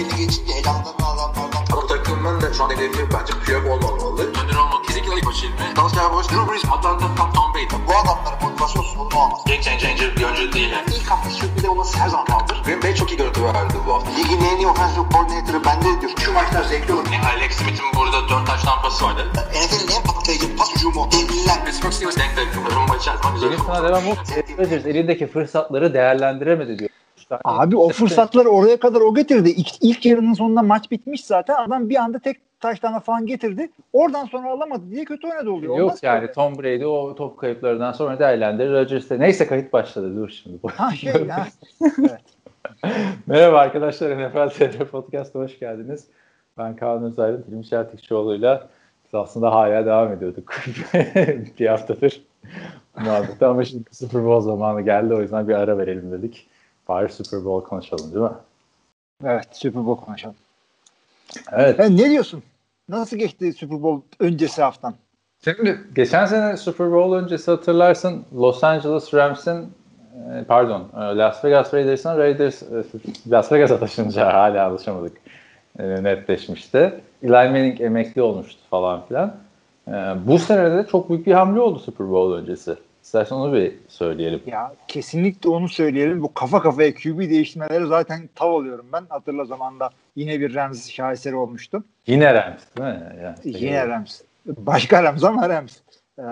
belli geçince elanlarını alanlardan. Bu takımın da şu an hedefi bence Piyok olmamalı. Önder olmalı. Kesinlikle ilk başı ilmi. Dallas Cowboys, Drew Brees, Atlanta, Tom, Tom Brady. Bu adamların motivasyon sorunu olmaz. Game changer bir oyuncu değil. Yani. İlk hafta sürpriz olması her zaman kaldır. Green Bay çok iyi görüntü verdi bu hafta. Ligin en iyi offensive coordinator'ı bende diyor. Şu maçlar zevkli olur. Yani Alex Smith'in burada 4 taş tampası vardı. NFL'in en patlayıcı pas hücumu. Devliler. Pittsburgh Steelers denk denk. Rumba güzel. Benim sana devam o Rodgers elindeki fırsatları değerlendiremedi diyor. Abi o fırsatları oraya kadar o getirdi. İlk, ilk yarının sonunda maç bitmiş zaten. Adam bir anda tek taştan falan getirdi. Oradan sonra alamadı diye kötü oynadı oluyor. Yok Olmaz yani böyle. Tom Brady o top kayıplarından sonra değerlendirir. Rodgers de neyse kayıt başladı dur şimdi. Ha şey. Evet. Merhaba arkadaşlar NFL TR Podcast'a hoş geldiniz. Ben Kaan Özaydın, Film Çeltikçioğlu'yla biz aslında hala devam ediyorduk bir haftadır muhabbete ama şimdi Super Bowl zamanı geldi o yüzden bir ara verelim dedik. Bari Super Bowl konuşalım değil mi? Evet Super Bowl konuşalım. Evet. E, ne diyorsun? Nasıl geçti Super Bowl öncesi haftan? Şimdi geçen sene Super Bowl öncesi hatırlarsın Los Angeles Rams'in e, pardon e, Las Vegas Raiders'ın Raiders e, Las Vegas'a taşınca hala alışamadık netleşmişti. Eli Manning emekli olmuştu falan filan. Bu sene de çok büyük bir hamle oldu Super Bowl öncesi. İstersen onu bir söyleyelim. Ya kesinlikle onu söyleyelim. Bu kafa kafaya QB değiştirmeleri zaten tav alıyorum ben. Hatırla zamanda yine bir Rams şaheseri olmuştu. Yine Rams değil mi? Yani, Yine Rams. Başka Rams ama Rams. Ee,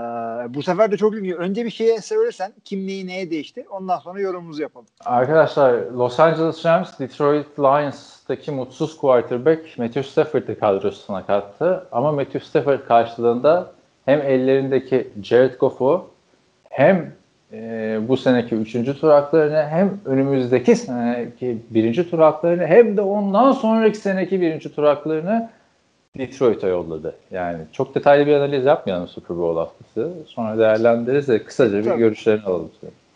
bu sefer de çok ilginç. Önce bir şeye söylesen kim neyi neye değişti. Ondan sonra yorumumuzu yapalım. Arkadaşlar Los Angeles Rams Detroit Lions'taki mutsuz quarterback Matthew Stafford'ı kadrosuna kattı. Ama Matthew Stafford karşılığında hem ellerindeki Jared Goff'u hem e, bu seneki 3. tur haklarını hem önümüzdeki seneki 1. tur haklarını hem de ondan sonraki seneki 1. tur haklarını Detroit'a yolladı. Yani çok detaylı bir analiz yapmayalım Super Bowl haftası. Sonra değerlendiririz de kısaca bir Tabii. görüşlerini alalım.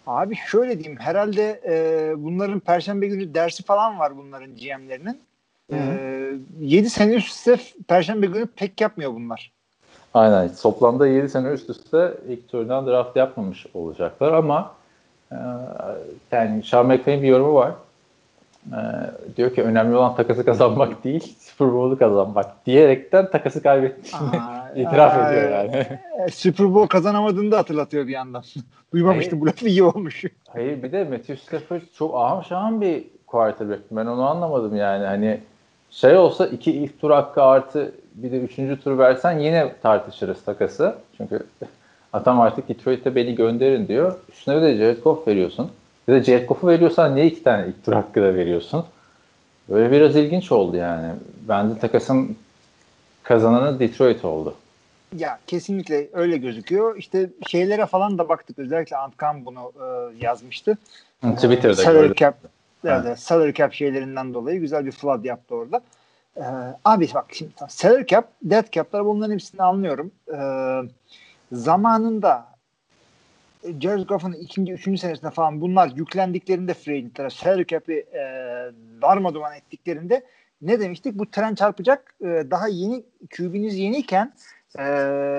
Abi şöyle diyeyim. Herhalde e, bunların perşembe günü dersi falan var bunların GM'lerinin. E, 7 sene üst üste perşembe günü pek yapmıyor bunlar. Aynen. Toplamda 7 sene üst üste ilk turdan draft yapmamış olacaklar ama e, yani Sean McVay'in bir yorumu var. E, diyor ki önemli olan takası kazanmak değil, Super Bowl'u kazanmak diyerekten takası kaybettiğini Aa, itiraf aa, ediyor yani. E, Super Bowl kazanamadığını da hatırlatıyor bir yandan. Duymamıştım bu lafı iyi olmuş. Hayır bir de Matthew Stafford çok ahım şahım bir quarterback. Ben onu anlamadım yani. Hani şey olsa iki ilk tur hakkı artı bir de üçüncü tur versen yine tartışırız takası. Çünkü adam artık Detroit'e beni gönderin diyor. Üstüne bir de Jared Goff veriyorsun. Bir de Jared Goff'u veriyorsan niye iki tane ilk tur hakkı da veriyorsun? Böyle biraz ilginç oldu yani. Bence takasın kazananı Detroit oldu. Ya kesinlikle öyle gözüküyor. İşte şeylere falan da baktık. Özellikle Antkan bunu e, yazmıştı. Twitter'da salary gördüm. cap, evet, salary cap şeylerinden dolayı güzel bir flood yaptı orada. Ee, abi bak şimdi salary cap, dead cap'lar bunların hepsini anlıyorum. Ee, zamanında Jared Goff'un ikinci, üçüncü senesinde falan bunlar yüklendiklerinde free agentlere salary cap'i e, darmaduman ettiklerinde ne demiştik? Bu tren çarpacak. E, daha yeni QB'niz yeniyken e,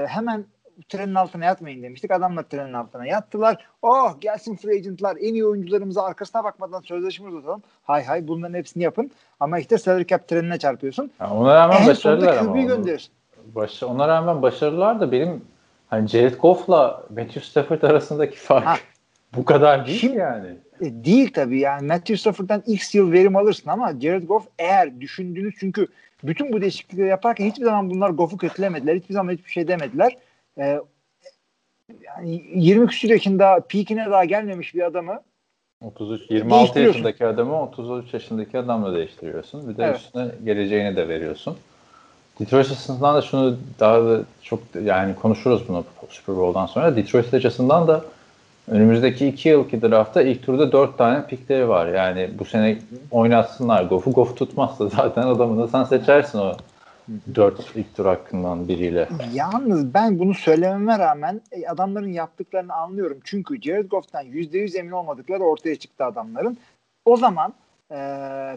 hemen trenin altına yatmayın demiştik. Adamlar trenin altına yattılar. Oh gelsin free agentlar en iyi oyuncularımıza arkasına bakmadan sözleşme uzatalım. Hay hay bunların hepsini yapın. Ama işte salary cap trenine çarpıyorsun. Yani ona rağmen En başarılılar ama. Gönderiyorsun. Baş, ona rağmen başarılılar da benim hani Jared Goff'la Matthew Stafford arasındaki fark Ha. bu kadar değil Şimdi- yani. E, değil tabii yani Matthew Stafford'dan X yıl verim alırsın ama Jared Goff eğer düşündüğünüz çünkü bütün bu değişiklikleri yaparken hiçbir zaman bunlar Goff'u kötülemediler. Hiçbir zaman hiçbir şey demediler. E, yani 20 küsur yaşında peakine daha gelmemiş bir adamı 33 26 Değiştiriyorsun. yaşındaki adamı 33 yaşındaki adamla değiştiriyorsun. Bir de Evet. üstüne geleceğini de veriyorsun. Detroit açısından da şunu daha da çok yani konuşuruz bunu Super Bowl'dan sonra. Detroit açısından da önümüzdeki iki yılki draftta ilk turda dört tane pikleri var. Yani bu sene oynatsınlar. Goff'u Goff tutmazsa zaten adamını da sen seçersin o dört ilk tur hakkından biriyle. Yalnız ben bunu söylememe rağmen e, adamların yaptıklarını anlıyorum. Çünkü Jared Goff'tan %100 emin olmadıkları ortaya çıktı adamların. O zaman e,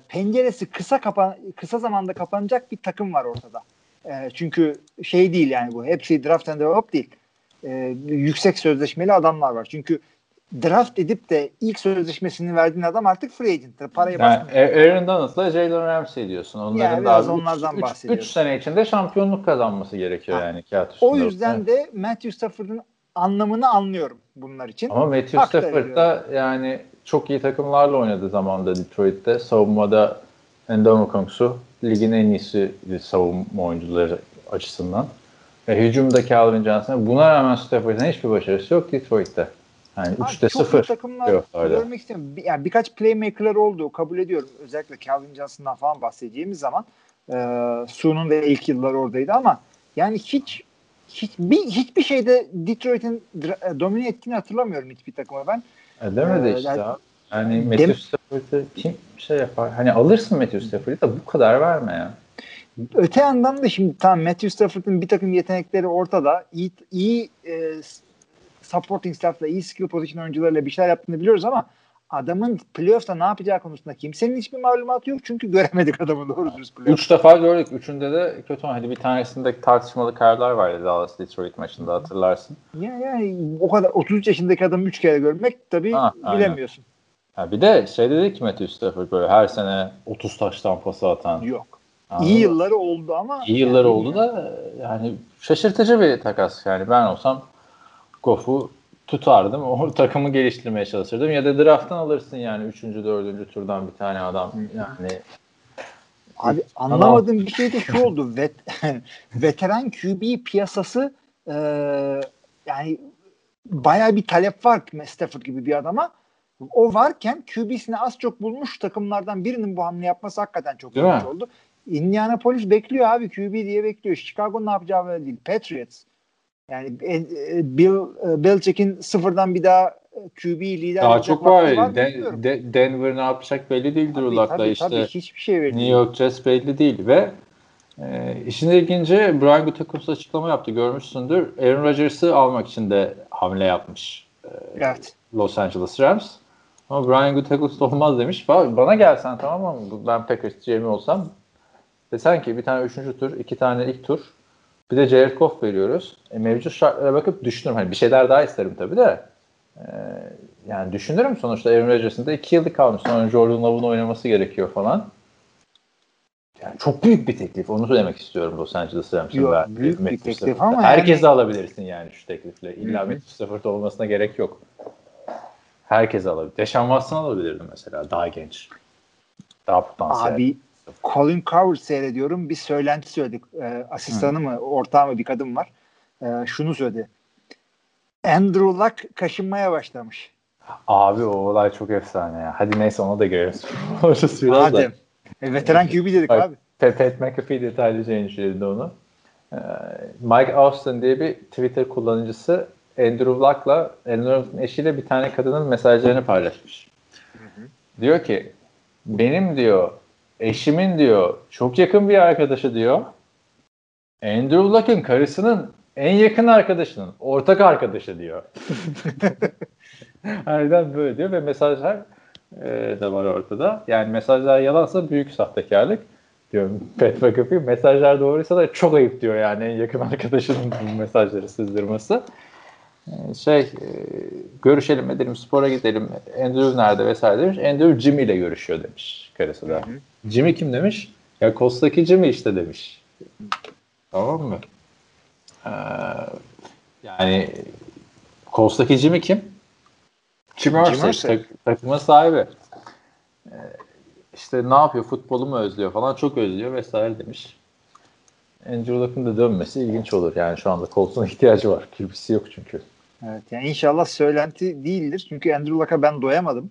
penceresi kısa kapan kısa zamanda kapanacak bir takım var ortada. E, çünkü şey değil yani bu. Hepsi draft and develop değil. E, yüksek sözleşmeli adamlar var. Çünkü draft edip de ilk sözleşmesini verdiğin adam artık free agent'tır. Parayı Yani basmıyor. Aaron Donald'la Jalen Ramsey diyorsun. Onların Yani da biraz abi onlardan 3 bahsediyoruz. sene içinde şampiyonluk kazanması gerekiyor Ha. yani kağıt üstünde. O yüzden de Matthew Stafford'ın anlamını anlıyorum bunlar için. Ama Matthew Hak Stafford da yani çok iyi takımlarla oynadı zamanında Detroit'te. Savunmada Ndamukongsu ligin en iyisi savunma oyuncuları açısından. Ve hücumda Calvin Johnson. Buna rağmen Stafford'ın hiçbir başarısı yok Detroit'te. Yani Abi 3'te çok iyi 0. takımlar görmek istiyorum. Bir- Yani birkaç playmaker'lar oldu kabul ediyorum. Özellikle Calvin Johnson'dan falan bahsedeceğimiz zaman e, Su'nun da ilk yıllar oradaydı ama yani hiç hiç bir hiçbir şeyde Detroit'in e, domine ettiğini hatırlamıyorum hiçbir takıma ben. Edemedi Ee, işte yani- ya. Yani Matthew Stafford'ı kim şey yapar? Hani alırsın Matthew Stafford'ı da bu kadar verme ya. Öte yandan da şimdi tamam Matthew Stafford'ın bir takım yetenekleri ortada. İyi, iyi e, supporting staff'la, iyi skill position oyuncularıyla bir şeyler yaptığını biliyoruz ama adamın playoff'ta ne yapacağı konusunda kimsenin hiçbir malumatı yok çünkü göremedik adamı doğru dürüst playoff'ta. Üç defa gördük. Üçünde de kötü. Hadi bir tanesinde tartışmalı kararlar vardı Dallas Detroit maçında hatırlarsın. Ya yani o kadar 33 yaşındaki adamı 3 kere görmek tabii Ha, aynen. bilemiyorsun. Ha bir de şey dedi ki Matthew Stafford böyle her sene 30 taştan pası atan. Yok. Anladın İyi yılları oldu ama İyi yıllar yani oldu da yani şaşırtıcı bir takas. Yani ben olsam Goff'u tutardım. O takımı geliştirmeye çalışırdım. Ya da drafttan alırsın yani 3. 4. turdan bir tane adam. Yani Abi anlamadığım bir şey de şu oldu. Vet, veteran QB piyasası e, yani bayağı bir talep var Stafford gibi bir adama. O varken QB'sini az çok bulmuş takımlardan birinin bu hamle yapması hakikaten çok ilginç oldu. Indianapolis bekliyor abi QB diye bekliyor. Chicago ne yapacağı belli değil. Patriots. Yani e, e, Bill e, Belichick'in sıfırdan bir daha e, QB lider daha çok var. mı Den-. De- Denver ne yapacak belli değil Drew işte. tabii, hiçbir şey belli New. York Jets belli değil ve e, işin ilginci Brian Gutekunst açıklama yaptı görmüşsündür. Aaron Rodgers'ı almak için de hamle yapmış Evet. Los Angeles Rams. Ama Brian Gutekunst olmaz demiş. Ba- Bana gelsen tamam mı? Ben Packers GM olsam desen ki bir tane üçüncü tur, iki tane ilk tur bir de Jared Goff veriyoruz. E, mevcut şartlara bakıp düşünürüm. Hani bir şeyler daha isterim tabii de. E, yani düşünürüm sonuçta Aaron Rodgers'ın da iki yıllık kalmış. Sonra Jordan Love'un oynaması gerekiyor falan. Yani çok büyük bir teklif. Onu söylemek istiyorum Los Angeles Rams'ın. Verdiği büyük bir teklif ama Herkes yani- de alabilirsin yani şu teklifle. İlla. Matthew Stafford olmasına gerek yok. Herkes alabilir. Deşan Watson alabilirdim mesela. Daha genç. Daha potansiyel. Abi Colin Coward seyrediyorum. Bir söylenti söyledik. Ee, asistanı mı, ortağı mı bir kadın var. Ee, şunu söyledi. Andrew Luck kaşınmaya başlamış. Abi o olay çok efsane ya. Hadi neyse ona da gireriz. Orası biraz da. Madem. E, veteran QB dedik Bak, abi. Pat McAfee detaylıca inceledi onu. Ee, Mike Austin diye bir Twitter kullanıcısı Andrew Luck'la Andrew Luck'ın eşiyle bir tane kadının mesajlarını paylaşmış. Diyor ki benim diyor eşimin diyor çok yakın bir arkadaşı diyor Andrew Luck'ın karısının en yakın arkadaşının ortak arkadaşı diyor. Aynen böyle diyor ve mesajlar e, de var ortada. Yani mesajlar yalansa büyük sahtekarlık diyorum Pat McAfee. Mesajlar doğruysa da çok ayıp diyor yani en yakın arkadaşının bu mesajları sızdırması. E, şey e, görüşelim edelim spora gidelim Andrew nerede vesaire demiş. Andrew Jimmy ile görüşüyor demiş karısı da. Jimmy kim demiş? Ya Kostaki Jimmy işte demiş. Tamam mı? Ee, yani Kostaki Jimmy kim? Jim Irsay. tak- takımın sahibi. Ee, işte ne yapıyor? Futbolu mu özlüyor falan çok özlüyor vesaire demiş. Andrew Luck'ın da dönmesi ilginç olur. Yani şu anda Colts'un ihtiyacı var. QB'si yok çünkü. Evet, yani inşallah söylenti değildir. Çünkü Andrew Luck'a ben doyamadım.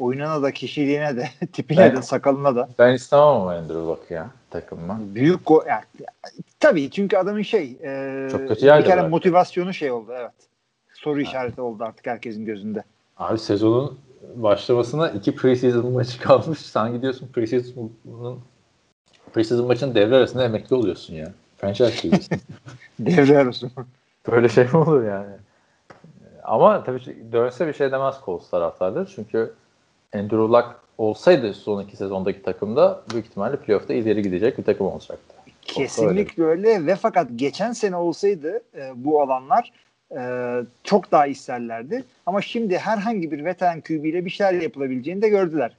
Oyununa da, kişiliğine de, tipine Evet. de, sakalına da. Ben istemem Andrew Luck ya takımıma. Büyük go yani, tabii çünkü adamın şey e, Çok kötü bir kere var. motivasyonu şey oldu evet. Soru işareti oldu artık herkesin gözünde. Abi sezonun başlamasına iki preseason maçı kalmış. Sen gidiyorsun preseason'ın preseason maçının devre arasında emekli oluyorsun ya. Franchise QB'sin. Devre arası. Böyle şey mi olur yani? Ama tabii dönse bir şey demez Colts taraftarları. Çünkü Andrew Luck olsaydı son iki sezondaki takımda büyük ihtimalle playoff'ta ileri gidecek bir takım olacaktı. Kesinlikle öyle ve fakat geçen sene olsaydı e, bu alanlar e, çok daha isterlerdi. Ama şimdi herhangi bir veteran QB ile bir şeyler yapılabileceğini de gördüler.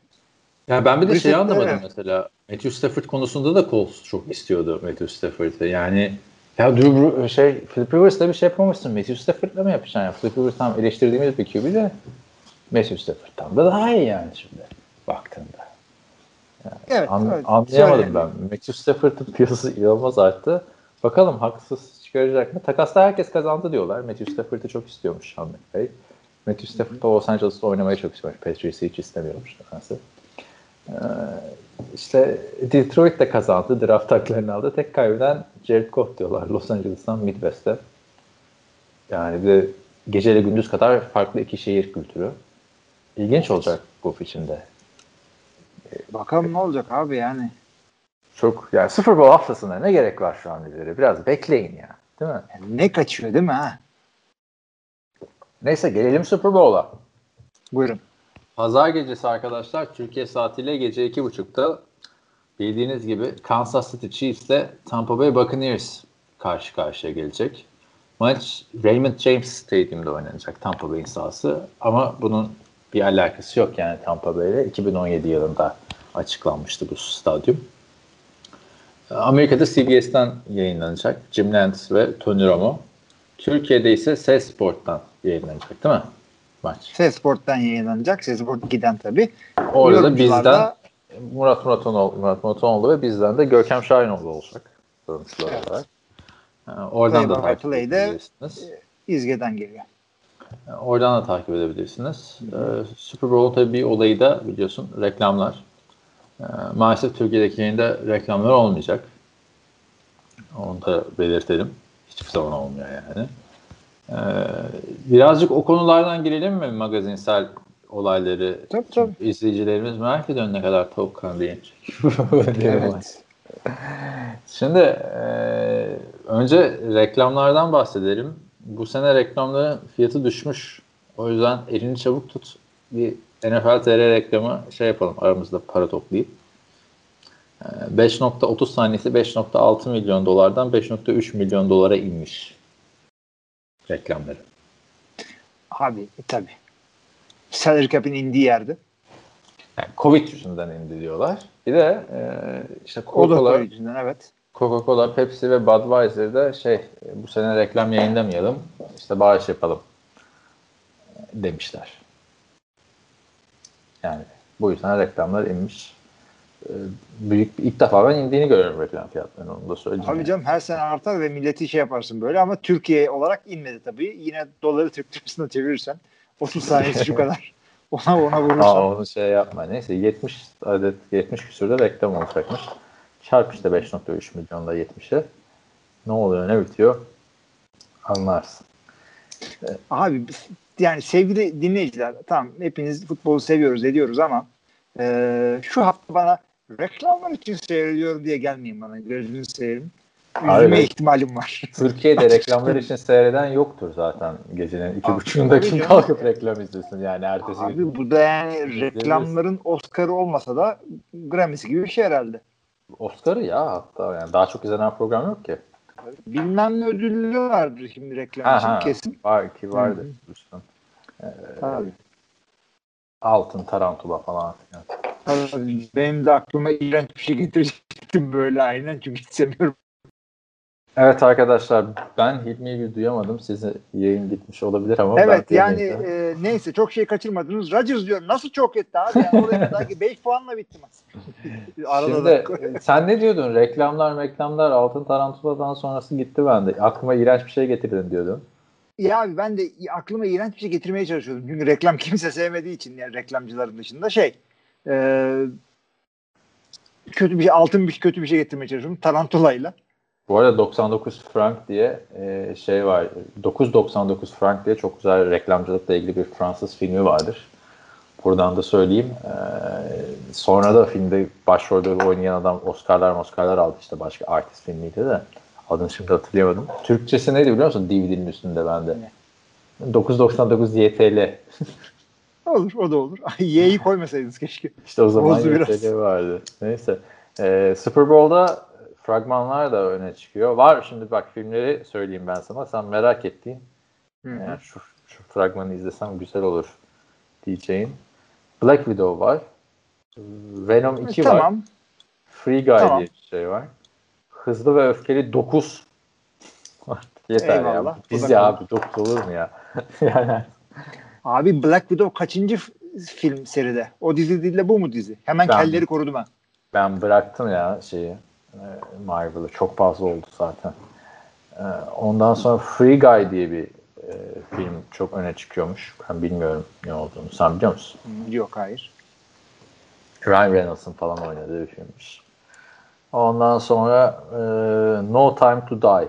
Ya ben bir de şey Brissett- anlamadım evet. mesela. Matthew Stafford konusunda da Colts çok istiyordu Matthew Stafford'ı. Yani ya Drew şey Philip Rivers'la bir şey yapamamışsın. Matthew Stafford'la mı yapacaksın? Ya? Philip Rivers tam eleştirdiğimiz bir QB de Matthew Stafford'dan da daha iyi yani şimdi baktığında. Evet, An- evet. anlayamadım Şöyle- ben. Matthew Stafford'ın piyasası inanılmaz arttı. Bakalım haksız çıkaracak mı? Takasta herkes kazandı diyorlar. Matthew Stafford'ı çok istiyormuş Sean McVay. Matthew Stafford da Los Angeles'ta oynamayı çok istiyormuş. Patriots'ı hiç istemiyormuş nedense. Ee, işte Detroit de kazandı. Draft haklarını aldı. Tek kaybeden Jared Goff diyorlar Los Angeles'tan Midwest'e. Yani bir de geceyle gündüz kadar farklı iki şehir kültürü. İlginç olacak Goff için de. Bakalım ne olacak abi yani. Çok yani Super Bowl haftasında ne gerek var şu an üzeri? Biraz bekleyin ya. Değil mi? Yani ne kaçıyor değil mi ha? Neyse gelelim Super Bowl'a. Buyurun. Pazar gecesi arkadaşlar Türkiye saatiyle gece 2.30'da bildiğiniz gibi Kansas City Chiefs ile Tampa Bay Buccaneers karşı karşıya gelecek. Maç Raymond James Stadium'da oynanacak Tampa Bay'in sahası ama bunun bir alakası yok yani Tampa Bay'le 2017 yılında açıklanmıştı bu stadyum. Amerika'da CBS'ten yayınlanacak. Jim Nantz ve Tony Romo. Türkiye'de ise Ses Sport'tan yayınlanacak değil mi? Maç. Sesport'tan yayınlanacak. Sesport 2'den tabii. Orada bizden Murat Muratonoğlu, Murat Muratonoğlu ve bizden de Görkem Şahinoğlu olacak. Yorumcular Evet. olarak. Yani oradan Play da takip edebilirsiniz. İzge'den geliyor. Oradan da takip edebilirsiniz. Ee, Super Bowl tabii bir olayı da biliyorsun reklamlar. Ee, maalesef Türkiye'deki yayında reklamlar olmayacak. Onu da belirtelim. Hiçbir zaman olmuyor yani. Ee, birazcık o konulardan girelim mi magazinsel olayları? Tabii, tabii. İzleyicilerimiz merak ediyor ne kadar tavuk kanadı yenecek. Evet. Şimdi e, önce reklamlardan bahsedelim. Bu sene reklamların fiyatı düşmüş. O yüzden elini çabuk tut. Bir NFL TR reklamı şey yapalım aramızda para toplayıp. E, 5.30 saniyesi 5.6 milyon dolardan 5.3 milyon dolara inmiş reklamları. Abi e, tabii. Salary cap'in indiği yerde. Yani Covid yüzünden indi diyorlar. Bir de e, işte Coca-Cola, yüzünden evet. Coca-Cola, Pepsi ve Budweiser'da şey bu sene reklam yayınlamayalım. işte bağış yapalım demişler. Yani bu yüzden reklamlar inmiş. E, Büyük ilk defa ben indiğini görüyorum reklam fiyatlarının onu da söyleyeyim. Abi canım her sene artar ve milleti şey yaparsın böyle ama Türkiye olarak inmedi tabii. Yine doları Türk lirasına çevirirsen 30 saniyesi şu kadar. Ona ona vurursan. Aa, onu şey yapma. Neyse 70 adet 70 küsürde reklam olacakmış. Çarp işte 5.3 milyonla 70'e. Ne oluyor ne bitiyor anlarsın. Abi yani sevgili dinleyiciler tamam hepiniz futbolu seviyoruz ediyoruz ama e, şu hafta bana reklamlar için seyrediyorum diye gelmeyin bana gözünü seveyim. Üzülme Abi- ihtimalim var. Türkiye'de reklamlar için seyreden yoktur zaten gecenin iki buçuğunda kim kalkıp reklam izlesin yani ertesi gün. Abi bu da yani reklamların Oscar'ı olmasa da Grammy'si gibi bir şey herhalde. Oscar'ı ya hatta yani daha çok izlenen program yok ki. Bilmem ne ödülleri vardır şimdi reklam Ha, için ha, kesin. Var ki vardı. Tabii. Altın tarantula falan. Tabii. Benim de aklıma iğrenç bir şey getirecektim böyle aynen çünkü hiç sevmiyorum. Evet arkadaşlar ben Hilmi'yi bir duyamadım. Size yayın gitmiş olabilir ama Evet yani e, neyse çok şey kaçırmadınız. Rodgers diyorum nasıl çok etti abi yani oraya kadar ki 5 puanla bitti maç. Arada Şimdi da- e, sen ne diyordun? Reklamlar reklamlar altın tarantuladan sonrası gitti bende. Aklıma iğrenç bir şey getirdin diyordun. Ya abi ben de aklıma iğrenç bir şey getirmeye çalışıyordum. Çünkü reklam kimse sevmediği için yani reklamcıların dışında şey e, kötü bir şey altın bir kötü bir şey getirmeye çalışıyorum. Tarantulayla. Bu arada 99 frank diye e, şey var. 9.99 frank diye çok güzel reklamcılıkla ilgili bir Fransız filmi vardır. Buradan da söyleyeyim. E, sonra da filmde başrolde oynayan adam Oscar'lar Oscar'lar aldı işte başka artist filmiydi de. Adını şimdi hatırlayamadım. Türkçesi neydi biliyor musun? DVD'nin üstünde bende. 9.99 YTL. Olur o da olur. Y'yi koymasaydınız keşke. İşte o zaman Bozdu biraz. YTL vardı. Neyse. Ee, Super Bowl'da fragmanlar da öne çıkıyor. Var şimdi bak filmleri söyleyeyim ben sana. Sen merak ettiğin Hı hı. Yani şu, şu fragmanı izlesem güzel olur diyeceğin. Black Widow var. Venom 2 var. tamam. Free Guy Tamam. diye bir şey var. Hızlı ve Öfkeli 9. Yeter Eyvallah. ya. Dizi kaldı. abi 9 olur mu ya? yani Abi Black Widow kaçıncı film seride? O dizi değil de bu mu dizi? Hemen Ben- kelleri korudum ha. ben bıraktım ya şeyi Marvel'ı. Çok fazla oldu zaten. E, Ondan sonra Free Guy diye bir e, film çok öne çıkıyormuş. Ben bilmiyorum ne olduğunu. Sen biliyor musun? Yok hayır. Ryan Reynolds'ın falan oynadığı bir filmmiş. Ondan sonra e, No Time to Die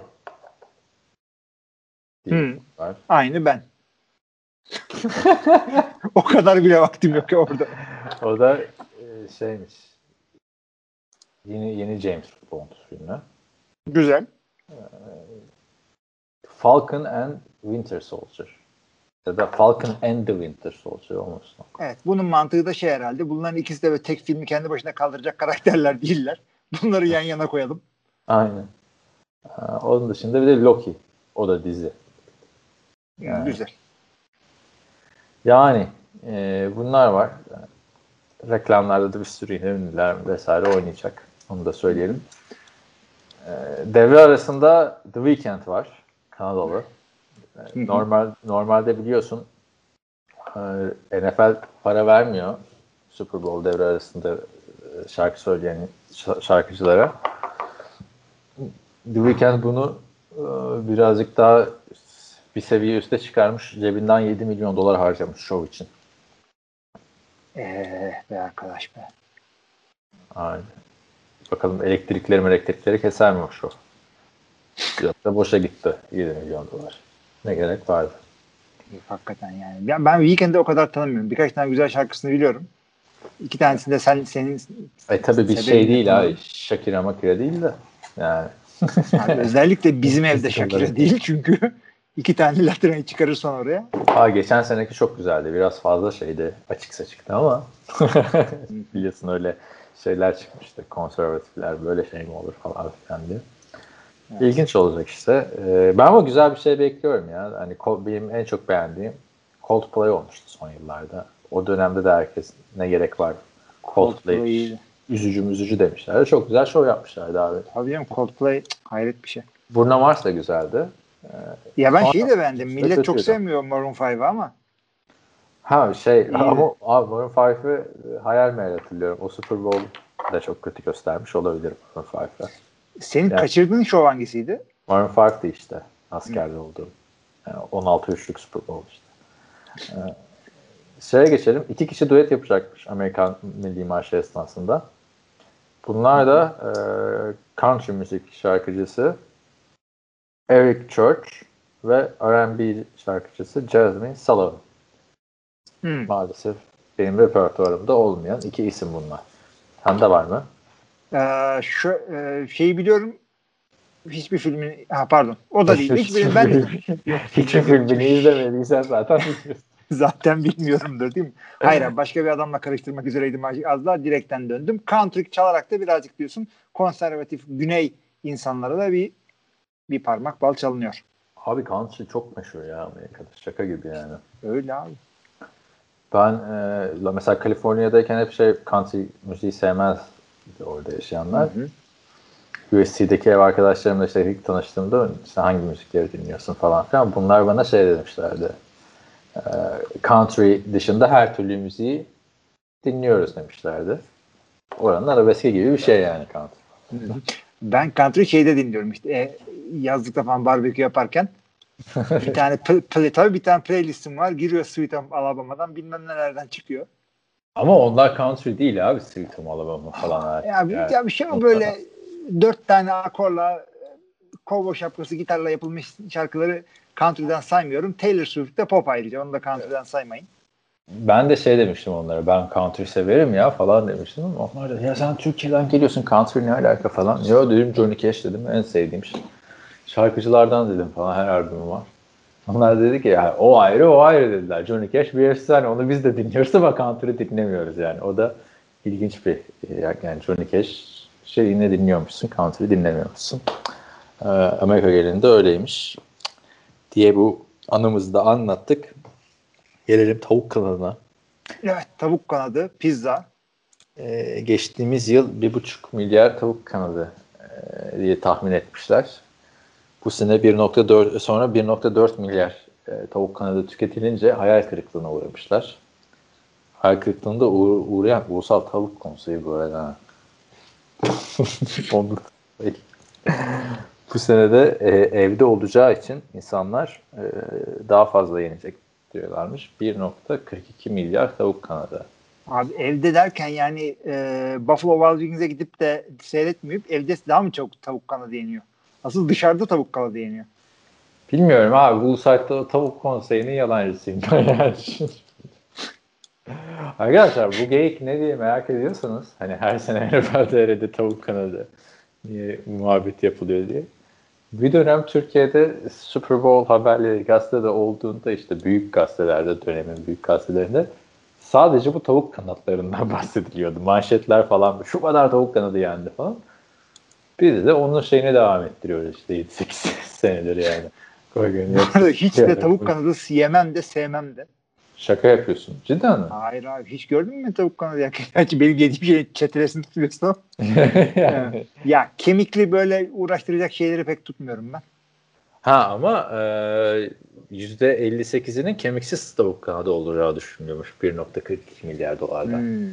Hmm. var. Aynı ben. o kadar bile vaktim yok ya orada. O da e, şeymiş. Yeni yeni James Bond filmi. Güzel. Falcon and Winter Soldier. Ya da Falcon and the Winter Soldier olmasın. Evet. Bunun mantığı da şey herhalde. Bunların ikisi de böyle tek filmi kendi başına kaldıracak karakterler değiller. Bunları yan yana koyalım. Aynen. Ee, Onun dışında bir de Loki. O da dizi. Yani. Güzel. Yani e, bunlar var. Reklamlarda da bir sürü yine ünlüler vesaire oynayacak. Onu da söyleyelim. E, devre arasında The Weeknd var. Kanadalı. E, normal Normalde biliyorsun e, NFL para vermiyor Super Bowl devre arasında e, şarkı söyleyen şarkıcılara. The Weeknd bunu e, birazcık daha bir seviye üste çıkarmış. Cebinden 7 milyon dolar harcamış şov için. Eee be arkadaş be. Aynen. Bakalım elektrikleri elektrikleri keser mi o şov? Biraz da boşa gitti 7 milyon dolar. Ne gerek vardı? Hakikaten yani. Ben, ben Weekend'i o kadar tanımıyorum. Birkaç tane güzel şarkısını biliyorum. İki tanesini de sen senin E tabi bir şey değil abi. Shakira Makira değil de. Yani abi özellikle bizim evde Shakira değil çünkü iki tane latrinayı çıkarırsan oraya. Aa, geçen seneki çok güzeldi. Biraz fazla şeydi. Açıksa çıktı ama biliyorsun öyle şeyler çıkmıştı. Konservatifler böyle şey mi olur falan filan diye. İlginç olacak işte. Ee, ben ama güzel bir şey bekliyorum ya. Hani benim en çok beğendiğim Coldplay olmuştu son yıllarda. O dönemde de herkes ne gerek var Coldplay, Coldplay. üzücü müzücü demişlerdi. Çok güzel show yapmışlardı abi. Tabii canım Coldplay hayret bir şey. Bruno Mars da güzeldi. Ya ben şeyi de beğendim. Millet çok sevmiyor Maroon 5'ı ama Ha şey İyi. ama abi Maroon 5'ı hayal meyal hatırlıyorum. O Super Bowl da çok kötü göstermiş olabilir Maroon 5'ı. senin Yani- kaçırdığın şov hangisiydi? Maroon 5'ti işte askerde olduğum. Yani 16 üçlük Super Bowl işte. Ee, şeye geçelim. İki kişi duet yapacakmış Amerikan Milli Marşı esnasında. Bunlar da e, country müzik şarkıcısı Eric Church ve R&B şarkıcısı Jasmine Sullivan. Hmm. Maalesef benim repertuarımda olmayan iki isim bunlar. Sende var mı? Ee, şu e, şeyi biliyorum. Hiçbir filmin ha pardon. O da değil. Hiçbirini ben Hiçbir filmini izlemediysen zaten zaten bilmiyorumdur değil mi? Hayır abi, başka bir adamla karıştırmak üzereydim az daha direkten döndüm. Country çalarak da birazcık diyorsun konservatif güney insanlara da bir bir parmak bal çalınıyor. Abi country çok meşhur ya Amerika'da. Şaka gibi yani. Öyle abi. Ben e, la- mesela Kaliforniya'dayken hep şey country müziği sevmez orada yaşayanlar. Hı hı. USC'deki ev arkadaşlarımla işte ilk tanıştığımda işte hangi müzikleri dinliyorsun falan filan. Bunlar bana şey demişlerdi. E, country dışında her türlü müziği dinliyoruz demişlerdi. Oranın arabeski gibi bir şey yani country. Ben country şeyde dinliyorum işte e, yazlıkta falan barbekü yaparken bir tane pl- play, tabii bir tane playlistim var. Giriyor Sweet Alabama'dan bilmem nelerden çıkıyor. Ama onlar country değil abi. Sweet Home Alabama falan. Ya bir, Yani. ya bir şey o böyle dört tane akorla e, kovboy şapkası gitarla yapılmış şarkıları country'den saymıyorum. Taylor Swift de pop ayrıca. Onu da country'den saymayın. Ben de şey demiştim onlara ben country severim ya falan demiştim ama onlar da ya sen Türkiye'den geliyorsun country ne alaka falan. Ya dedim Johnny Cash dedim en sevdiğim şey. Şarkıcılardan dedim falan her albümü var. Onlar dedi ki ya o ayrı o ayrı dediler. Johnny Cash bir efsane onu biz de dinliyoruz ama country dinlemiyoruz yani. O da ilginç bir yani Johnny Cash şeyini dinliyormuşsun country dinlemiyormuşsun. Ee, Amerika gelinde öyleymiş diye bu anımızı da anlattık. Gelelim tavuk kanadına. Evet tavuk kanadı, pizza. Ee, geçtiğimiz yıl bir buçuk milyar tavuk kanadı e, diye tahmin etmişler. Bu sene 1.4 sonra 1.4 milyar e, tavuk kanadı tüketilince hayal kırıklığına uğramışlar. Hayal kırıklığında uğ- uğrayan ulusal tavuk konseyi bu arada. Bu sene de e, evde olacağı için insanlar e, daha fazla yenecek diyorlarmış. 1.42 milyar tavuk kanadı. Abi evde derken yani e, Buffalo Wild Wings'e gidip de seyretmeyip evde daha mı çok tavuk kanadı yeniyor? Asıl dışarıda tavuk kanadı yeniyor. Bilmiyorum abi bu saatte tavuk konseyinin yalancısıyım ben yani. Arkadaşlar bu geyik ne diye merak ediyorsanız hani her sene NFL'de tavuk kanadı niye muhabbet yapılıyor diye. Bir dönem Türkiye'de Super Bowl haberleri gazetede olduğunda işte büyük gazetelerde dönemin büyük gazetelerinde sadece bu tavuk kanatlarından bahsediliyordu. Manşetler falan şu kadar tavuk kanadı yendi falan. Biz de onun şeyine devam ettiriyoruz işte 7-8 senedir yani. Bu arada hiç de tavuk kanadı yemem de sevmem de. Şaka yapıyorsun. Cidden mi? Hayır abi hiç gördün mü tavuk kanadı? Ya, gerçi benim yediğim şey çetelesini tutuyorsun ama. yani. Ya kemikli böyle uğraştıracak şeyleri pek tutmuyorum ben. Ha ama e, %58'inin kemiksiz tavuk kanadı olacağı düşünülüyormuş 1.42 milyar dolardan. Hmm.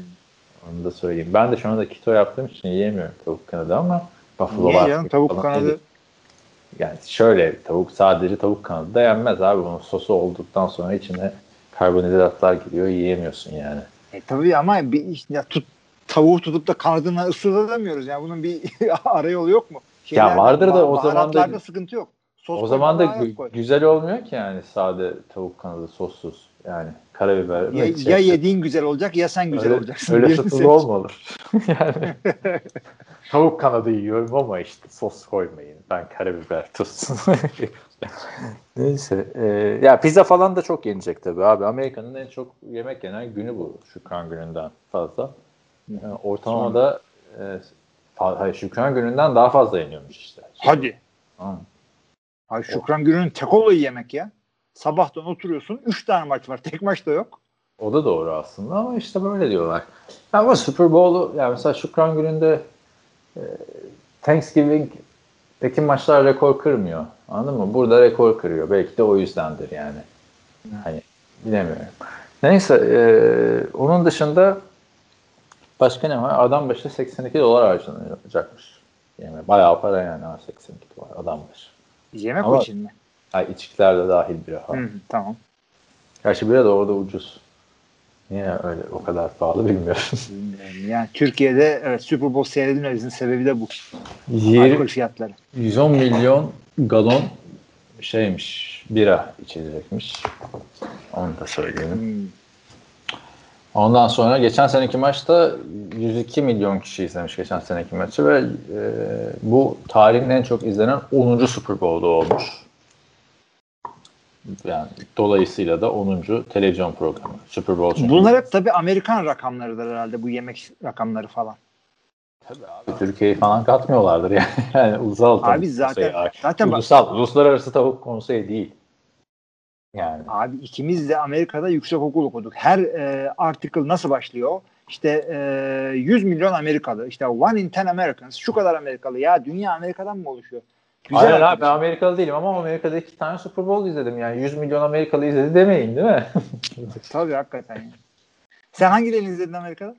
Onu da söyleyeyim. Ben de şu anda keto yaptığım için yiyemiyorum tavuk kanadı ama Buffalo Niye Wings tavuk falan kanadı? Yani şöyle tavuk sadece tavuk kanadı da yenmez abi. Bunun sosu olduktan sonra içine karbonhidratlar giriyor yiyemiyorsun yani. E tabii ama bir, ya tut, tavuğu tutup da kanadına ısırılamıyoruz. Yani bunun bir ara yolu yok mu? Ya vardır da o zaman da- sıkıntı yok. Sos o zaman da güzel olmuyor ki yani sade tavuk kanadı sossuz. Yani karabiber. ya, ya yediğin güzel olacak ya sen güzel öyle, olacaksın. Öyle Birini satılı seç. olma olur. yani tavuk kanadı yiyorum ama işte sos koymayın. Ben karabiber tuz. Neyse. e, ya pizza falan da çok yenecek tabii abi. Amerika'nın en çok yemek yenen günü bu. Şükran gününden fazla. Yani ortalamada e, fa- hayır, Şükran gününden daha fazla yeniyormuş işte. Hadi. Ha. Ay Şükran Günü'nün tek olayı yemek ya. Sabahtan oturuyorsun. Üç tane maç var. Tek maç da yok. O da doğru aslında ama işte böyle diyorlar. Ama Super Bowl'u yani mesela Şükran gününde e, Thanksgiving'deki maçlar rekor kırmıyor. Anladın mı? Burada rekor kırıyor. Belki de o yüzdendir yani. Hani bilemiyorum. Neyse e, onun dışında başka ne var? Adam başı 82 dolar harcanacakmış. Yani bayağı para yani ha, 82 dolar adam başı. Yemek Ama- için mi? Ha, içkiler de dahil bir ha. Hı, tamam. Gerçi bira da orada ucuz. Niye öyle o kadar pahalı bilmiyorum. Bilmiyorum. Yani Türkiye'de evet, Super Bowl seyredilmemesinin sebebi de bu. Alkol 20, fiyatları. 110 milyon galon şeymiş bira içilecekmiş. Onu da söyleyelim. Hmm. Ondan sonra geçen seneki maçta 102 milyon kişi izlemiş geçen seneki maçı ve e, bu tarihin en çok izlenen 10. Super Bowl'da olmuş. Yani dolayısıyla da 10. televizyon programı. Super Bowl çünkü. Bunlar hep tabii Amerikan rakamlarıdır herhalde bu yemek rakamları falan. Tabii abi, Türkiye'yi falan katmıyorlardır yani. yani ulusal Abi zaten- konseyi. zaten bak- ulusal, uluslararası tavuk konseyi değil. Yani. Abi ikimiz de Amerika'da yüksek okul okuduk. Her e, article nasıl başlıyor? İşte e, 100 milyon Amerikalı. İşte one in ten Americans. Şu kadar Amerikalı. Ya dünya Amerika'dan mı oluşuyor? Güzel Hayır abi ben. Amerikalı değilim ama Amerika'da iki tane Super Bowl izledim. Yani 100 milyon Amerikalı izledi demeyin değil mi? Tabii hakikaten. Sen hangilerini izledin Amerika'da?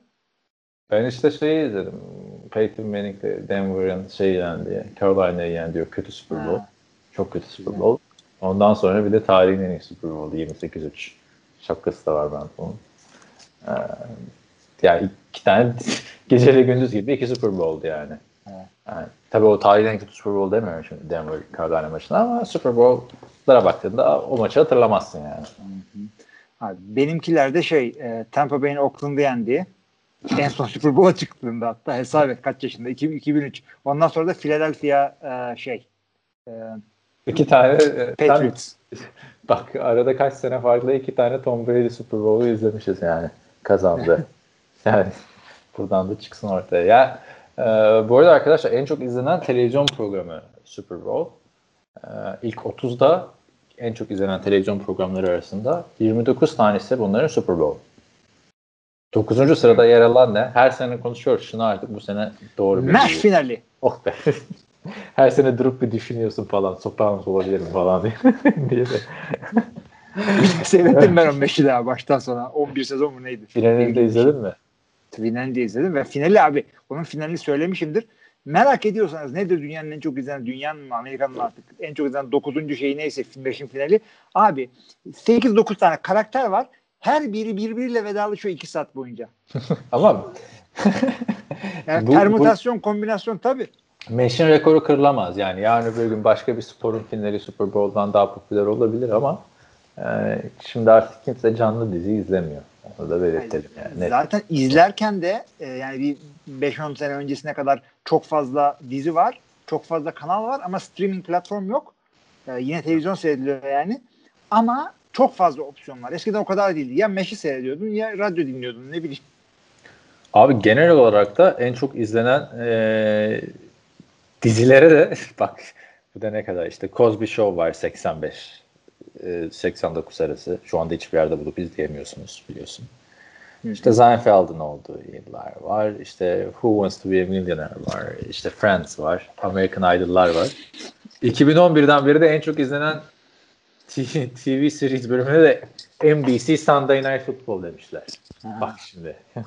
ben işte şeyi izledim. Peyton Manning'le Denver'ın şey yendi, Carolina'yı yendi diyor. Kötü Super Bowl. Ha. Çok kötü Super Bowl. Ondan sonra bir de tarihin en iyi Super Bowl'u 28-3. Şapkası da var ben onun. Ee, yani iki tane geceyle gündüz gibi iki Super Bowl'du yani. Evet. yani tabii o tarihin en kötü Super Bowl demiyorum şimdi Denver Carolina maçına ama Super Bowl'lara baktığında o maçı hatırlamazsın yani. Abi, benimkiler de şey e, Tampa Bay'in Oakland'ı yendiği en son Super Bowl'a çıktığında hatta hesap et kaç yaşında 2000, 2003. Ondan sonra da Philadelphia e, şey e, İki tane e, Patriots. bak arada kaç sene farklı iki tane Tom Brady Super Bowl'u izlemişiz yani kazandı. yani buradan da çıksın ortaya. Ya e, bu arada arkadaşlar en çok izlenen televizyon programı Super Bowl. E, ilk 30'da en çok izlenen televizyon programları arasında 29 tanesi bunların Super Bowl. 9. sırada yer alan ne? Her sene konuşuyoruz şunu artık bu sene doğru bir Maç finali. Oh be. Her sene durup bir düşünüyorsun falan. Sopranos olabilir mi falan diye. diye de. Seyrettim ben o maçı daha baştan sona. 11 sezon mu neydi? Finalini de izledin mi? Finalini de izledim ve finali abi onun finalini söylemişimdir. Merak ediyorsanız nedir dünyanın en çok izlenen dünyanın mı Amerika'nın mı artık en çok izlenen 9. şeyi neyse film 5'in finali. Abi 8-9 tane karakter var. Her biri birbiriyle vedalaşıyor 2 saat boyunca. Ama Yani Bu- permütasyon, kombinasyon tabii. Meşin rekoru kırılamaz. Yani yarın öbür gün başka bir sporun finali Super Bowl'dan daha popüler olabilir ama e, şimdi artık kimse canlı dizi izlemiyor. Onu da belirtelim yani. Net. Zaten izlerken de e, yani bir 5-10 sene öncesine kadar çok fazla dizi var. Çok fazla kanal var ama streaming platform yok. E, yine televizyon seyrediliyor yani. Ama çok fazla opsiyon var. Eskiden o kadar değildi. Ya meşi seyrediyordun ya radyo dinliyordun ne bileyim. Abi genel olarak da en çok izlenen e, dizilere de bak bu da ne kadar işte Cosby Show var 85 e, 89 arası. Şu anda hiçbir yerde bulup izleyemiyorsunuz biliyorsun. İşte Seinfeld'in olduğu yıllar var. İşte Who Wants to be a Millionaire var. İşte Friends var. American Idol'lar var. 2011'den beri de en çok izlenen TV, TV series bölümüne de NBC Sunday Night Football demişler. Bak şimdi.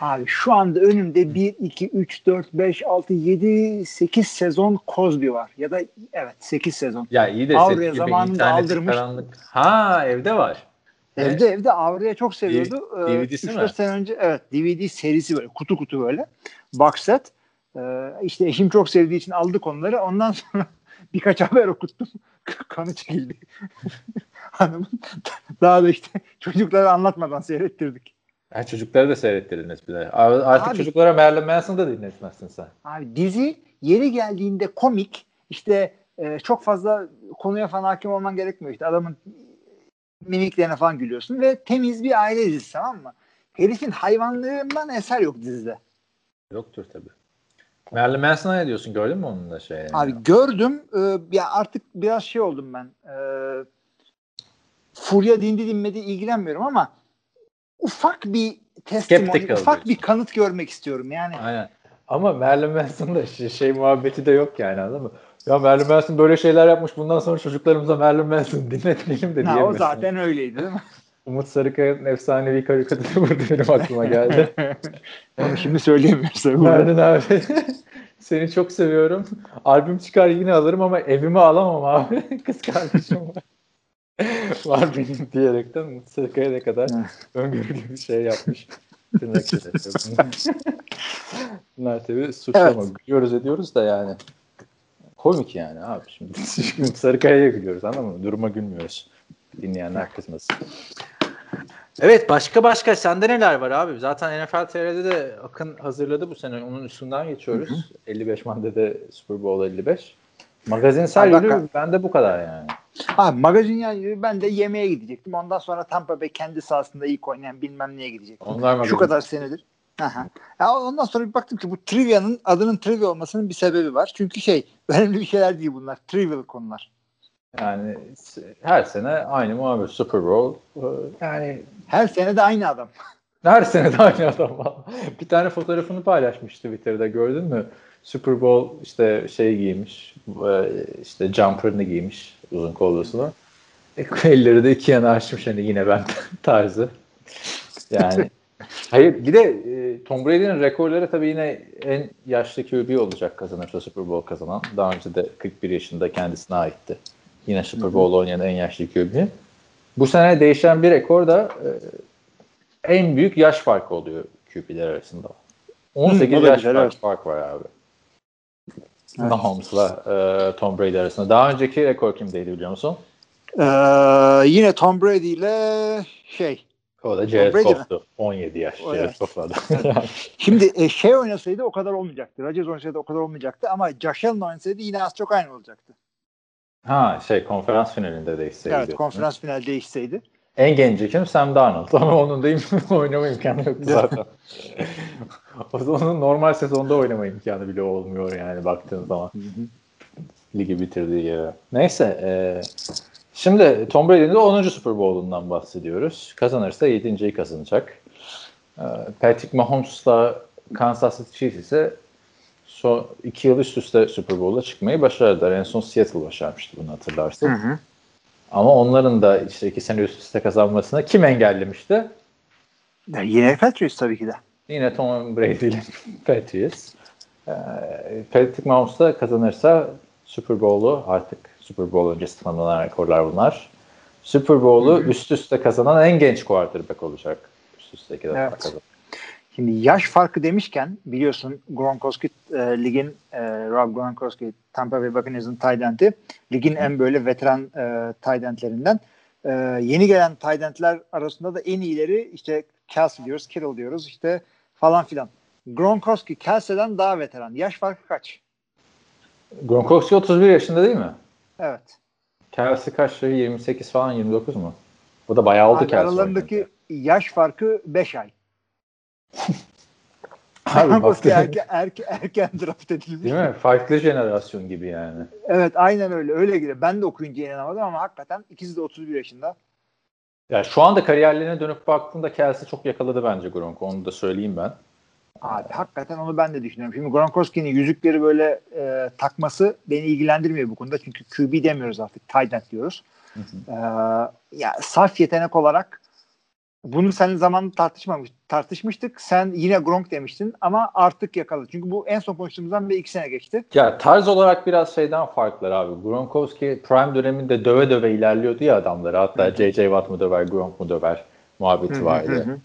Abi şu anda önümde 1, 2, 3, 4, 5, 6, 7, 8 sezon Cosby var. Ya da evet 8 sezon. Ya iyi de Avrupa'ya zamanında aldırmış. karanlık. Ha evde var. Evde evde Avrupa'ya çok seviyordu. Ee, DVD'si 3-4 mi? sene önce evet DVD serisi böyle kutu kutu böyle. Box set. Ee, işte eşim çok sevdiği için aldık onları. Ondan sonra birkaç haber okuttum. Kanı çekildi. Hanımın. Daha da işte çocuklara anlatmadan seyrettirdik. Ha, çocukları da de. Abi- Artık Abi- çocuklara Marilyn Manson'ı da dinletmezsin sen. Abi dizi yeri geldiğinde komik işte e, çok fazla konuya falan hakim olman gerekmiyor. İşte adamın mimiklerine falan gülüyorsun ve temiz bir aile dizisi tamam mı? Herifin hayvanlığından eser yok dizide. Yoktur tabii. Marilyn Manson'a ne diyorsun? Gördün mü onun da şey? yani? Abi gördüm e, ya artık biraz şey oldum ben. E, furya dindi dinmedi ilgilenmiyorum ama ufak bir testimony, ufak bir kanıt görmek istiyorum yani. Aynen. Ama Marilyn Manson'da şey, şey muhabbeti de yok yani anladın mı? Ya Marilyn Manson böyle şeyler yapmış bundan sonra çocuklarımıza Marilyn Manson dinletmeyelim de Ha, o zaten öyleydi değil mi? Umut Sarıkaya'nın efsanevi karikatürü burada benim aklıma geldi. Onu şimdi söyleyemiyoruz. Merlin abi seni çok seviyorum. Albüm çıkar yine alırım ama evime alamam abi. Kız kardeşim var. var benim diyerekten ne kadar öngörülü bir şey yapmış. Bunlar tabii suçlama. Evet. Gülüyoruz ediyoruz da yani. Komik yani abi. Şimdi Umut Sarıkaya'ya gülüyoruz anladın mı? Duruma gülmüyoruz. Dinleyenler kızmasın. Evet başka başka sende neler var abi? Zaten NFL TR'de de Akın hazırladı bu sene. Onun üstünden geçiyoruz. 55 maddede Super Bowl 55. Magazinsel yönü bende bu kadar yani. Abi magazin yani ben de yemeğe gidecektim. Ondan sonra Tampa Bay kendi sahasında ilk oynayan bilmem neye gidecektim. Onlar magazin. Şu kadar senedir. Aha. Ya ondan sonra bir baktım ki bu trivia'nın adının trivia olmasının bir sebebi var. Çünkü şey önemli bir şeyler değil bunlar. Trivial konular. Yani her sene aynı muhabbet Super Bowl. Ee, Yani Her sene de aynı adam. her sene de aynı adam. Bir tane fotoğrafını paylaşmıştı Twitter'da gördün mü? Super Bowl işte şey giymiş, e, işte jumper'ını giymiş uzun kollusunu. E, elleri de iki yana açmış hani yine ben tarzı. Yani hayır bir de e, Tom Brady'nin rekorları tabii yine en yaşlı QB olacak kazanırsa Super Bowl kazanan. Daha önce de 41 yaşında kendisine aitti. Yine Super Bowl oynayan en yaşlı QB. Bu sene değişen bir rekor da e, en büyük yaş farkı oluyor QB'ler arasında. 18 o da yaş güzel, fark, evet. fark var abi. Evet. Mahomes'la e, Tom Brady arasında. Daha önceki rekor kimdeydi biliyor musun? Ee, yine Tom Brady ile şey. O da Jared? Goff'tu. 17 yaş. O, Jared evet. Goff'la. Şimdi e, şey oynasaydı o kadar olmayacaktı. Rodgers oynasaydı o kadar olmayacaktı ama Josh Allen oynasaydı yine az çok aynı olacaktı. ha şey konferans finalinde değişseydi. evet diyorsun. konferans final değişseydi. En genci kim? Sam Darnold. Ama onun da oynama imkanı yoktu zaten. o onun normal sezonda oynama imkanı bile olmuyor yani baktığın zaman. Ligi bitirdiği yere. Neyse. E, Şimdi Tom Brady'nin de 10. Super Bowl'undan bahsediyoruz. Kazanırsa 7.yi kazanacak. Ee, Patrick Mahomes'la Kansas City Chiefs ise son iki yıl üst üste Super Bowl'a çıkmayı başardılar. En son Seattle başarmıştı bunu hatırlarsın. Hı hı. Ama onların da işte iki sene üst üste kazanmasını kim engellemişti? Ya Yine Patriots tabii ki de. Yine Tom Brady ile Patriots. Ee, Patrick Mahomes da kazanırsa Super Bowl'u artık Super Bowl öncesi tanımlanan rekorlar bunlar. Super Bowl'u üst üste kazanan en genç quarterback olacak. Üst üste iki defa Evet. kazan. Şimdi yaş farkı demişken biliyorsun Gronkowski e, ligin e, Rob Gronkowski Tampa Bay Buccaneers'ın tight. Ligin en böyle veteran e, tight end'lerinden. E, yeni gelen tight end'ler arasında da en iyileri işte Kelsey diyoruz, Kittle diyoruz işte falan filan. Gronkowski Kelsey'den daha veteran. Yaş farkı kaç? Gronkowski 31 yaşında değil mi? Evet. Kelsey kaç? 28 falan 29 mu? Bu da bayağı oldu Kelsey. aralarındaki yaş farkı 5 ay. Abi baktın- erken, erken, erken draft edilmiş. Değil mi? Farklı jenerasyon gibi yani. Evet aynen öyle. Öyle gidiyor. Ben de okuyunca inanamadım ama hakikaten ikisi de 31 yaşında. Ya şu anda kariyerlerine dönüp baktığında Kelsey çok yakaladı bence Gronk. Onu da söyleyeyim ben. Abi hakikaten onu ben de düşünüyorum. Şimdi Gronkowski'nin yüzükleri böyle e, takması beni ilgilendirmiyor bu konuda. Çünkü QB demiyoruz artık. Tight diyoruz. E, ya saf yetenek olarak bunu senin zamanında tartışmamış, tartışmıştık. Sen yine Gronk demiştin ama artık yakaladı. Çünkü bu en son konuştuğumuzdan bir iki sene geçti. Ya tarz olarak biraz şeyden farklılar abi. Gronkowski prime döneminde döve döve ilerliyordu ya adamları. Hatta J.J. Watt mı döver, Gronk mu döver muhabbeti vardı.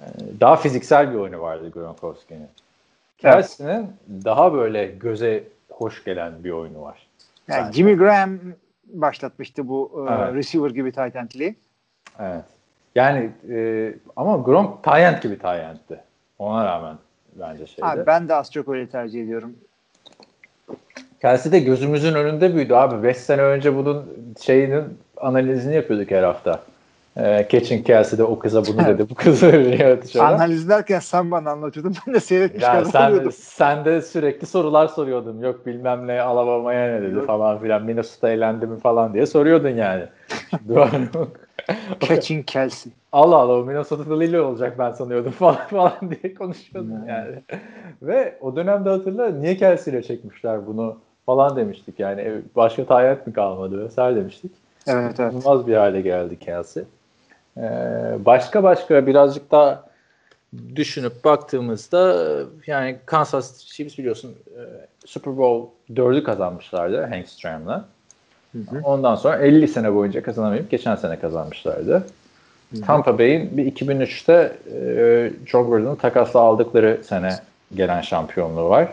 Ee, Daha fiziksel bir oyunu vardı Gronkowski'nin. Kelsey'nin daha böyle göze hoş gelen bir oyunu var. Yani. Jimmy Graham başlatmıştı bu e, Evet. receiver gibi tight endliği. Evet. Yani e, ama Gronk Tayent gibi Tayent'ti. Ona rağmen bence şeydi. Abi ben de az çok öyle tercih ediyorum. Kelsey de gözümüzün önünde büyüdü abi. 5 sene önce bunun şeyinin analizini yapıyorduk her hafta. Ee, Catching Kelsey de o kıza bunu dedi. Bu kıza öyle. Analiz derken sen bana anlatıyordun. Ben de seyretmiş Ya kadar sen, sen de sürekli sorular soruyordun. Yok bilmem ne Alabama'ya ne dedi Yok. falan filan. Minnesota eğlendi mi falan diye soruyordun yani. Doğru. Catching Kelsey. Allah Allah o Minnesota'da Lille olacak ben sanıyordum falan falan diye konuşuyordun Hmm. yani. Ve o dönemde hatırla niye Kelsey ile çekmişler bunu falan demiştik yani. Başka tayyat mi kalmadı vesaire demiştik. Evet evet. İnanılmaz bir hale geldi Kelsey. Ee, başka başka birazcık daha düşünüp baktığımızda yani Kansas City Chiefs biliyorsun e, Super Bowl 4'ü kazanmışlardı Hank Stram'la. Ondan sonra 50 sene boyunca kazanamayıp geçen sene kazanmışlardı. Tampa Bay'in bir 2003'te e, John Gordon'u takasla aldıkları sene gelen şampiyonluğu var.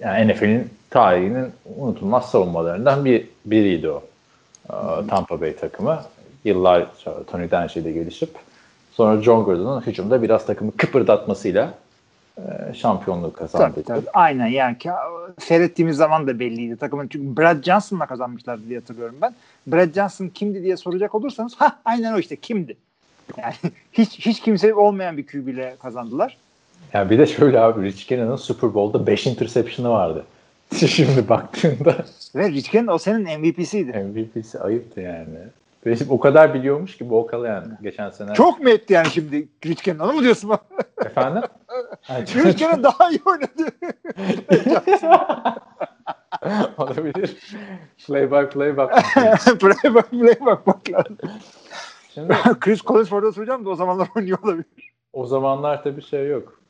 Yani NFL'in tarihinin unutulmaz savunmalarından bir biriydi o. E, Tampa Bay takımı. Yıllar sonra Tony Dungy ile gelişip sonra John Gordon'un hücumda biraz takımı kıpırdatmasıyla şampiyonluğu kazandı. Tabii, tabii. Aynen yani ki, seyrettiğimiz zaman da belliydi takımın. Çünkü Brad Johnson'la kazanmışlardı diye hatırlıyorum ben. Brad Johnson kimdi diye soracak olursanız ha aynen o işte kimdi. Yani hiç hiç kimse olmayan bir QB ile kazandılar. Yani bir de şöyle abi Rich Gannon'ın Super Bowl'da 5 interception'ı vardı. Şimdi baktığında Ve Rich Gannon o senin MVP'siydi. MVP'si ayıptı yani. Benim o kadar biliyormuş ki bu yani geçen sene. Çok mu etti yani şimdi Rich Gannon mı diyorsun? Efendim? Ha, Rich Gannon daha iyi oynadı. Olabilir. Play by play bak. play bak play bak bak lazım. Şimdi Chris Collinsford'a soracağım da o zamanlar oynuyor olabilir. o zamanlar tabii şey yok.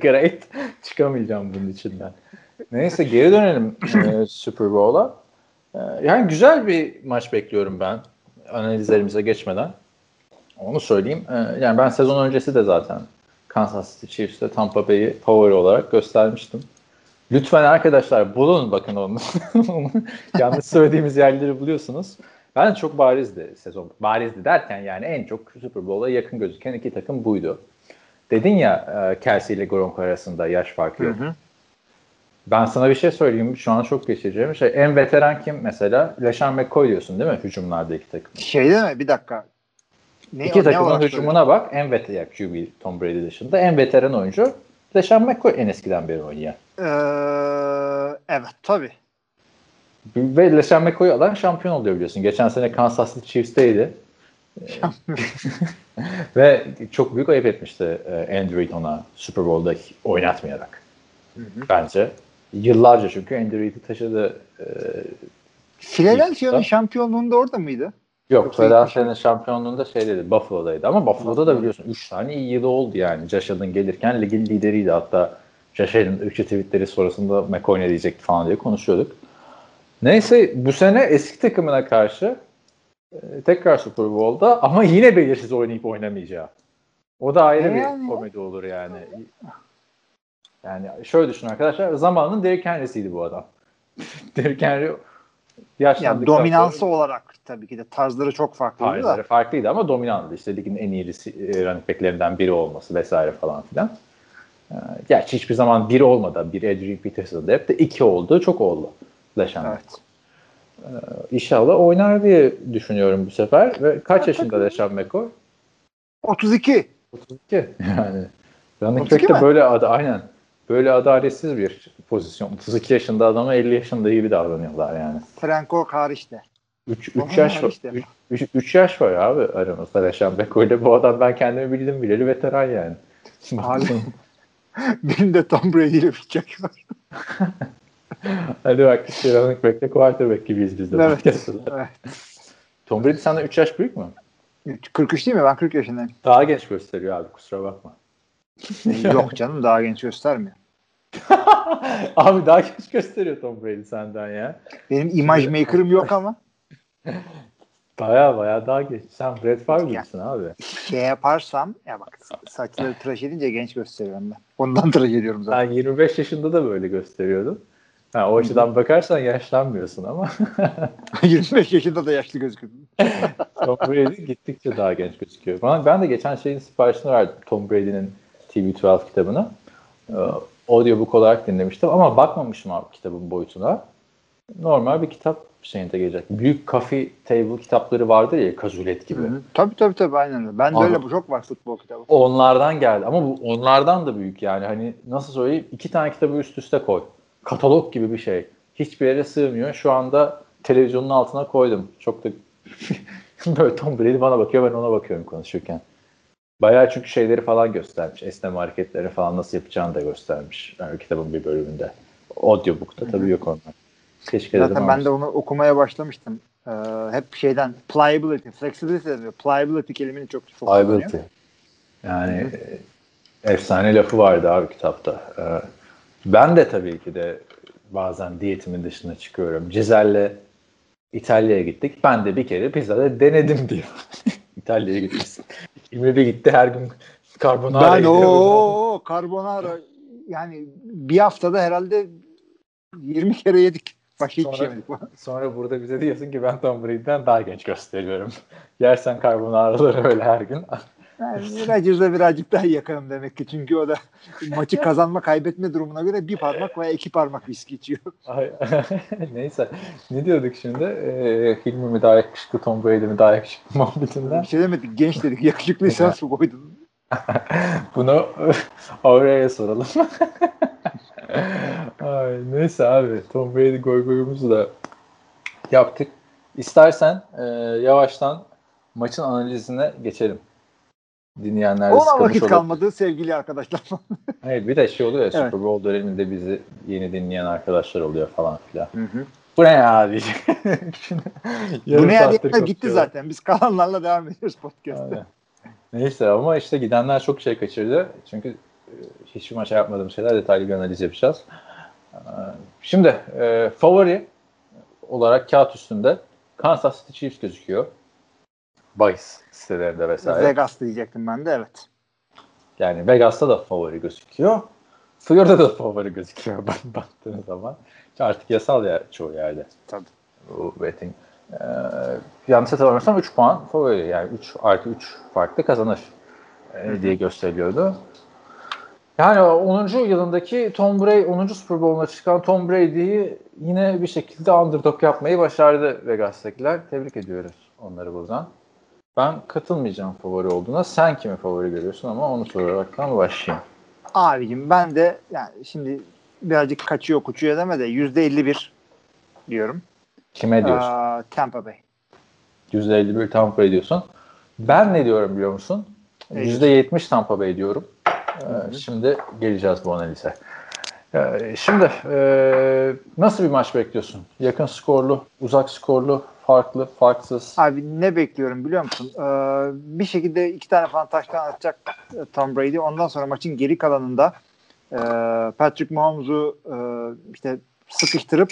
Great. Çıkamayacağım bunun içinden. Neyse geri dönelim e, Super Bowl'a. E, yani güzel bir maç bekliyorum ben analizlerimize geçmeden. Onu söyleyeyim. E, yani ben sezon öncesi de zaten Kansas City Chiefs'te Tampa Bay'i favori olarak göstermiştim. Lütfen arkadaşlar bulun bakın onu. Yanlış söylediğimiz yerleri buluyorsunuz. Ben çok barizdi sezon. Barizdi derken yani en çok Super Bowl'a yakın gözüken iki takım buydu. Dedin ya e, Kelsey ile Gronk arasında yaş farkı yok. Ben sana bir şey söyleyeyim. Şu an çok geçeceğim. Şey, en veteran kim mesela? LeSean McCoy diyorsun değil mi? Hücumlarda iki takım. Şey değil mi? Bir dakika. Ne, İki ne takımın olarak hücumuna bak. En veteran QB Tom Brady dışında. En veteran oyuncu LeSean McCoy en eskiden beri oynayan. Ee, evet tabii. Ve LeSean McCoy'u alan şampiyon oluyor biliyorsun. Geçen sene Kansas City Chiefs'teydi. Ve çok büyük ayıp etmişti e, Andrew Reid ona Super Bowl'da oynatmayarak. Hı hı. Bence. Yıllarca çünkü Andrew Reid'i taşıdı. E, Philadelphia'nın şampiyonluğunda orada mıydı? yok Philadelphia'nın şampiyonluğunda şeydeydi Buffalo'daydı ama Buffalo'da da biliyorsun 3 tane iyi yılı oldu yani. Josh Allen gelirken ligin lideriydi hatta Josh Allen'ın ırkçı tweetleri sonrasında McCoy ne diyecekti falan diye konuşuyorduk. Neyse bu sene eski takımına karşı e, tekrar Super Bowl'da ama yine belirsiz oynayıp oynamayacağı. O da ayrı E bir yani. komedi olur yani. Yani şöyle düşün arkadaşlar. Zamanın Derrick Henry'siydi bu adam. Derrick Henry Yani yaşlandıktan dominansı sonra olarak tabii ki de tarzları çok farklıydı tarzları da. farklıydı ama dominanttı. İşte ligin en iyi e, running backlerinden biri olması vesaire falan filan. Ee, Gerçi hiçbir zaman bir olmadı. Bir Adrian Peterson'da hep de iki oldu. Çok oldu. Leşan. Evet. İnşallah oynar diye düşünüyorum bu sefer. Ve kaç Evet, yaşında. Leşan McCoy? 32. 32. Yani. Running 32 back'te böyle adı aynen. Böyle adaletsiz bir pozisyon. 32 yaşında adama 50 yaşında gibi davranıyorlar yani. Franco hariç de. 3 Oha, 3 yaş var. işte. 3 yaş var abi aramızda Leşan McCoy ile bu adam ben kendimi bildim bileli veteran yani. Hala. Benim de Tom Brady ile bir çek var. Hadi bak işte running back'te quarterback gibiyiz biz de. Evet. Evet. Tom Brady senden 3 yaş büyük mü? 43 değil mi? Ben 40 yaşındayım. Daha genç gösteriyor abi kusura bakma. Yok canım daha genç göstermiyor. abi daha genç gösteriyor Tom Brady senden ya. Benim imaj maker'ım yok ama Baya baya daha genç. Sen Brett Favre gibisin abi. şey yaparsam ya bak saçları tıraş edince genç gösteriyorum ben. Ondan tıraş ediyorum zaten. Sen 25 yaşında da böyle gösteriyordun. Ha, o açıdan bakarsan yaşlanmıyorsun ama 25 yaşında da yaşlı gözüküyorum. Tom Brady gittikçe daha genç gözüküyor. Bana, ben de geçen şeyin siparişini verdim Tom Brady'nin TV12 kitabını. Ee, audiobook olarak dinlemiştim ama bakmamışım abi kitabın boyutuna. Normal bir kitap şeyinde gelecek. Büyük coffee table kitapları vardır ya kazulet gibi. Hı hı. Tabii tabii tabii aynen. Ben de Abi. öyle bu çok var futbol kitabı. Onlardan geldi ama bu onlardan da büyük yani hani nasıl söyleyeyim iki tane kitabı üst üste koy. Katalog gibi bir şey. Hiçbir yere sığmıyor. Şu anda televizyonun altına koydum. Çok da böyle Tom Brady bana bakıyor ben ona bakıyorum konuşurken. Bayağı çünkü şeyleri falan göstermiş. Esneme hareketleri falan nasıl yapacağını da göstermiş. Yani kitabın bir bölümünde. Audiobook'ta tabii yok onlar. Keşke dedim Zaten ben ama- de onu okumaya başlamıştım. Ee, hep şeyden pliability, flexibility demiyor. Pliability kelimeni çok çok kullanıyor. Liability. Yani e, efsane lafı vardı abi kitapta. Ee, ben de tabii ki de bazen diyetimin dışına çıkıyorum. Cizel'le İtalya'ya gittik. Ben de bir kere pizzada denedim diyor. İtalya'ya gitmişsin. İlmi bir gitti her gün karbonara Ben yiyor. o carbonara yani bir haftada herhalde 20 kere yedik. Başka hiçbir Sonra- şey yemedik. Sonra burada bize diyorsun ki ben Tom Brady'den daha genç gösteriyorum. Yersen karbonaraları öyle her gün. Yani Rodgers'a birazcık daha yakınım demek ki. Çünkü o da maçı kazanma kaybetme durumuna göre bir parmak veya iki parmak viski içiyor. Neyse. Ne diyorduk şimdi? Ee, Hilmi mi daha yakışıklı, Tom Brady mi daha yakışıklı muhabbetinden. Bir şey demedik. Genç dedik. Yakışıklıysan su koydun. Bunu Aura'ya soralım. Ay, neyse abi. Tom Brady goy goyumuzu da yaptık. İstersen e, yavaştan maçın analizine geçelim. Dinleyenler Ona vakit olur. kalmadı sevgili arkadaşlar. Hayır bir de şey oluyor ya Evet. Super Bowl döneminde bizi yeni dinleyen arkadaşlar oluyor falan filan. Hı hı. Bu ne ya diyecek. Bu ne yani gitti zaten. Biz kalanlarla devam ediyoruz podcast'te. Aynen. Neyse ama işte gidenler çok şey kaçırdı. Çünkü e, hiçbir maça yapmadığım şeyler detaylı bir analiz yapacağız. Ee, Şimdi e, favori olarak kağıt üstünde Kansas City Chiefs gözüküyor. Bahis sitelerinde vesaire. Vegas diyecektim ben de evet. Yani Vegas'ta da favori gözüküyor. Florida'da da favori gözüküyor bak baktığın zaman. Artık yasal ya çoğu yerde. Tabii. Bu betting. Ee, yanlış hatırlamıyorsam 3 puan favori yani 3 artı 3 farklı kazanır e, diye gösteriliyordu. Yani 10. yılındaki Tom Brady 10. Super Bowl'una çıkan Tom Brady'yi yine bir şekilde underdog yapmayı başardı Vegas'takiler. Tebrik ediyoruz onları buradan. Ben katılmayacağım favori olduğuna. Sen kimi favori görüyorsun ama onu soraraktan başlayayım. Abicim ben de yani şimdi birazcık kaçıyor kuçuyor deme de yüzde 51 diyorum. Kime diyorsun? Aa, Tampa Bay. %51 Tampa Bay diyorsun. Ben ne diyorum biliyor musun? Evet. %70 Tampa Bay diyorum. Ee, şimdi geleceğiz bu analize. Ee, şimdi e, nasıl bir maç bekliyorsun? Yakın skorlu, uzak skorlu, farklı, farksız. Abi ne bekliyorum biliyor musun? Ee, bir şekilde iki tane falan taştan atacak e, Tom Brady. Ondan sonra maçın geri kalanında e, Patrick Mahomes'u e, işte sıkıştırıp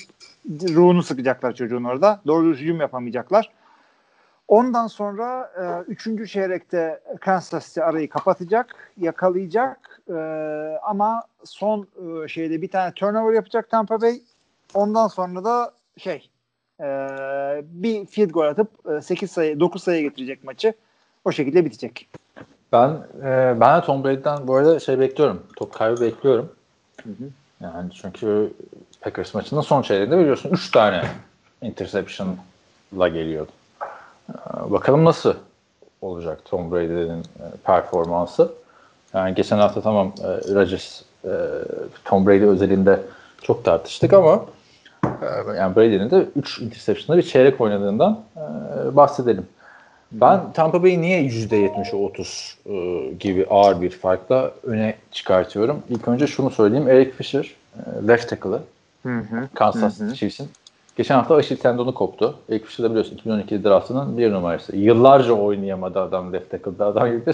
ruhunu sıkacaklar çocuğun orada. Doğru hücum yapamayacaklar. Ondan sonra e, üçüncü çeyrekte Kansas City arayı kapatacak, yakalayacak e, ama son e, şeyde bir tane turnover yapacak Tampa Bay. Ondan sonra da şey e, bir field goal atıp e, 8 sayı 9 sayı getirecek maçı. O şekilde bitecek. Ben e, ben de Tom Brady'den bu arada şey bekliyorum. Top kaybı bekliyorum. Yani çünkü Packers maçının son çeyreğinde biliyorsun 3 tane interception'la geliyordu. Ee, bakalım nasıl olacak Tom Brady'nin e, performansı. Yani geçen hafta tamam e, Rodgers e, Tom Brady özelinde çok tartıştık ama e, yani Brady'nin de 3 interception'da bir çeyrek oynadığından e, bahsedelim. Ben Tampa Bay'i niye %70'e 30 e, gibi ağır bir farkla öne çıkartıyorum? İlk önce şunu söyleyeyim. Eric Fisher, e, left tackle'ı Kansas City Chiefs'in. Geçen hafta Achilles tendonu koptu. Eric Fisher de biliyorsun 2012 draftının bir numarası. Yıllarca oynayamadı adam left tackle'da. Adam gibi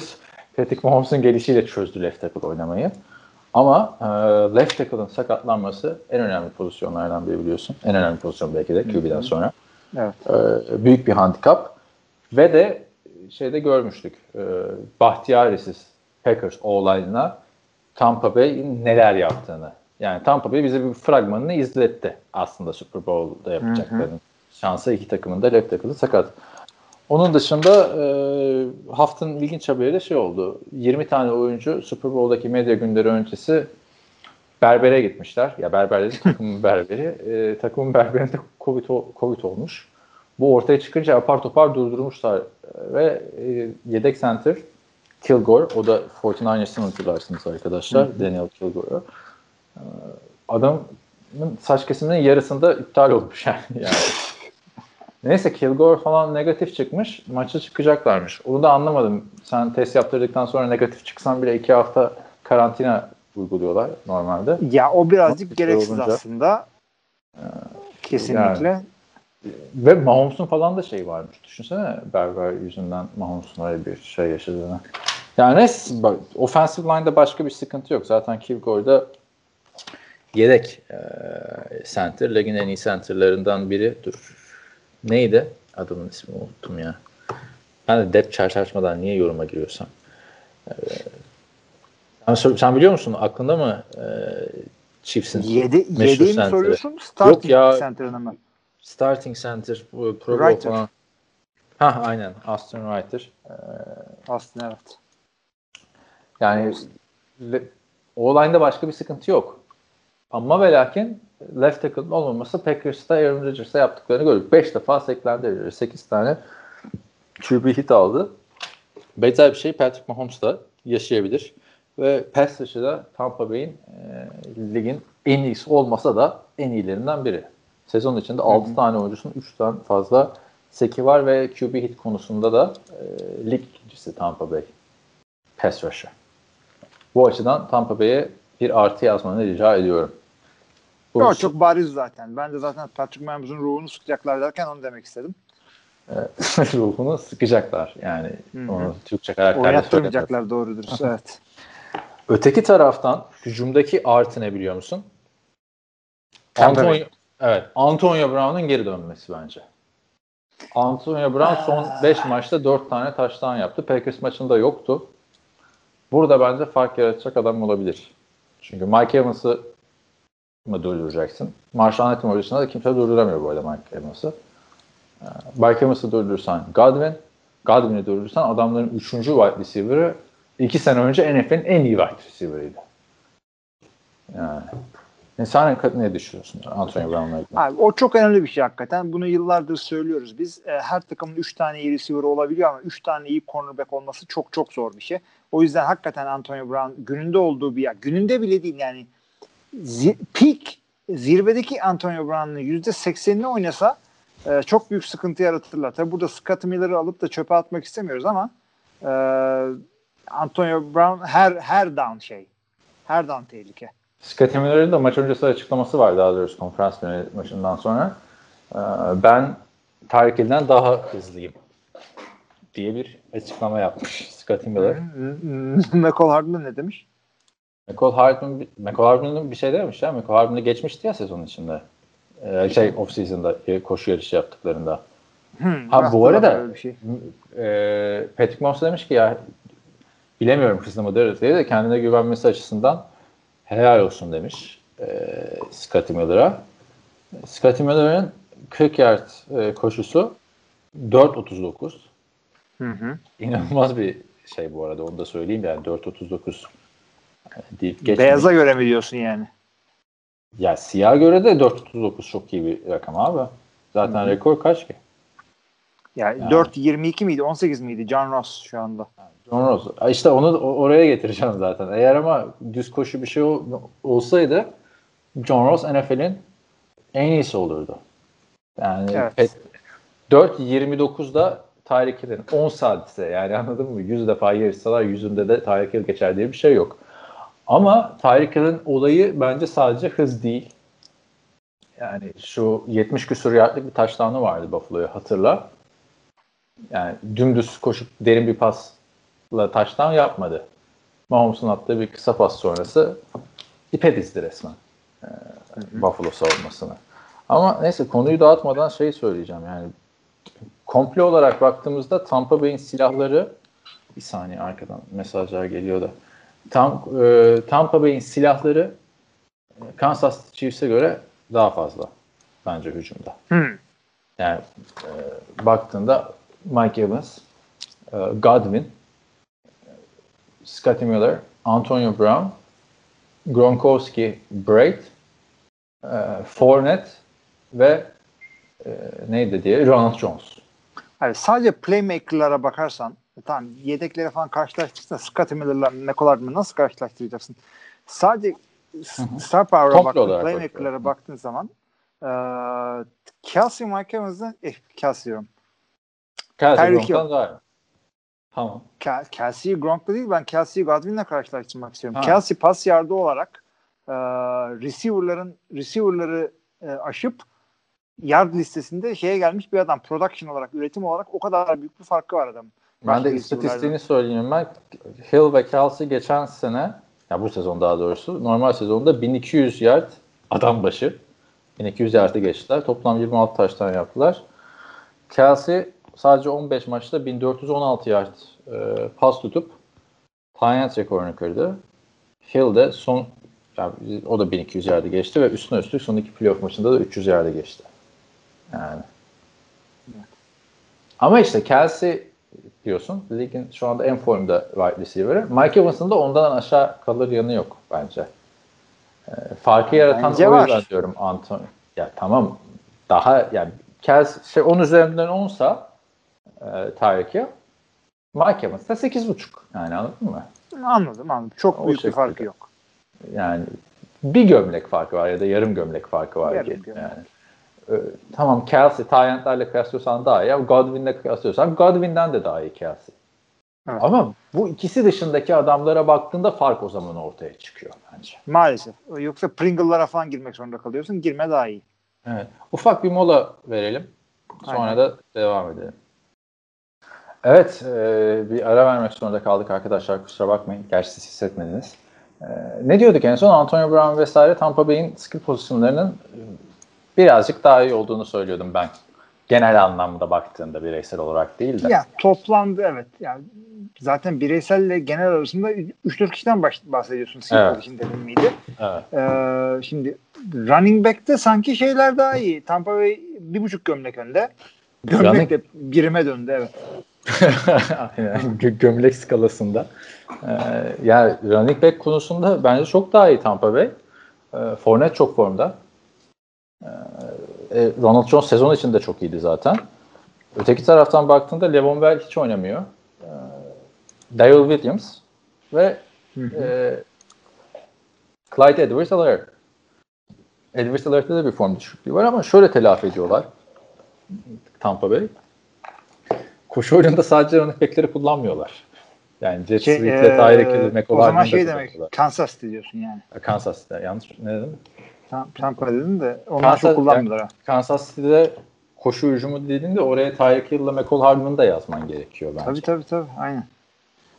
Patrick Mahomes'un gelişiyle çözdü left tackle oynamayı. Ama e, left tackle'ın sakatlanması en önemli pozisyonlardan biri biliyorsun. En önemli pozisyon belki de QB'den sonra. Evet. E, büyük bir handikap. Ve de şeyde görmüştük. E, Bahtiyarisiz Packers olayına Tampa Bay neler yaptığını. Yani Tampa Bay bize bir fragmanını izletti aslında Super Bowl'da yapacaklarının. Şansa iki takımın da left tackle'ı sakat. Onun dışında e, haftanın ilginç haberi de şey oldu. 20 tane oyuncu Super Bowl'daki medya günleri öncesi berbere gitmişler. Ya berber dedim takımın berberi. E, takımın berberinde COVID, COVID olmuş. Bu ortaya çıkınca apar topar durdurmuşlar ve e, yedek center Kilgore, o da 49ers'ın hatırlarsınız arkadaşlar, hı hı. Daniel Kilgore'u. E, adamın saç kesiminin yarısında iptal olmuş yani. yani. Neyse Kilgore falan negatif çıkmış, maça çıkacaklarmış. Onu da anlamadım. Sen test yaptırdıktan sonra negatif çıksan bile iki hafta karantina uyguluyorlar normalde. Ya o birazcık gereksiz olunca, aslında. Kesinlikle. Yani, ve Mahomes'un falan da şey varmış. Düşünsene Berber yüzünden Mahomes'un öyle bir şey yaşadığını. Yani neyse bak, offensive line'da başka bir sıkıntı yok. Zaten Kilgore'da yedek e, center. Ligin en iyi centerlarından biri. Dur. Neydi? Adamın ismini unuttum ya. Ben de depth chart açmadan niye yoruma giriyorsam. E, sen, sen biliyor musun? Aklında mı e, Chiefs'in Yedi, yediği mi soruyorsun? Starting Yok ya, center'ını mı? Starting center Pro Bowl falan. Ha aynen Austin Writer. Ee, Austin evet. Yani o line'da başka bir sıkıntı yok. Ama ve lakin left tackle'ın olmaması Packers'ta Aaron Rodgers'a yaptıklarını gördük. 5 defa seklendi. 8 tane QB hit aldı. Benzer bir şey Patrick Mahomes da yaşayabilir. Ve pass rush'ı da Tampa Bay'in e, ligin en iyisi olmasa da en iyilerinden biri. Sezon içinde 6 Hı-hı. tane oyuncusunun 3'ten fazla seki var ve QB hit konusunda da e, lig ikincisi Tampa Bay. Pass rusher. Bu açıdan Tampa Bay'e bir artı yazmanı rica ediyorum. Yok, çok bariz zaten. Ben de zaten Patrick Mahomes'un ruhunu sıkacaklar derken onu demek istedim. ruhunu sıkacaklar. Yani Hı-hı. onu Türkçe karakterle Oynattırmayacaklar doğrudur. evet. Öteki taraftan hücumdaki artı ne biliyor musun? Antonio, evet, Antonio Brown'un geri dönmesi bence. Antonio Brown son 5 maçta 4 tane taştan yaptı. Packers maçında yoktu. Burada bence fark yaratacak adam olabilir. Çünkü Mike Evans'ı mı durduracaksın? Marshall dışında da kimse durduramıyor bu arada Mike Evans'ı. Ee, Mike Evans'ı durdurursan Godwin, Godwin'i durdurursan adamların 3. wide receiver'ı 2 sene önce NFL'in en iyi wide receiver'ıydı. Yani sen ne düşünüyorsun Antonio Brown'la ilgili? Abi, o çok önemli bir şey hakikaten. Bunu yıllardır söylüyoruz biz. E, her takımın 3 tane iyi receiver olabiliyor ama 3 tane iyi cornerback olması çok çok zor bir şey. O yüzden hakikaten Antonio Brown gününde olduğu bir yer. Gününde bile değil yani zi, peak zirvedeki Antonio Brown'ın %80'ini oynasa e, çok büyük sıkıntı yaratırlar. Tabi burada Scott Miller'ı alıp da çöpe atmak istemiyoruz ama e, Antonio Brown her her down şey. Her down tehlike. Scottie Miller'ın da maç öncesi açıklaması var daha doğrusu konferans maçından sonra. Ee, ben Tarık daha hızlıyım diye bir açıklama yapmış Scottie Miller. McCall Hardman ne demiş? McCall Hardman, McCall Hardman'ın bir şey demiş ya. McCall Hardman'ı geçmişti ya sezon içinde. Ee, şey off season'da e, koşu yarışı yaptıklarında. Hmm, Ha bu arada şey. e, Patrick Mahomes demiş ki ya bilemiyorum hızlı mıdır diye de kendine güvenmesi açısından helal olsun demiş e, Scottie Miller'a. Scottie Miller'ın 40 yard e, koşusu 4.39. Hı hı. İnanılmaz bir şey bu arada onu da söyleyeyim yani 4.39 deyip geçmeyin. Beyaza göre mi diyorsun yani? Ya siyah göre de 4.39 çok iyi bir rakam abi. Zaten rekor kaç ki? Yani, Yani. 4.22 miydi? 18 miydi? John Ross şu anda. John Ross. İşte onu oraya getireceğim zaten. Eğer ama düz koşu bir şey ol- olsaydı John Ross NFL'in en iyisi olurdu. Yani Evet. pet- 4.29'da Tyreek Hill'in 10 saatse yani anladın mı? 100 defa yarışsalar yüzünde de Tyreek Hill geçer diye bir şey yok. Ama Tyreek Hill'in olayı bence sadece hız değil. Yani şu 70 küsur yardlık bir taştanı vardı Buffalo'ya hatırla. Yani dümdüz koşup derin bir pasla taştan yapmadı. Mahomes'un attığı bir kısa pas sonrası ipe dizdi resmen e, Buffalo savunmasını. Ama neyse konuyu dağıtmadan şey söyleyeceğim yani komple olarak baktığımızda Tampa Bay'in silahları bir saniye arkadan mesajlar geliyor da Tam, e, Tampa Bay'in silahları e, Kansas Chiefs'e göre daha fazla bence hücumda. Hmm. Yani e, baktığında Mike Evans, e, Godwin, Scottie Miller, Antonio Brown, Gronkowski, Braid, e, Fournette ve e, neydi diye Ronald Jones. Hani sadece playmaker'lara bakarsan tamam yedeklere falan karşılaştırırsan Scottie Miller'la Hardman'ı nasıl karşılaştıracaksın? Sadece star power'a olarak playmaker'lara baktığın zaman eee Kelsey Mike Evans'ın eh, Kelsey diyorum. Kelsey Gronk'tan daha iyi. Tamam. Kel- Kelsey'yi Gronk'la değil ben Kelsey'yi Godwin'le karşılaştırmak istiyorum. Ha. Kelsey pas yardı olarak eee receiver'ların receiver'ları e, aşıp yard listesinde şeye gelmiş bir adam. Production olarak, üretim olarak o kadar büyük bir farkı var adam. Ben de istatistiğini söyleyeyim ben. Hill ve Kelsey geçen sene, ya bu sezon daha doğrusu, normal sezonda 1200 yard adam başı. 1200 yardı geçtiler. Toplam 26 taştan yaptılar. Kelsey sadece 15 maçta 1416 yard e, pas tutup Tyent rekorunu kırdı. Hill de son yani o da 1200 yardı geçti ve üstüne üstlük son iki playoff maçında da 300 yardı geçti. Yani. Ama işte Kelsey diyorsun. Ligin şu anda en formda wide receiver'ı. Mike Evans'ın da ondan aşağı kalır yanı yok bence. E, farkı yaratan Bence o var. yüzden diyorum Anthony. Ya tamam daha yani Kelsey şey 10 üzerinden 10'sa e, Tyreek Hill Mike Evans da 8.5 yani anladın mı? Anladım anladım. Çok O büyük bir farkı yok. Yani bir gömlek farkı var ya da yarım gömlek farkı var Yarım gömlek. Ee, tamam Kelsey, Tyent'lerle kıyaslıyorsan daha iyi Godwin'le kıyaslıyorsan Godwin'den de daha iyi Kelsey. Evet. Ama bu ikisi dışındaki adamlara baktığında fark o zaman ortaya çıkıyor bence. Maalesef. Yoksa Pringle'lara falan girmek zorunda kalıyorsun. Girme daha iyi. Evet. Ufak bir mola verelim. Sonra Aynen. da devam edelim. Evet, e, bir ara vermek zorunda kaldık arkadaşlar. Kusura bakmayın. Gerçi siz hissetmediniz. E, ne diyorduk en son? Antonio Brown vesaire Tampa Bay'in skill pozisyonlarının birazcık daha iyi olduğunu söylüyordum ben. Genel anlamda baktığında bireysel olarak değil de. Ya toplamda evet. Yani zaten bireyselle genel arasında 3-4 kişiden bahsediyorsun. Evet. demin miydi? Evet. Ee, şimdi running back'te sanki şeyler daha iyi. Tampa Bay bir buçuk gömlek önde. Gömlek Running- de birime döndü evet. Aynen. Gö- gömlek skalasında. Ee, yani running back konusunda bence çok daha iyi Tampa Bay. Ee, Fournette çok formda. Ee, e, Ronald Jones sezon içinde çok iyiydi zaten. Öteki taraftan baktığında Levon Bell hiç oynamıyor. Daryl Williams ve e, Clyde Edwards-Helaire. Edwards-Helaire'de de bir form düşüklüğü var ama şöyle telafi ediyorlar. Tampa Bay. Koşu oyununda sadece running back'leri kullanmıyorlar. Yani Jet Şey, Sweet ve Tyreek Hill, o zaman şey demek. Kansas diyorsun yani. Kansas'ta yanlış ne dedim? Tam, Tampa dedin de onlar Kansas- çok kullanmıyorlar. ha. Kansas City'de koşu hücumu dediğinde oraya Tyreek Hill ile McCall Hardman'ı da yazman gerekiyor bence. Tabii tabii tabii. Aynen.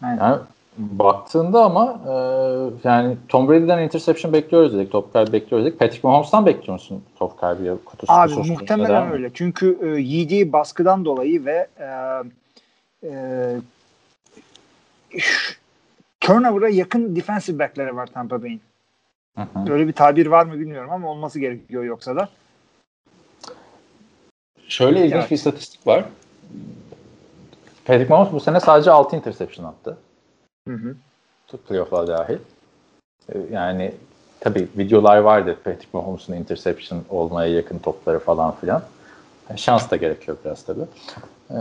Aynen. Yani baktığında ama e, yani Tom Brady'den interception bekliyoruz dedik. Top kaybı bekliyoruz dedik. Patrick Mahomes'tan bekliyor musun top kaybı kutusu? Abi kutusu- muhtemelen neden mi? öyle. Çünkü e, yiyeceği baskıdan dolayı ve e, e, turnover'a yakın defensive back'leri var Tampa Bay'in. Hı hı. Öyle bir tabir var mı bilmiyorum ama olması gerekiyor yoksa da. Şöyle ilginç Evet. bir istatistik var. Patrick Mahomes bu sene sadece 6 interception attı. Hı hı. Playoff'lar dahil. E, Yani tabii videolar vardı Patrick Mahomes'un interception olmaya yakın topları falan filan. Şans da gerekiyor biraz tabii. E,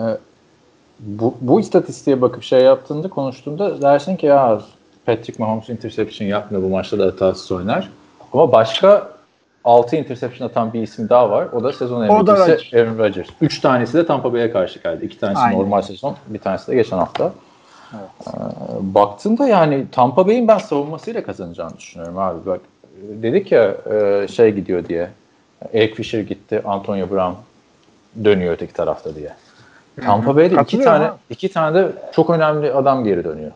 bu, bu istatistiğe bakıp şey yaptığında konuştuğunda dersin ki ya Patrick Mahomes interception yapmıyor bu maçta da hatasız oynar. Ama başka 6 interception atan bir isim daha var. O da sezon MVP'si. Aaron Rodgers. 3 tanesi de Tampa Bay'e karşı geldi. 2 tanesi Aynen. normal sezon, bir tanesi de geçen hafta. Ee, baktığında yani Tampa Bay'in ben savunmasıyla kazanacağını düşünüyorum abi. Bak dedik ya e, şey gidiyor diye. Eric Fisher gitti, Antonio Brown dönüyor öteki tarafta diye. Tampa Bay'de iki tane iki tane de çok önemli adam geri dönüyor.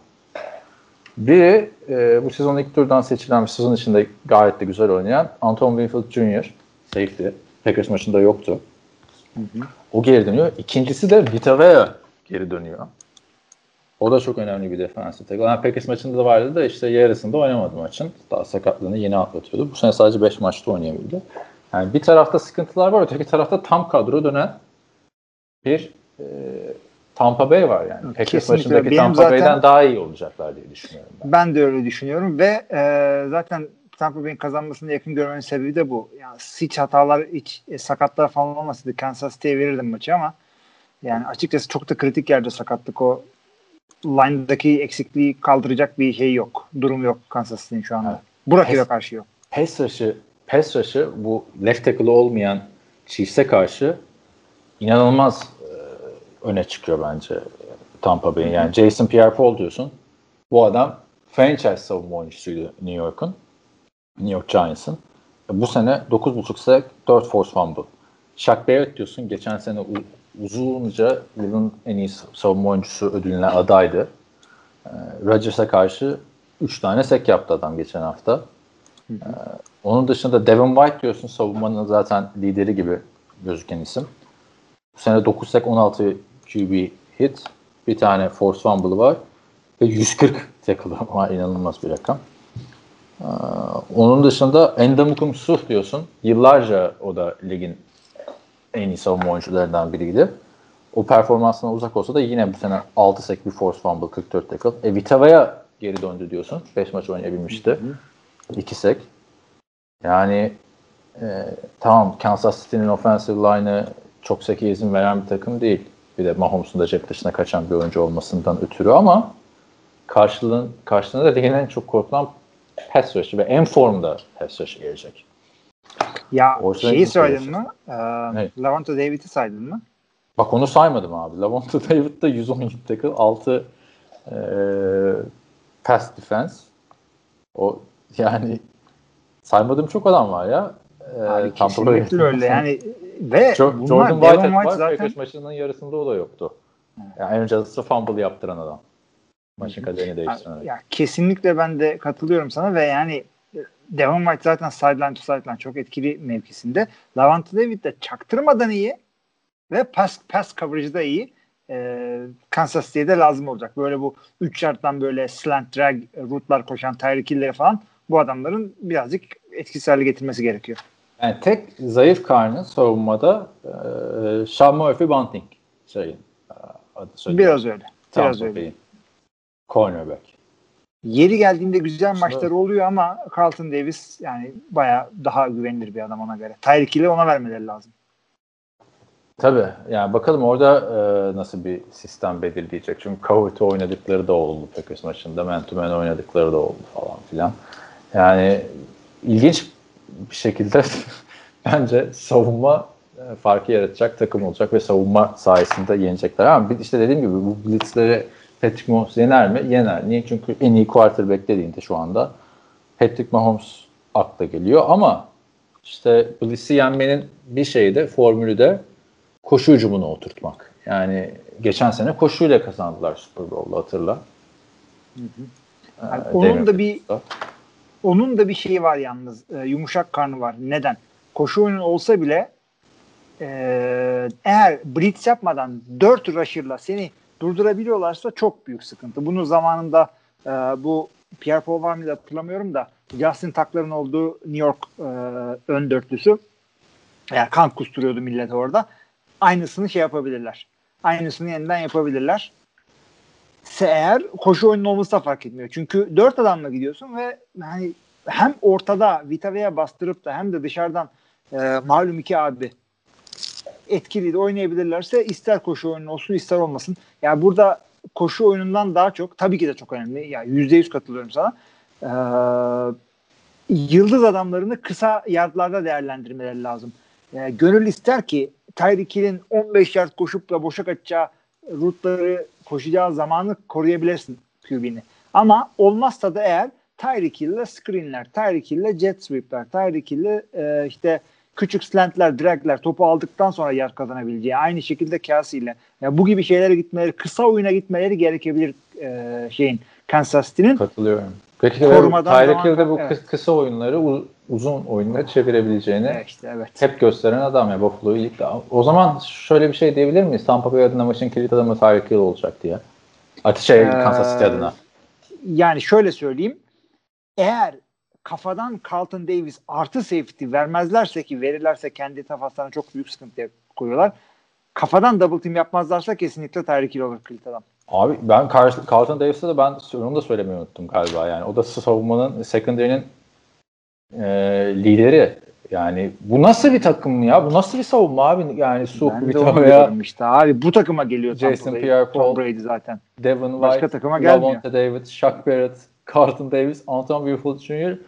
Biri e, bu sezon ilk turdan seçilen bir sezon içinde gayet de güzel oynayan Anton Winfield Jr. Safety. Packers maçında yoktu. O geri dönüyor. İkincisi de Vita Vea geri dönüyor. O da çok önemli bir defansif tackle. Yani Packers maçında da vardı da işte yarısında oynamadı maçın. Daha sakatlığını yeni atlatıyordu. Bu sene sadece 5 maçta oynayabildi. Yani bir tarafta sıkıntılar var, öteki tarafta tam kadro dönen bir e, Tampa Bay var yani. Packers maçındaki Benim Tampa zaten- Bay'den daha iyi olacaklar diye düşünüyorum ben. Ben de öyle düşünüyorum ve e, zaten Tampa Bay'in kazanmasını yakın görmenin sebebi de bu. Yani hiç hatalar, hiç e, sakatlar falan olmasaydı Kansas City'ye verirdim maçı ama yani açıkçası çok da kritik yerde sakatlık o line'daki eksikliği kaldıracak bir şey yok. Durum yok Kansas City'nin şu anda. Evet. Bu rakibe karşı yok. Pass rush'ı, pass rush'ı bu left tackle olmayan Chiefs'e karşı inanılmaz öne çıkıyor bence Tampa Bay'in. Yani Jason Pierre-Paul diyorsun. Bu adam franchise savunma oyuncusuydu New York'un. New York Giants'ın. E, Bu sene 9.5 sack, 4 force fumble. Shaq Barrett diyorsun. Geçen sene uzunca yılın en iyi savunma oyuncusu ödülüne adaydı. E, Rodgers'a karşı 3 tane sek yaptı adam geçen hafta. Ee, onun dışında Devin White diyorsun savunmanın zaten lideri gibi gözüken isim. Bu sene 9 sek 16 QB hit. Bir tane force fumble var. Ve 140 tackle var. inanılmaz bir rakam. Ee, onun dışında Endamukum Suh diyorsun. Yıllarca o da ligin en iyi savunma oyuncularından biriydi. O performansına uzak olsa da yine bu sene 6 sek bir force fumble 44 tackle. E Vitava'ya geri döndü diyorsun. 5 maç oynayabilmişti. 2 sek. Yani e, tamam Kansas City'nin offensive line'ı çok seke izin veren bir takım değil. Bir de Mahomes'un da cep dışına kaçan bir oyuncu olmasından ötürü ama karşılığın, karşılığında da ligin en çok korkulan pass rush'ı ve en formda pass rush'ı gelecek. Ya Ortada şeyi söyledin mi? Ee, Evet. Lavonte David'i saydın mı? Bak onu saymadım abi. Lavonte David'de 117 tackle, 6 e, pass defense. O yani saymadığım çok adam var ya. E, Abi Tampa kesinlikle öyle yani ve bunlar, Jordan Devon Whitehead White var. zaten maçının yarısında o da yoktu. Yani Aaron Rodgers'a fumble yaptıran adam. Maçın kaderini değiştiren. Ya kesinlikle ben de katılıyorum sana ve yani Devon White zaten sideline to sideline çok etkili mevkisinde. Lavante David de çaktırmadan iyi ve pass, pass coverage'da iyi. Ee, Kansas City'ye de lazım olacak. Böyle bu 3 yardtan böyle slant drag routlar koşan Tyreek Hill'leri falan bu adamların birazcık etkisiz hale getirmesi gerekiyor. Yani tek zayıf karnı savunmada e, Sean Murphy Bunting şeyin e, adı söyleyeyim. Biraz öyle. Biraz Tampa öyle. Bay'in Cornerback. Yeri geldiğinde güzel Şimdi- maçları oluyor ama Carlton Davis yani bayağı daha güvenilir bir adam ona göre. Tyreek Hill'e ona vermeleri lazım. Tabii. Yani bakalım orada e, nasıl bir sistem belirleyecek. Çünkü cover'ı oynadıkları da oldu Packers maçında. Man to man oynadıkları da oldu falan filan. Yani ilginç bir şekilde bence savunma e, farkı yaratacak takım olacak ve savunma sayesinde yenecekler. Ama işte dediğim gibi bu blitzleri Patrick Mahomes yener mi? Yener. Niye? Çünkü en iyi quarterback dediğinde şu anda Patrick Mahomes akla geliyor ama işte blitz'i yenmenin bir şeyi de formülü de koşu hücumunu oturtmak. Yani geçen sene koşuyla kazandılar Super Bowl'u hatırla. Hı hı. Ee, Yani onun David da bir Priest'la. Onun da bir şeyi var yalnız. E, yumuşak karnı var. Neden? Koşu oyunu olsa bile e, eğer blitz yapmadan 4 rusher'la seni durdurabiliyorlarsa çok büyük sıkıntı. Bunu zamanında e, bu Pierre Paul var mıydı hatırlamıyorum da Justin Tuck'ların olduğu New York e, ön dörtlüsü yani kan kusturuyordu millet orada. Aynısını şey yapabilirler. Aynısını yeniden yapabilirler. Eğer koşu oyunun olması da fark etmiyor. Çünkü dört adamla gidiyorsun ve hani hem ortada Vitave'ye bastırıp da hem de dışarıdan e, malum iki abi etkili de oynayabilirlerse ister koşu oyunu olsun ister olmasın. Yani burada koşu oyunundan daha çok tabii ki de çok önemli. Yani yüzde yüz katılıyorum sana. Ee, yıldız adamlarını kısa yardlarda değerlendirmeleri lazım. Yani gönül ister ki Tyreek Hill'in 15 yard koşup da boşa kaçacağı rutları koşacağı zamanı koruyabilirsin QB'ni. Ama olmazsa da eğer Tyreek Hill'le screenler, Tyreek Hill'le jet sweep'ler, Tyreek Hill'le e, işte küçük slantler, dragler topu aldıktan sonra yer kazanabileceği aynı şekilde Kelsey ile yani bu gibi şeylere gitmeleri, kısa oyuna gitmeleri gerekebilir e, şeyin Kansas City'nin. Katılıyorum. Peki Korumadan Tyreek Hill'de bu evet. kıs- kısa oyunları uzun oyunlara çevirebileceğini Evet, işte evet. hep gösteren adam ya Buffalo'yu ligde. O zaman şöyle bir şey diyebilir miyiz? Tampa Bay adına maçın kilit adamı Tyreek Hill olacak diye. Şey Ee, Kansas City adına. Yani şöyle söyleyeyim. Eğer kafadan Carlton Davis artı safety vermezlerse ki verirlerse kendi tafaslarına çok büyük sıkıntıya koyuyorlar. Kafadan double team yapmazlarsa kesinlikle Tyreek Hill olur kilit adam. Abi ben Car- Carlton Davis'e de ben onu da söylemeyi unuttum galiba yani. O da savunmanın secondary'nin e, lideri. Yani bu nasıl bir takım ya? Bu nasıl bir savunma abi? Yani Su, Ben diyorum işte abi bu takıma geliyor Jason Pierre-Paul. Tom Brady zaten. Devin Başka White, takıma gelmiyor. Lavonte David, Shaq Barrett, Carlton Davis, Anton Buford Jr.,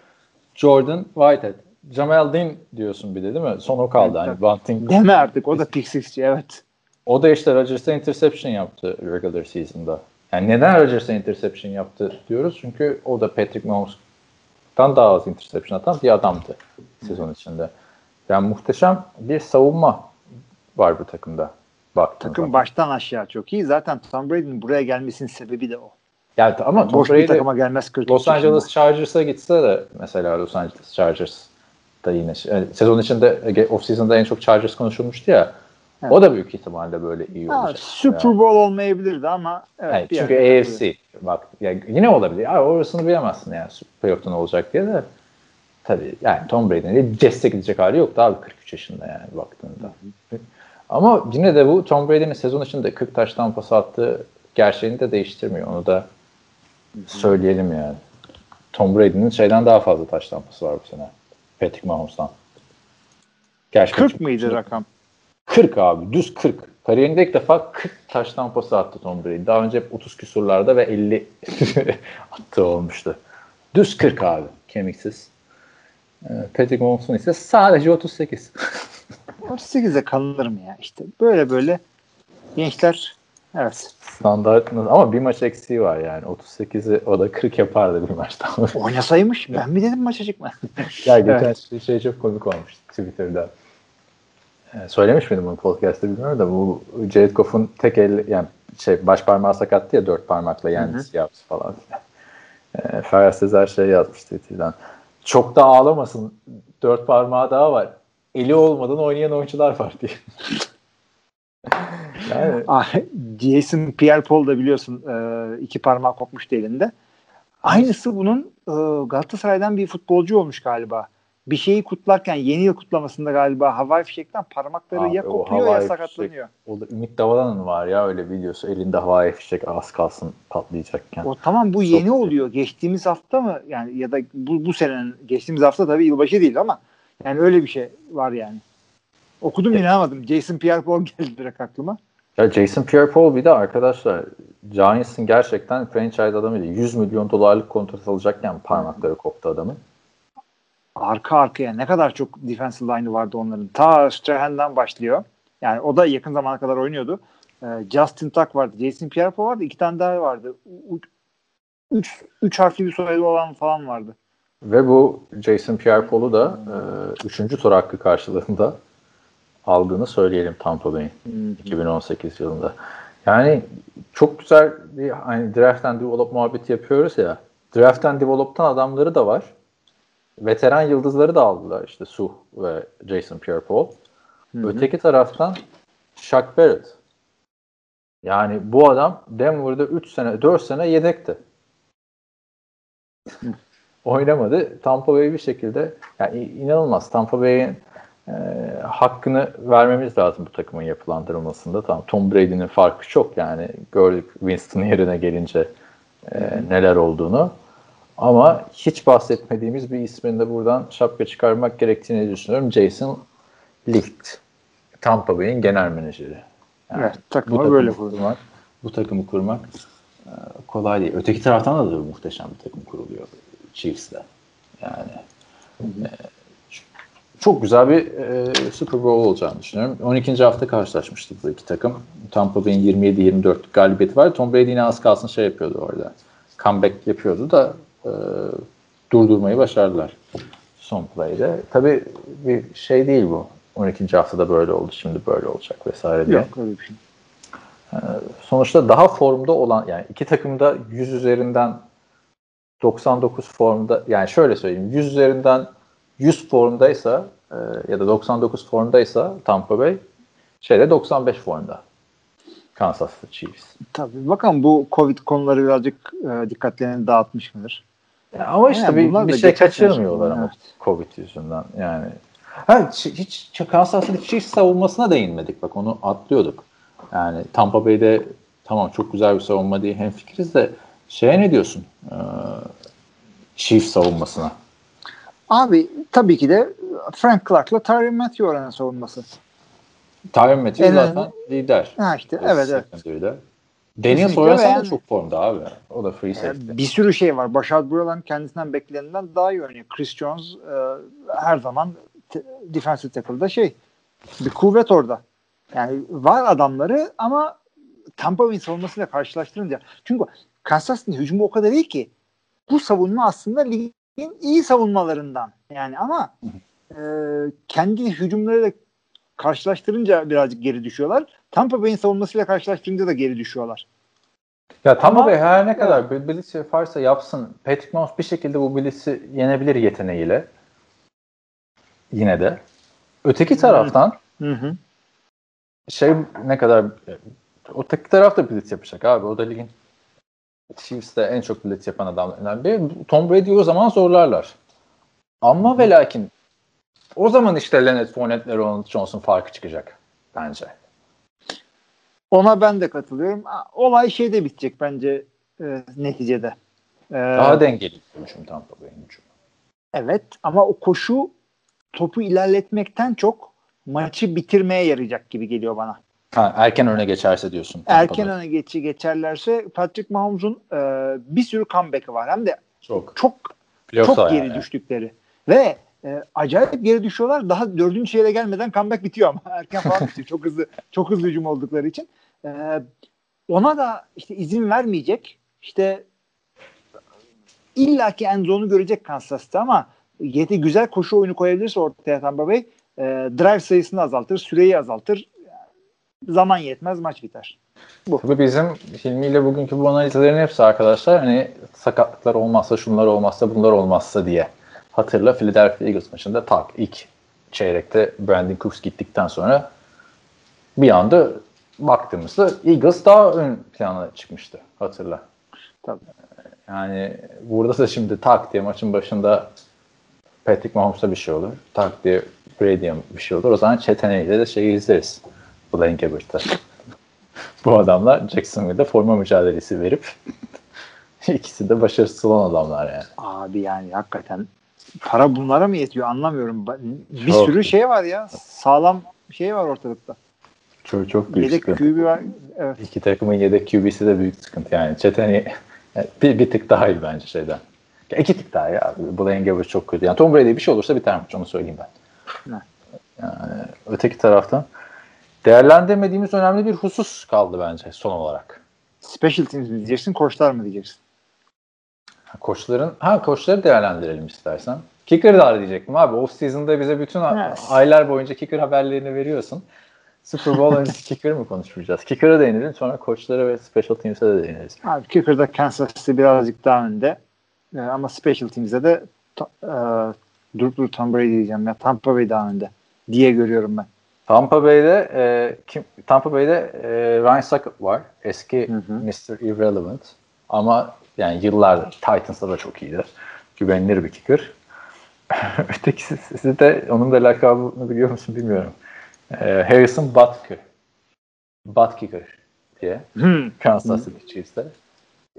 Jordan Whitehead. Jamal Dean diyorsun bir de değil mi? Son o kaldı. Evet, hani. Bunting. Deme artık o da pick six'ci evet. O da işte Rodgers'a interception yaptı regular season'da. Yani neden Rodgers'a interception yaptı diyoruz? Çünkü o da Patrick Mahomes'tan daha az interception atan bir adamdı sezon içinde. Yani muhteşem bir savunma var bu takımda. Baktığın Takım baştan aşağı çok iyi. Zaten Tom Brady'nin buraya gelmesinin sebebi de o. Yani ama Tom Boş bir Brady takıma gelmez 40 Los Angeles Chargers'a gitse de mesela Los Angeles Chargers da yine yani sezon içinde off season'da en çok Chargers konuşulmuştu ya. Evet. O da büyük ihtimalle böyle iyi Ha, olacak. Super Yani. Bowl olmayabilirdi ama evet, Evet, çünkü AFC bak ya yine olabilir. Ya orasını bilemezsin yani playoff'ta ne olacak diye de. Tabii yani Tom Brady'nin destek edecek hali yoktu abi 43 yaşında yani baktığında. Ama yine de bu Tom Brady'nin sezon içinde 40 taştan pas attığı gerçeğini de değiştirmiyor. Onu da söyleyelim yani. Tom Brady'nin şeyden daha fazla taş tampası var bu sene. Patrick Mahomes'tan. Gerçi 40 Patrick mıydı rakam? 40 abi. Düz 40. Kariyerinde ilk defa 40 taş tampası attı Tom Brady. Daha önce hep 30 küsurlarda ve 50 attığı olmuştu. Düz 40 abi. Kemiksiz. Ee, Patrick Mahomes'un ise sadece 38. 38'e kalınır mı ya işte. Böyle böyle gençler evet Standart ama bir maç eksiği var yani. 38'i o da 40 yapardı bir maçta. oynasaymış ben mi dedim maça çıkma. ya geçen şey, şey çok komik olmuş Twitter'da. Ee, söylemiş miydim bunu podcast'te bilmiyorum da bu Jared Goff'un tek el yani şey baş parmağı sakattı ya dört parmakla yendi Seahawks falan. Ee, Ferhat Sezer şey yazmış Twitter'dan. Çok da ağlamasın. Dört parmağı daha var. Eli olmadan oynayan oyuncular var diye. yani Ah, Jason Pierre-Paul da biliyorsun e, iki parmağı kopmuştu elinde. Aynısı bunun e, Galatasaray'dan bir futbolcu olmuş galiba. Bir şeyi kutlarken yeni yıl kutlamasında galiba havai fişekten parmakları Abi ya kopuyor ya sakatlanıyor. o da Ümit Davalan'ın var ya öyle videosu. Elinde havai fişek az kalsın patlayacakken. O tamam bu yeni oluyor. Geçtiğimiz hafta mı yani ya da bu, bu senenin geçtiğimiz hafta tabii yılbaşı değil ama yani öyle bir şey var yani. Okudum inanamadım. Jason Pierre-Paul geldi direkt aklıma. Ya Jason Pierre-Paul bir de arkadaşlar Giants'ın gerçekten franchise adamıydı. 100 milyon dolarlık kontrat alacakken parmakları koptu adamın. Arka arkaya ne kadar çok defensive line'ı vardı onların. Ta Strahan'dan başlıyor. Yani o da yakın zamana kadar oynuyordu. Ee, Justin Tuck vardı. Jason Pierre-Paul vardı. iki tane daha vardı. U- Üç, üç harfli bir soyadı olan falan vardı. Ve bu Jason Pierre-Paul'u da e, üçüncü tur hakkı karşılığında aldığını söyleyelim Tampa Bay'in 2018 yılında. Yani çok güzel bir hani draft and develop muhabbeti yapıyoruz ya. Draft and develop'tan adamları da var. Veteran yıldızları da aldılar işte Su ve Jason Pierre-Paul. Öteki taraftan Shaq Barrett. Yani bu adam Denver'da 3 sene 4 sene yedekti. Oynamadı. Tampa Bay bir şekilde yani inanılmaz. Tampa Bay'in e, hakkını vermemiz lazım bu takımın yapılandırılmasında. Tamam Tom Brady'nin farkı çok yani gördük Winston yerine gelince e, neler olduğunu. Ama hiç bahsetmediğimiz bir ismin de buradan şapka çıkarmak gerektiğini düşünüyorum. Jason Licht. Tampa Bay'in genel menajeri. Yani Evet, takımı bu takımı böyle kurmak, bu takımı kurmak e, kolay değil. Öteki taraftan da, da muhteşem bir takım kuruluyor Chiefs'le. Yani e, çok güzel bir e, Super Bowl olacağını düşünüyorum. 12. hafta karşılaşmıştı bu iki takım. Tampa Bay'in 27-24 galibiyeti var. Tom Brady yine az kalsın şey yapıyordu orada. Comeback yapıyordu da e, durdurmayı başardılar son play'de. Tabii bir şey değil bu. 12. haftada böyle oldu, şimdi böyle olacak vesaire diye. Yok öyle bir şey. Sonuçta daha formda olan yani iki takım da 100 üzerinden 99 formda yani şöyle söyleyeyim 100 üzerinden 100 formdaysa e, ya da 99 formdaysa Tampa Bay şeyde 95 formda. Kansas City Chiefs. Tabii. Bakın bu Covid konuları birazcık e, dikkatlerini dağıtmış mıdır? Ya ama işte Yani bir, bir şey kaçırmıyorlar ama evet. Covid yüzünden yani. Ha, hiç, Kansas City Chiefs savunmasına değinmedik bak onu atlıyorduk. Yani Tampa Bay'de tamam çok güzel bir savunma diye hemfikiriz de şeye ne diyorsun? Ee, Chiefs savunmasına. Abi tabii ki de Frank Clark'la Tyron Matthew oranın savunması. Tyron Matthew En zaten önemli- lider. Ha işte evet evet. Secondary'de. Daniel Sorensen de yani- çok formda abi. O da free safety. Bir sürü şey var. Başard Buralan kendisinden beklenenden daha iyi oynuyor. Chris Jones e, her zaman te- defensive tackle'da şey bir kuvvet orada. Yani var adamları ama Tampa Bay'in savunmasıyla karşılaştırınca çünkü Kansas City'nin hücumu o kadar iyi ki bu savunma aslında ligin iyi savunmalarından. Yani ama e, kendi hücumlarıyla karşılaştırınca birazcık geri düşüyorlar. Tampa Bay'in savunmasıyla karşılaştırınca da geri düşüyorlar. Ya Tampa Bay her ne kadar bir blitz yaparsa yapsın Patrick Mahomes bir şekilde bu blitz'i yenebilir yeteneğiyle. Yine de. Öteki taraftan Hı hı. şey ne kadar öteki taraf da blitz yapacak abi. O da ligin Chiefs'te en çok blitz yapan adamlarından biri. Tom Brady'yi o zaman zorlarlar. Ama ve lakin o zaman işte Leonard Fournette ile Ronald Johnson farkı çıkacak bence. Ona ben de katılıyorum. Olay şeyde bitecek bence e, neticede. E, Daha dengeli düşünmüşüm Tampa Bay'in hücumu. evet ama o koşu topu ilerletmekten çok maçı bitirmeye yarayacak gibi geliyor bana. Ha, erken öne geçerse diyorsun. Tampa'da. Erken öne geçi geçerlerse Patrick Mahomes'un e, bir sürü comeback'i var. Hem de çok. çok çok geri yani. düştükleri. Ve e, acayip geri düşüyorlar. Daha dördüncü çeyreğe gelmeden comeback bitiyor ama erken falan bitiyor. Çok hızlı çok hızlı hücum oldukları için. E, ona da işte izin vermeyecek. İşte illaki en zone'u görecek Kansas City ama yeti güzel koşu oyunu koyabilirse ortaya Tampa Bay e, drive sayısını azaltır, süreyi azaltır. Zaman yetmez, maç biter. Tabii bizim Hilmi ile bugünkü bu analizlerin hepsi arkadaşlar hani sakatlıklar olmazsa şunlar olmazsa bunlar olmazsa diye. Hatırla Philadelphia Eagles maçında tak ilk çeyrekte Brandon Cooks gittikten sonra bir anda baktığımızda Eagles daha ön plana çıkmıştı. Hatırla. Tabii. Yani burada da şimdi tak diye maçın başında Patrick Mahomes'a bir şey olur. Tak diye Brady'e bir şey olur. O zaman çeteneğiyle de şeyi izleriz. Blaine Gabbert'ı. Bu adamlar Jacksonville'de forma mücadelesi verip ikisi de başarısız olan adamlar yani. Abi yani hakikaten para bunlara mı yetiyor anlamıyorum. Bir Çok. sürü şey var ya. Sağlam şey var ortalıkta. Çok çok büyük Yedek sıkıntı. QB var. Evet. İki takımın yedek QB'si de büyük sıkıntı yani. Çeteni yani bir, bir tık daha iyi bence şeyden. İki tık daha ya. Blaine Gabbert çok kötü. Yani Tom Brady'ye bir şey olursa biter maç onu söyleyeyim ben. Ne? Yani öteki taraftan değerlendirmediğimiz önemli bir husus kaldı bence son olarak. Special teams mi diyeceksin, koçlar mı diyeceksin? Koçların, ha koçları değerlendirelim istersen. Kicker'ı da diyecektim abi. Off season'da bize bütün Evet. aylar boyunca kicker haberlerini veriyorsun. Super Bowl öncesi kicker mı konuşacağız? Kicker'a değinelim sonra koçlara ve special teams'e de değiniriz. Abi Kicker'da Kansas City birazcık daha önde. Ee, ama Special Teams'de de e, dur dur Tom Brady diyeceğim ya. Tampa Bay daha önde diye görüyorum ben. Tampa Bay'de e, kim, Tampa Bay'de e, Ryan Suckup var. Eski Hı hı. Mr. Irrelevant. Ama yani yıllardır Titans'ta da çok iyiydi. Güvenilir bir kicker. Ötekisi de onun da lakabını biliyor musun bilmiyorum. E, Harrison Butker. Butt Kicker diye. Hmm. Kansas City Chiefs'te.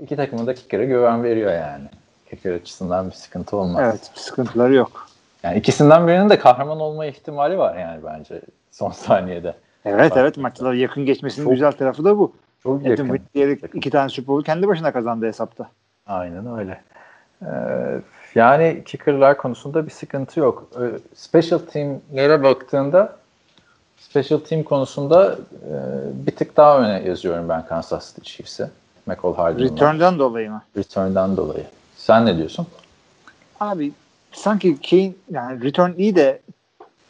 İki takımın da kicker'a güven veriyor yani. Kicker açısından bir sıkıntı olmaz. Evet sıkıntıları yok. Yani ikisinden birinin de kahraman olma ihtimali var yani bence son saniyede. Evet Bak- evet maçlar yakın geçmesinin Çok- güzel tarafı da bu. Çok yakın. Diyerek Yakın. iki tane Super Bowl kendi başına kazandı hesapta. Aynen öyle. Ee, yani kicker'lar konusunda bir sıkıntı yok. Ee, special team'lere baktığında special team konusunda e, bir tık daha öne yazıyorum ben Kansas City Chiefs'i. McCall Hardman'la. Return'dan dolayı mı? Return'dan dolayı. Sen ne diyorsun? Abi sanki Kane yani return iyi de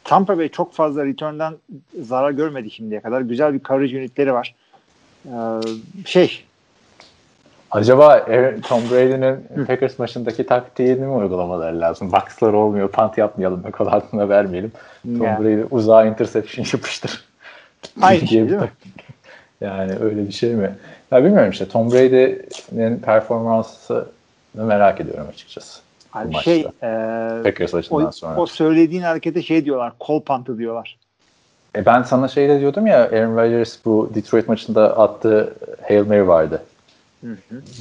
Tampa Bay çok fazla return'dan zarar görmedi şimdiye kadar. Güzel bir coverage unitleri var. Ee, şey Acaba Aaron- Tom Brady'nin Packers maçındaki taktiğini mi uygulamaları lazım? Box'lar olmuyor, punt yapmayalım, McCall Hardman'a vermeyelim. Tom Ya. Brady uzağa interception yapıştır. Aynı şey değil mi? Yani öyle bir şey mi? Ya bilmiyorum işte Tom Brady'nin performansını merak ediyorum açıkçası. Abi maçta. şey e, Packers o, maçından sonra. o söylediğin harekete şey diyorlar. Kol pantı diyorlar. E ben sana şey de diyordum ya Aaron Rodgers bu Detroit maçında attığı Hail Mary vardı.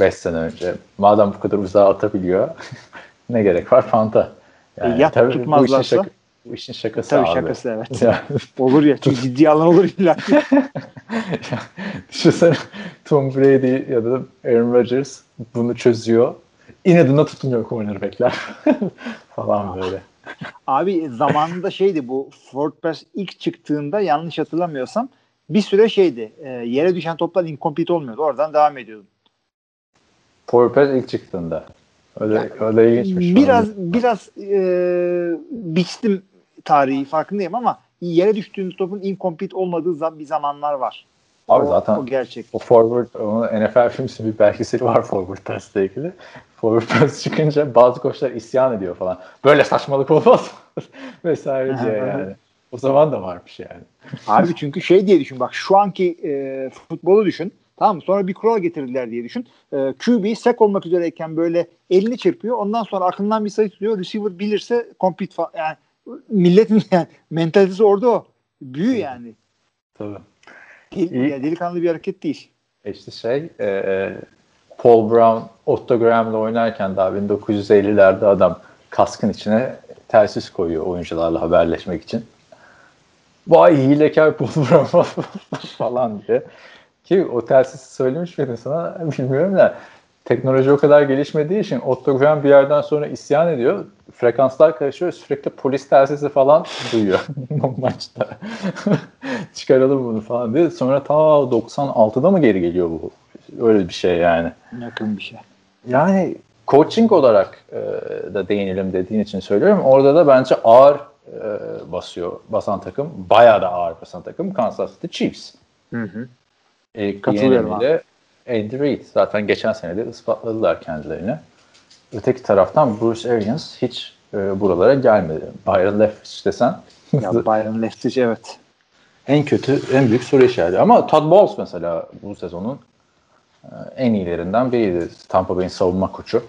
5 sene önce. Madem bu kadar uzağa atabiliyor ne gerek var Fanta? E, yap, tabii bu işin, tutmazlarsa? şaka, bu işin şakası Tabii abi. şakası evet. Yani, olur ya. Çünkü ciddi alan olur illa. düşünsene Tom Brady ya da Aaron Rodgers bunu çözüyor. İnadına tutunuyor cornerbackler falan böyle. Abi zamanında şeydi bu Ford Press ilk çıktığında yanlış hatırlamıyorsam bir süre şeydi. E, yere düşen toplar incomplete olmuyordu. Oradan devam ediyordun. Forpez ilk çıktığında. Öyle, öyle ilginçmiş. Biraz biraz e, biçtim tarihi farkındayım ama yere düştüğün topun incomplete olmadığı zam- bir zamanlar var. Abi o, zaten o gerçek. O forward, onun NFL filmsi bir belgeseli var forward pass'le ilgili. Forward pass çıkınca bazı koçlar isyan ediyor falan. Böyle saçmalık olmaz vesaire diye yani. O zaman da varmış yani. Abi çünkü şey diye düşün bak şu anki e, futbolu düşün. Tamam mı? Sonra bir kural getirdiler diye düşün. E, QB sek olmak üzereyken böyle elini çırpıyor. Ondan sonra aklından bir sayı tutuyor. Receiver bilirse compete fa- yani milletin yani mentalitesi orada o. Büyü yani. Tabii. İyi. ya delikanlı bir hareket değil. E İşte şey e, e, Paul Brown Otto Graham'la oynarken daha 1950'lerde adam kaskın içine telsiz koyuyor oyuncularla haberleşmek için. Vay hilekar Paul Brown falan diye. Ki o telsiz söylemiş miydin sana bilmiyorum da teknoloji o kadar gelişmediği için Otto Graham bir yerden sonra isyan ediyor. Frekanslar karışıyor. Sürekli polis telsizi falan duyuyor maçta. Çıkaralım bunu falan diye. Sonra ta 96'da mı geri geliyor bu? Öyle bir şey yani. Yakın bir şey. Yani coaching olarak e, da değinelim dediğin için söylüyorum. Orada da bence ağır e, basıyor basan takım. Bayağı da ağır basan takım Kansas City Chiefs. Hı hı. İlk Katılıyorum yenilgiyle Andy Reid. Zaten geçen sene de ispatladılar kendilerini. Öteki taraftan Bruce Arians hiç e, buralara gelmedi. Byron Leftwich desen Ya Byron Leftwich evet. en kötü, en büyük soru işareti. Ama Todd Bowles mesela bu sezonun e, en iyilerinden biriydi. Tampa Bay'in savunma koçu.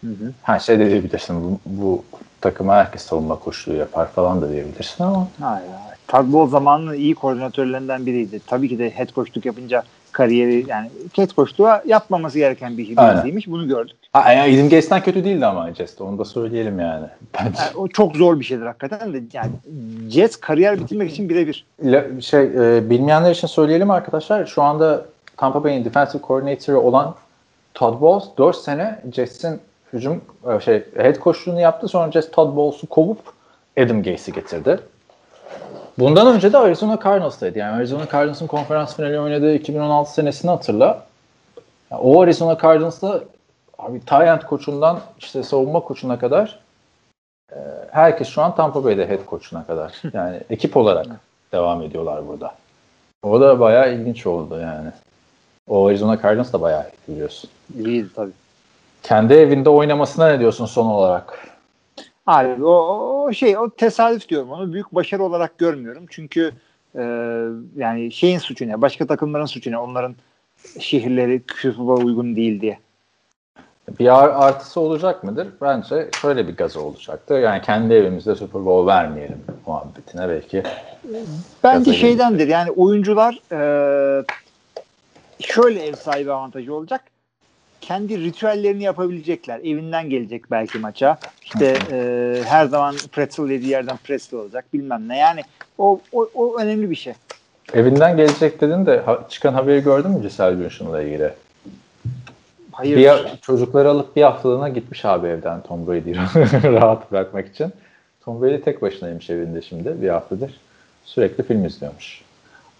Hı hı. Her şey de diyebilirsin. Bu, bu takıma herkes savunma koçluğu yapar falan da diyebilirsin ama Hayır. hayır. Todd Bowles zamanının iyi koordinatörlerinden biriydi. Tabii ki de head coachluk yapınca kariyeri yani head coachluğa yapmaması gereken bir Aynen. birisiymiş. Bunu gördük. Ha, yani Adam Gates'ten kötü değildi ama Jets. Onu da söyleyelim yani. Bence. Yani o çok zor bir şeydir hakikaten de yani Jets kariyer bitirmek için birebir. Şey e, bilmeyenler için söyleyelim arkadaşlar. Şu anda Tampa Bay'in defensive coordinator'ı olan Todd Bowles 4 sene Jets'in hücum e, şey head coachluğunu yaptı. Sonra Jess Todd Bowles'u kovup Adam Gase'i getirdi. Bundan önce de Arizona Cardinals'taydı. Yani Arizona Cardinals'ın konferans finali oynadığı 2016 senesini hatırla. Yani o Arizona Cardinals'ta abi Tyent koçundan işte savunma koçuna kadar e, herkes şu an Tampa Bay'de head koçuna kadar. Yani ekip olarak devam ediyorlar burada. O da bayağı ilginç oldu yani. O Arizona Cardinals da bayağı iyi biliyorsun. İyiydi tabii. Kendi evinde oynamasına ne diyorsun son olarak? Abi o, o şey o tesadüf diyorum onu büyük başarı olarak görmüyorum. Çünkü e, yani şeyin suçu ne? Başka takımların suçu ne? Onların şehirleri Bowl uygun değil diye. Bir artısı olacak mıdır? Bence şöyle bir gazı olacaktı. Yani kendi evimizde Super Bowl vermeyelim muhabbetine belki. Bence Gaza şeydendir yani oyuncular e, şöyle ev sahibi avantajı olacak. Kendi ritüellerini yapabilecekler. Evinden gelecek belki maça. İşte e, her zaman pretzel yediği yerden pretzel olacak bilmem ne. Yani o, o, o önemli bir şey. Evinden gelecek dedin de ha- çıkan haberi gördün mü Giselle Bündchen'la ilgili? Hayır. Bir, çocukları alıp bir haftalığına gitmiş abi evden Tom Brady'yi rahat bırakmak için. Tom Brady tek başınaymış evinde şimdi bir haftadır. Sürekli film izliyormuş.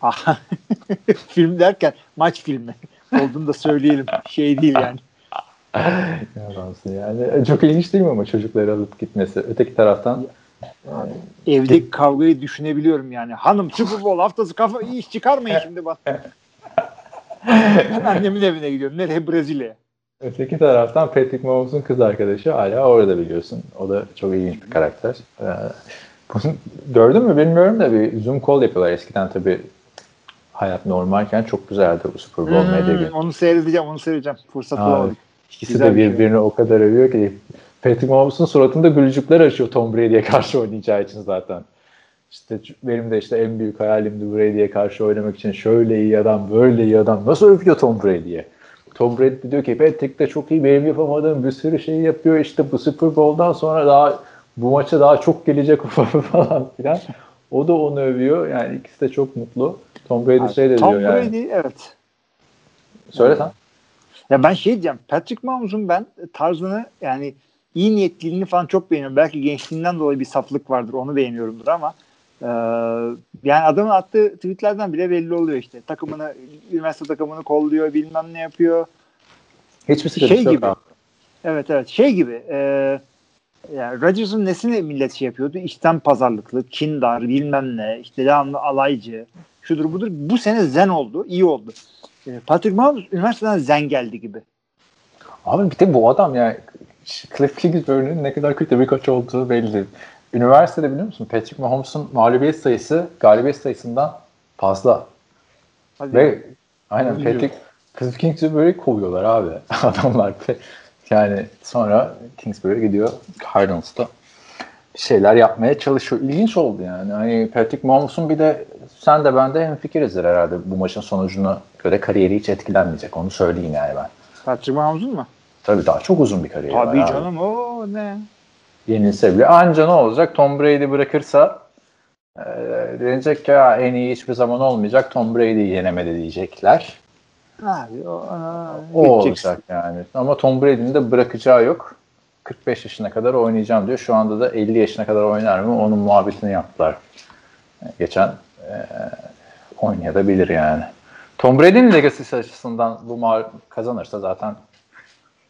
Ah, film derken maç filmi olduğunu da söyleyelim. Şey değil yani. Yalansın yani. Çok ilginç değil mi ama çocukları alıp gitmesi? Öteki taraftan Evdeki kavgayı düşünebiliyorum yani. Hanım Super Bowl haftası kafa iyi iş çıkarmayın şimdi bak. Ben annemin evine gidiyorum. Nereye? Brezilya'ya. öteki taraftan Patrick Mahomes'un kız arkadaşı hala orada biliyorsun. O da çok ilginç bir karakter. Ee, bunu gördün mü bilmiyorum da bir Zoom call yapıyorlar. Eskiden tabii hayat normalken çok güzeldi bu Super Bowl medya günü. Hmm, onu seyredeceğim, onu seyredeceğim. Fırsat Abi, bulamadık. İkisi Güzel de şey. birbirini o kadar övüyor ki Patrick Mahomes'un suratında gülücükler açıyor Tom Brady'ye karşı oynayacağı için zaten. İşte benim de işte en büyük hayalimdi Brady'ye karşı oynamak için şöyle iyi adam, böyle iyi adam. Nasıl övüyor Tom Brady'ye? Tom Brady diyor ki Patrick de çok iyi, benim yapamadığım bir sürü şey yapıyor. İşte bu Super Bowl'dan sonra daha bu maça daha çok gelecek falan filan. O da onu övüyor. Yani ikisi de çok mutlu. Tom Brady şey de Tom diyor yani. Brady evet. Söyle sen. Ya ben şey diyeceğim. Patrick Mahomes'un ben tarzını yani iyi niyetliliğini falan çok beğeniyorum. Belki gençliğinden dolayı bir saflık vardır. Onu beğeniyorumdur ama e, yani adamın attığı tweetlerden bile belli oluyor işte. Takımını, üniversite takımını kolluyor, bilmem ne yapıyor. Hiçbir sıkıntı Şey yok gibi. abi. Evet evet. Şey gibi e, yani Rodgers'ın nesini millet şey yapıyordu? İçten pazarlıklı, kindar, bilmem ne, işte devamlı alaycı, şudur budur. Bu sene zen oldu, iyi oldu. E, Patrick Mahomes üniversiteden zen geldi gibi. Abi bir de bu adam yani Cliff Kingsbury'nin ne kadar kötü bir koç olduğu belli. Üniversitede biliyor musun Patrick Mahomes'un mağlubiyet sayısı galibiyet sayısından fazla. Hadi. Ve aynen Patrick Cliff Kingsbury'i kovuyorlar abi adamlar. Yani sonra Kingsbury gidiyor Cardinals'ta şeyler yapmaya çalışıyor. İlginç oldu yani. Hani Patrick Mahomes'un bir de sen de ben de hemfikirizdir herhalde bu maçın sonucuna göre kariyeri hiç etkilenmeyecek. Onu söyleyeyim yani ben. Patrick Mahomes'un mu? Tabii daha çok uzun bir kariyeri var. Tabii abi. canım o ne? yenilse bile. Anca ne olacak? Tom Brady bırakırsa e, denecek ki "Ha, en iyi hiçbir zaman olmayacak. Tom Brady'yi yenemedi diyecekler. Abi o, aa, O gideceksin. olacak yani. Ama Tom Brady'nin de bırakacağı yok. 45 yaşına kadar oynayacağım diyor. Şu anda da 50 yaşına kadar oynar mı? Onun muhabbetini yaptılar. Geçen e, oynayabilir yani. Tom Brady'nin legacy açısından bu ma- kazanırsa zaten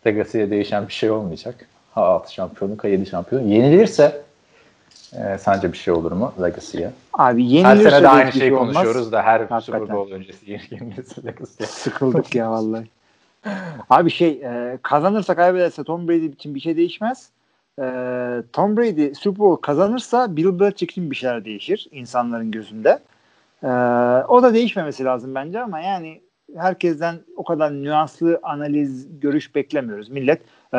legacy'ye değişen bir şey olmayacak. Ha 6 şampiyonluk, ha 7 şampiyonluk. Yenilirse e, sence bir şey olur mu legacy'ye? Abi Her yenilirse sene de aynı hiçbir şeyi şey olmaz. konuşuyoruz da her Hakikaten. Super Bowl öncesi yenilirse legacy'ye. Sıkıldık ya vallahi. Abi şey e, kazanırsa kaybederse Tom Brady için bir şey değişmez. E, Tom Brady Super Bowl kazanırsa Bill Belichick için bir şeyler değişir insanların gözünde. E, o da değişmemesi lazım bence ama yani herkesten o kadar nüanslı analiz, görüş beklemiyoruz. Millet e,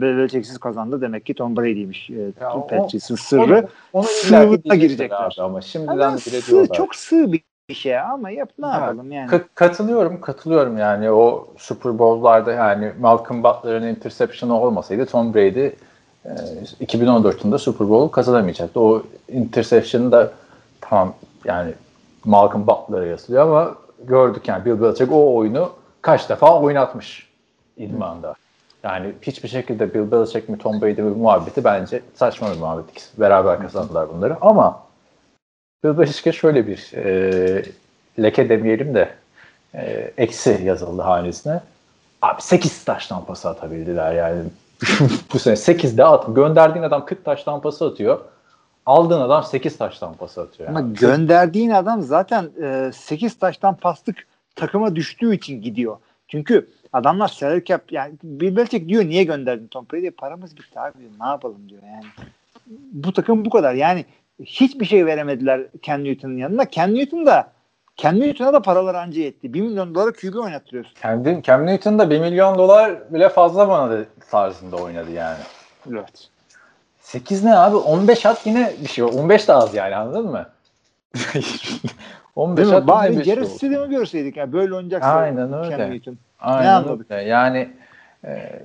Bill Belichick'siz kazandı demek ki Tom Brady'ymiş. E, Patriots'ın sırrı. Diyecekler girecekler. Ama şimdiden Ama bile sığ, diyorlar. çok sığ bir şey ama yap ne yapalım yani. Ka- katılıyorum, katılıyorum yani o Super Bowl'larda yani Malcolm Butler'ın interception'ı olmasaydı Tom Brady 2014 yılında Super Bowl kazanamayacaktı. O interception da tamam yani Malcolm Butler'a yazılıyor ama gördük yani Bill Belichick o oyunu kaç defa oynatmış idmanda. Yani hiçbir şekilde Bill Belichick mi Tom Brady mi muhabbeti bence saçma bir muhabbet. Beraber kazandılar bunları. Ama Bill Belichick'e şöyle bir e, leke demeyelim de e, eksi yazıldı hanesine. Abi 8 taştan pas atabildiler yani. Bu sene 8'de at. Gönderdiğin adam 40 taştan pası atıyor. Aldığın adam 8 taştan pas atıyor. Yani. Ama gönderdiğin adam zaten e, 8 taştan paslık takıma düştüğü için gidiyor. Çünkü adamlar salary cap yani Bill Belichick diyor niye gönderdin Tom Brady'ye paramız bitti abi diyor. Ne yapalım diyor yani. Bu takım bu kadar. Yani hiçbir şey veremediler Ken Newton'un yanına. Ken Newton da Ken Newton'a da paralar anca yetti. 1 milyon dolara QB oynattırıyorsun. Kendi, Cam Newton da 1 milyon dolar bile fazla bana da tarzında oynadı yani. Evet. 8 ne abi? 15 at yine bir şey. 15 de az yani anladın mı? 15 Değil mi? at Bari şey Jared. Stidham'ı görseydik. Yani böyle oynayacaksa Aynen öyle. Ken Newton. Aynen Ne anladık? öyle. Yani e,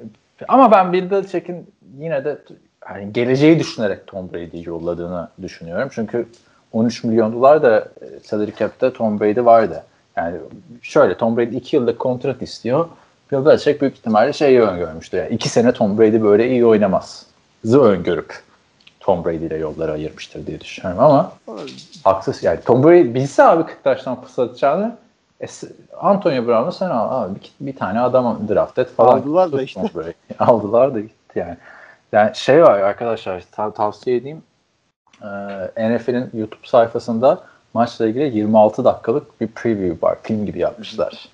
ama ben Bill Belichick'in yine de hani geleceği düşünerek Tom Brady'yi yolladığını düşünüyorum. Çünkü 13 milyon dolar da e, salary cap'te Tom Brady vardı. Yani şöyle Tom Brady 2 yıllık kontrat istiyor. Bill Belichick büyük ihtimalle şeyi öngörmüştü. Yani 2 sene Tom Brady böyle iyi oynamaz. Zı öngörüp Tom Brady ile yolları ayırmıştır diye düşünüyorum ama haksız yani Tom Brady bilse abi 40 taştan pas atacağını e, Antonio Brown'u sen al abi bir, bir tane adam draft et falan. Aldılar da işte. Aldılar da gitti yani. Yani şey var arkadaşlar tav- tavsiye edeyim. Ee, NFL'in YouTube sayfasında maçla ilgili 26 dakikalık bir preview var. Film gibi yapmışlar.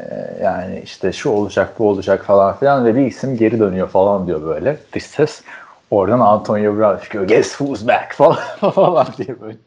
Ee, yani işte şu olacak bu olacak falan filan ve bir isim geri dönüyor falan diyor böyle. Dış ses. Oradan Antonio Brown çıkıyor. Guess who's back falan, falan diye böyle.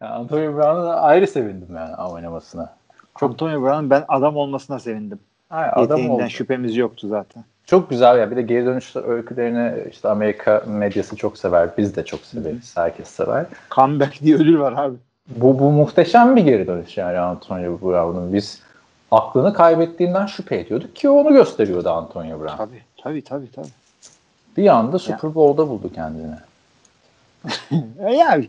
Yani Antonio Brown'a da ayrı sevindim yani oynamasına. Çok Antonio Brown'un ben adam olmasına sevindim. Ay, adam Yeteğinden oldu. şüphemiz yoktu zaten. Çok güzel ya. Bir de geri dönüş öykülerini işte Amerika medyası çok sever. Biz de çok severiz. Herkes sever. Comeback diye ödül var abi. Bu, bu muhteşem bir geri dönüş yani Antonio Brown'un. Biz aklını kaybettiğinden şüphe ediyorduk ki onu gösteriyordu Antonio Brown. Tabii tabii tabii. tabii. Bir anda Super Bowl'da buldu kendini. E Yani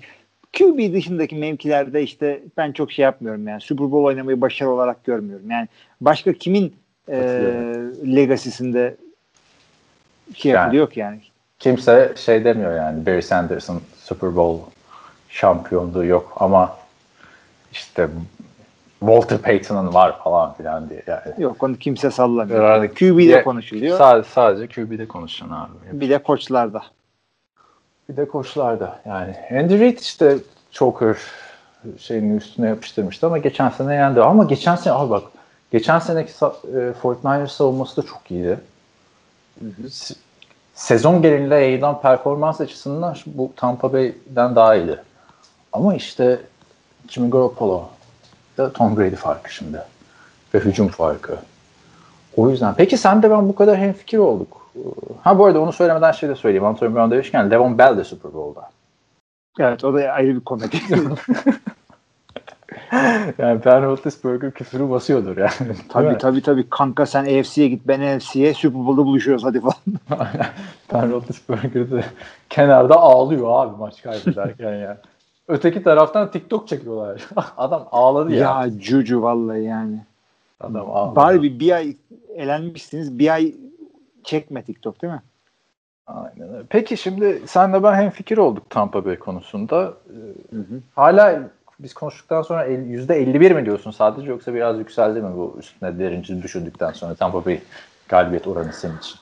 QB dışındaki mevkilerde işte ben çok şey yapmıyorum yani. Super Bowl oynamayı başarı olarak görmüyorum. Yani başka kimin e, Katılıyorum. Şey Yani. ki yani. Kimse şey demiyor yani Barry Sanders'ın Super Bowl şampiyonluğu yok ama işte Walter Payton'ın var falan filan diye. Yani Yok onu kimse sallamıyor. Herhalde- QB'de Ya- konuşuluyor. sadece, sadece QB'de konuşan abi. bir de koçlarda. Bir de koçlarda yani. Andy Reid işte Choker şeyinin üstüne yapıştırmıştı ama geçen sene yendi. Ama geçen sene abi bak geçen seneki e, 49ers savunması da çok iyiydi. Se- Sezon genelinde yayılan performans açısından bu Tampa Bay'den daha iyiydi. Ama işte Jimmy Garoppolo da Tom Brady farkı şimdi. Ve hücum farkı. O yüzden. Peki sen de ben bu kadar hemfikir olduk. Ha bu arada onu söylemeden şey de söyleyeyim. Antonio Brown demişken Devon Bell de Super Bowl'da. Evet o da ayrı bir komedi. yani Ben Roethlisberger küfürü basıyordur yani. Tabii tabii tabii. Kanka sen AFC'ye git ben AFC'ye Super Bowl'da buluşuyoruz hadi falan. ben Roethlisberger de kenarda ağlıyor abi maç kaybederken ya. Öteki taraftan TikTok çekiyorlar. Adam ağladı ya. ya Cucu vallahi yani. Adam ağladı. Bari bir, bir ay elenmişsiniz bir ay çekme TikTok değil mi? Aynen öyle. Peki şimdi senle ben hemfikir olduk Tampa Bay konusunda. Ee, Hala biz konuştuktan sonra el- %51 mi diyorsun sadece yoksa biraz yükseldi mi bu üstüne derinci düşündükten sonra Tampa Bay galibiyet oranı senin için?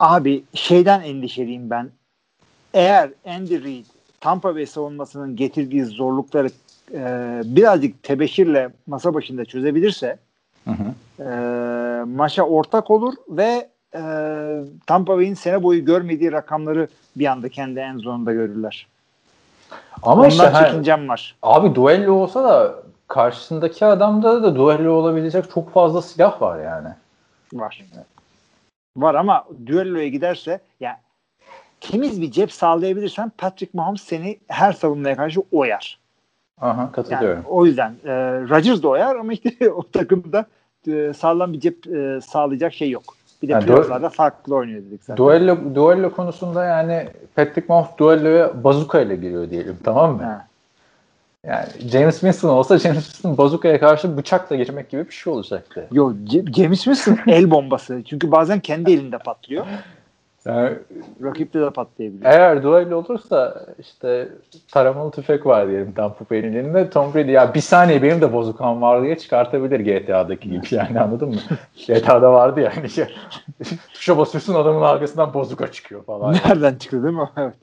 Abi şeyden endişeliyim ben. Eğer Andy Reid Tampa Bay savunmasının getirdiği zorlukları e, birazcık tebeşirle masa başında çözebilirse Hı hı. e, maça ortak olur ve e, Tampa Bay'in sene boyu görmediği rakamları bir anda kendi en zonunda görürler. Ama Ondan işte çekincem var. abi duello olsa da karşısındaki adamda da duello olabilecek çok fazla silah var yani. Var. Var ama düelloya giderse ya temiz bir cep sağlayabilirsen Patrick Mahomes seni her savunmaya karşı oyar. Aha Yani katılıyorum. o yüzden e, Rodgers da oyar ama işte o takımda e, sağlam bir cep e, sağlayacak şey yok. Bir de Yani playoff'larda farklı oynuyor dedik zaten. Duello, duello konusunda yani Patrick Mahomes duelloya bazuka ile giriyor diyelim tamam mı? Ha. Yani James Winston olsa James Winston bazukaya karşı bıçakla girmek gibi bir şey olacaktı. Yo James Winston el bombası. Çünkü bazen kendi elinde patlıyor. Yani Rakipte de patlayabiliyor. eğer duello olursa işte taramalı tüfek var diyelim Tampa Bay'in elinde. Tom Brady ya bir saniye benim de bozukam var diye çıkartabilir GTA'daki gibi yani anladın mı? GTA'da vardı ya hani şey, tuşa basıyorsun adamın arkasından bozuka çıkıyor falan. Nereden çıktı değil mi? Evet.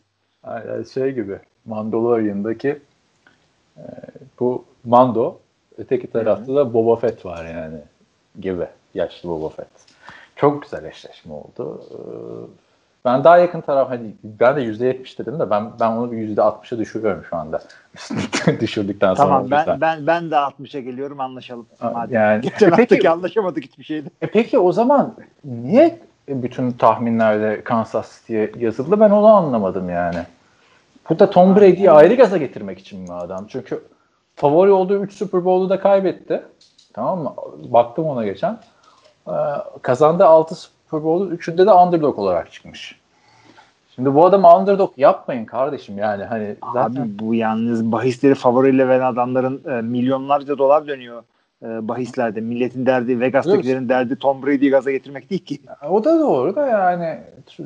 Aynen şey gibi Mandalorian'daki e, bu Mando öteki tarafta da Boba Fett var yani gibi yaşlı Boba Fett. Çok güzel eşleşme oldu. Ee, Ben daha yakın taraf hani ben de %70 dedim de ben ben onu bir %60'a düşürüyorum şu anda. Düşürdükten sonra. Tamam ben yüzden. ben ben de 60'a geliyorum anlaşalım. Madem. yani Geçen E peki, anlaşamadık hiçbir şeyde. e peki o zaman niye bütün tahminlerde Kansas City'ye yazıldı ben onu anlamadım yani. Bu da Tom Brady'yi ayrı gaza getirmek için mi adam? Çünkü favori olduğu 3 Super Bowl'u da kaybetti. Tamam mı? Baktım ona geçen. Ee, kazandığı 6 Super Bowl'un 3'ünde de underdog olarak çıkmış. Şimdi bu adamı underdog yapmayın kardeşim yani hani zaten Abi bu yalnız bahisleri favoriyle veren adamların e, milyonlarca dolar dönüyor e, bahislerde. Milletin derdi, Vegas'takilerin derdi Tom Brady'yi gaza getirmek değil ki. o da doğru da yani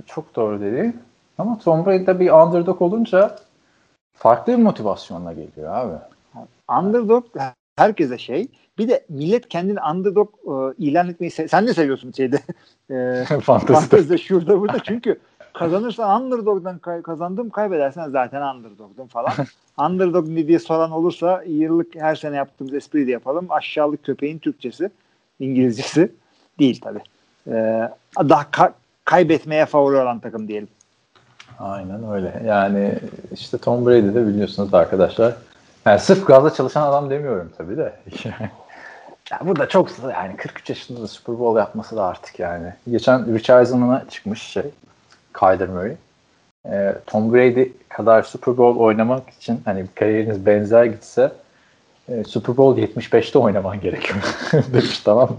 çok doğru dedi. Ama Tom Brady'de bir underdog olunca farklı bir motivasyonla geliyor abi. Underdog herkese şey. Bir de millet kendini underdog e, ilan etmeyi se- sen de seviyorsun şeyde. E, Fantezide. Şurada burada çünkü kazanırsan underdog'dan kay- kazandım kaybedersen zaten underdog'dun falan. Underdog ne diye soran olursa yıllık her sene yaptığımız espriyi de yapalım. Aşağılık köpeğin Türkçesi, İngilizcesi değil tabi. Ee, daha ka- kaybetmeye favori olan takım diyelim. Aynen öyle. Yani işte Tom Brady de biliyorsunuz arkadaşlar. Yani sırf gazla çalışan adam demiyorum tabii de. ya bu da çok yani 43 yaşında da Super Bowl yapması da artık yani. Geçen Rich Eisenman'a çıkmış şey. Kyler Murray. Ee, Tom Brady kadar Super Bowl oynamak için hani kariyeriniz benzer gitse e, Super Bowl 75'te oynaman gerekiyor demiş tamam mı?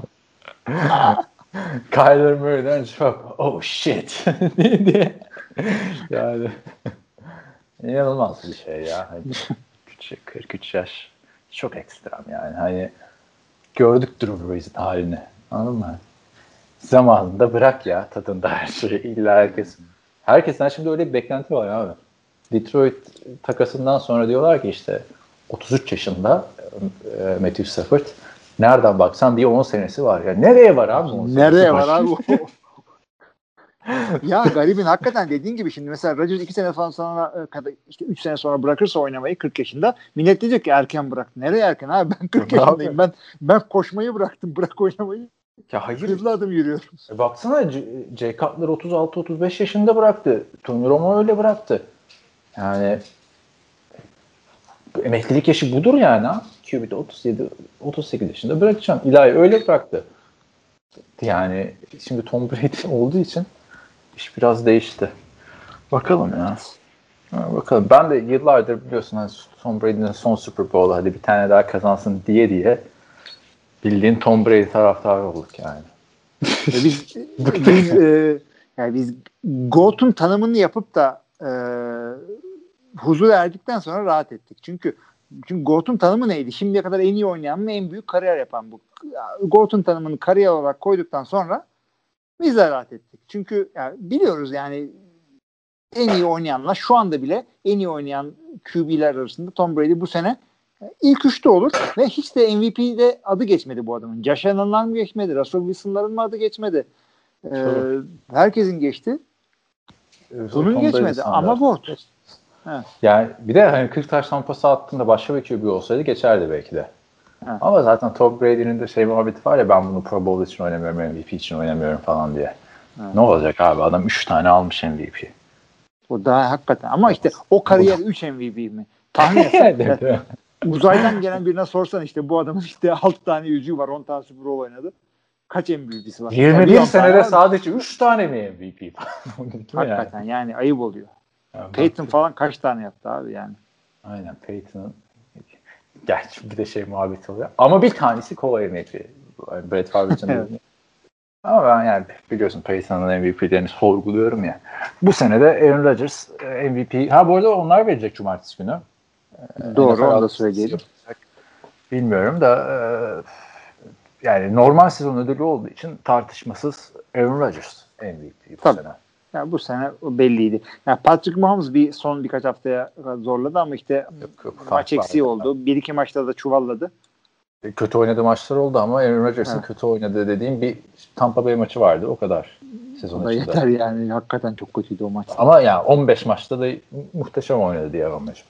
Kyler Murray'den cevap oh shit diye diye. yani inanılmaz bir şey ya. Küçük, 43 yaş çok ekstrem yani. Hani gördük Drew Brees'in halini. Anladın mı? Zamanında bırak ya tadında her şeyi. İlla herkes. Herkesten şimdi öyle bir beklenti var abi. Detroit takasından sonra diyorlar ki işte 33 yaşında e, Matthew Stafford nereden baksan bir 10 senesi var. Ya nereye var abi? 10 senesi Nereye var abi? ya garibin hakikaten dediğin gibi şimdi mesela Rodgers 2 sene falan sonra e, kadar işte 3 sene sonra bırakırsa oynamayı 40 yaşında millet diyecek ki erken bıraktı. Nereye erken abi ben 40 Ne yaşındayım. Ben ben koşmayı bıraktım. Bırak oynamayı. Ya hayır. Hızlı adım yürüyorum. E baksana Jay Cutler 36-35 yaşında bıraktı. Tony Romo öyle bıraktı. Yani emeklilik yaşı budur yani ha. QB'de 37 38 yaşında bırakacaksın. İlahi öyle bıraktı. Yani şimdi Tom Brady olduğu için iş biraz değişti. Bakalım ya. Ha, bakalım. Ben de yıllardır biliyorsun hani Tom Brady'nin son Super Bowl'u hadi bir tane daha kazansın diye diye bildiğin Tom Brady taraftarı olduk yani. E biz biz e, yani biz GOAT'un tanımını yapıp da e, huzur erdikten sonra rahat ettik. Çünkü çünkü GOAT'un tanımı neydi? Şimdiye kadar en iyi oynayan mı en büyük kariyer yapan bu. GOAT'un tanımını kariyer olarak koyduktan sonra biz de rahat ettik. Çünkü yani biliyoruz yani en iyi oynayanlar şu anda bile en iyi oynayan QB'ler arasında Tom Brady bu sene ilk üçte olur ve hiç de MVP'de adı geçmedi bu adamın. Josh Allen'lar mı geçmedi? Russell Wilson'ların mı adı geçmedi? Ee, Tabii. herkesin geçti. Bunun Tom geçmedi ama GOAT. Yani bir de hani 40 taş tampası attığında başka bir QB olsaydı geçerdi belki de. Evet. Ama zaten Tom Brady'nin de şey muhabbeti var ya ben bunu Pro Bowl için oynamıyorum, MVP için oynamıyorum falan diye. Evet. Ne olacak abi adam 3 tane almış MVP. O daha hakikaten. Ama işte o kariyer 3 MVP mi? Tahmin et. Uzaydan gelen birine sorsan işte bu adamın işte 6 tane yüzüğü var 10 tane Super Bowl oynadı. Kaç MVP'si var? 21 milyon tane senede sadece 3 tane mi MVP? Mi yani? Hakikaten yani ayıp oluyor. Yani Peyton bak- falan kaç tane yaptı abi yani. Aynen Peyton'ın Gerçi bir de şey muhabbeti oluyor. Ama bir tanesi kolay MVP. Yani Brett Favre için Evet. Ama ben yani biliyorsun Peyton'ın MVP'lerini sorguluyorum ya. Bu sene de Aaron Rodgers e, MVP. Ha bu arada onlar verecek cumartesi günü. Doğru NFL onu da söyleyelim. Bilmiyorum da e, yani normal sezon ödülü olduğu için tartışmasız Aaron Rodgers MVP bu Tabii. sene. Yani bu sene belliydi. Yani Patrick Mahomes bir son birkaç haftaya zorladı ama işte Yok, yok, maç eksiği oldu. Bir iki maçta da çuvalladı. Kötü oynadığı maçlar oldu ama Aaron Rodgers'ın kötü oynadığı dediğim bir Tampa Bay maçı vardı o kadar sezon içinde. yeter yani. Hakikaten çok kötüydü o maç. Ama yani 15 maçta da muhteşem oynadı diğer 15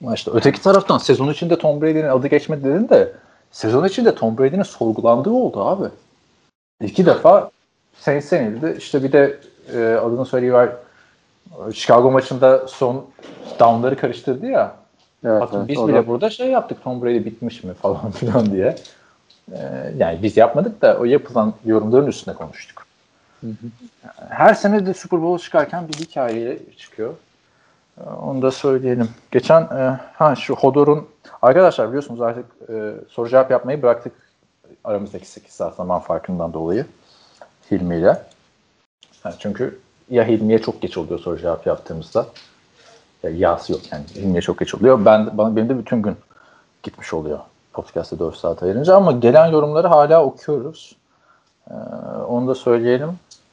maçta. Öteki taraftan sezon içinde Tom Brady'nin adı geçmedi dedin de sezon içinde Tom Brady'nin sorgulandığı oldu abi. İki defa Saints yenildi. İşte bir de e, adını söyleyiver Chicago maçında son downları karıştırdı ya. Evet, Bakın evet, biz bile da- burada şey yaptık Tom Brady bitmiş mi falan filan diye. Ee, yani biz yapmadık da o yapılan yorumların üstüne konuştuk. Her sene de Super Bowl çıkarken bir hikayeyle çıkıyor. Ee, Onu da söyleyelim. Geçen e, ha şu Hodor'un arkadaşlar biliyorsunuz artık e, soru cevap yapmayı bıraktık aramızdaki 8 saat zaman farkından dolayı Hilmi'yle. Ha, çünkü ya Hilmi'ye çok geç oluyor soru cevap yaptığımızda ya yağsı yok yani Hilmi'ye çok geç oluyor. Ben bana benim de bütün gün gitmiş oluyor podcast'te 4 saat ayırınca ama gelen yorumları hala okuyoruz. Ee, onu da söyleyelim.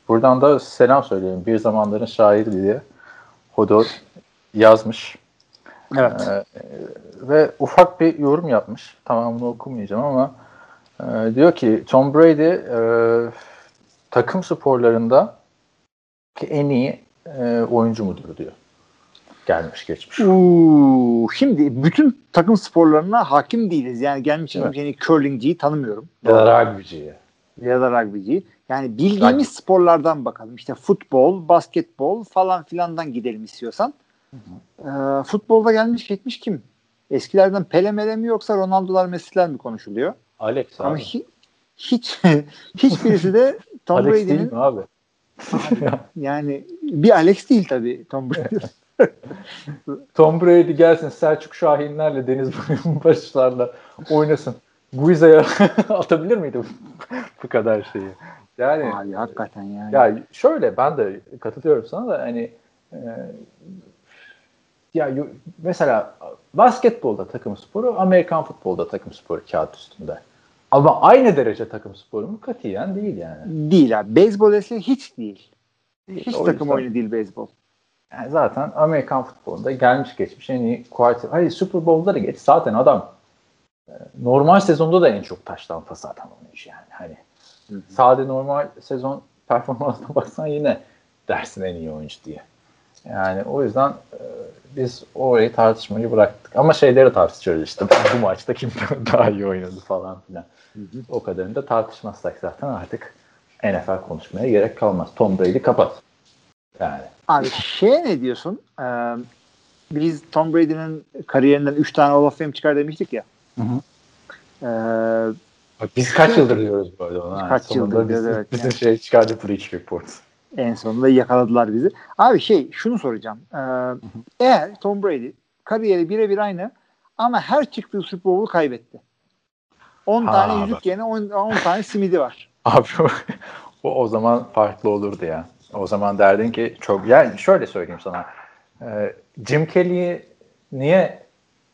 Buradan da selam söyleyelim. Bir zamanların şairi diye Hodor yazmış. Evet. Ee, ve ufak bir yorum yapmış. Tamamını okumayacağım ama e, diyor ki Tom Brady e, takım sporlarında ki en iyi e, oyuncu mudur diyor. Gelmiş geçmiş. Uuu, şimdi bütün takım sporlarına hakim değiliz. Yani gelmiş Evet. yani curlingciyi tanımıyorum. Ya da rugby'ciyi. Ya da rugbyciyi. Yani bildiğimiz Rugby. sporlardan bakalım. İşte futbol, basketbol falan filandan gidelim istiyorsan. Ee, futbolda gelmiş geçmiş kim? Eskilerden Pele Mele mi yoksa Ronaldo'lar Messi'ler mi konuşuluyor? Alex abi. Ama hi- hiç hiçbirisi de Tom Alex değil Brady'nin mi abi? yani bir Alex değil tabii Tom Brady. Tom Brady gelsin Selçuk Şahinlerle Deniz Barışlarla oynasın. Guiza'ya atabilir miydi bu, kadar şeyi? Yani Abi hakikaten yani. ya şöyle ben de katılıyorum sana da hani e, ya mesela basketbolda takım sporu, Amerikan futbolda takım sporu kağıt üstünde. Ama aynı derece takım sporu mu? Katiyen değil yani. Değil abi. Beyzbol eski hiç değil. Hiç O takım yüzden- oyunu değil beyzbol. Yani zaten Amerikan futbolunda gelmiş geçmiş en iyi quarter. Hayır Super Bowl'ları geç. Zaten adam e, normal sezonda da en çok taştan pas atan oyuncu yani. Hani sade normal sezon performansına baksan yine dersin en iyi oyuncu diye. Yani o yüzden e, biz orayı tartışmayı bıraktık. Ama şeyleri tartışıyoruz işte. Bu maçta kim daha iyi oynadı falan filan. O kadarını da tartışmazsak zaten artık NFL konuşmaya gerek kalmaz. Tom Brady kapat. Yani. Abi şeye ne diyorsun? Ee, biz Tom Brady'nin kariyerinden 3 tane Hall of Fame çıkar demiştik ya. Hı hı. Ee, Bak biz kaç yıldır diyoruz bu arada ona. Kaç Sonunda yıldır diyoruz, evet Bizim yani. şey çıkardı Breach Report. en sonunda yakaladılar bizi. Abi şey şunu soracağım. Ee, eğer Tom Brady kariyeri birebir aynı ama her çıktığı Super Bowl'u kaybetti. 10 Ha, tane yüzük yerine 10, 10 tane simidi var. Abi o, o zaman farklı olurdu ya. O zaman derdin ki çok yani şöyle söyleyeyim sana. Ee, Jim Kelly'yi niye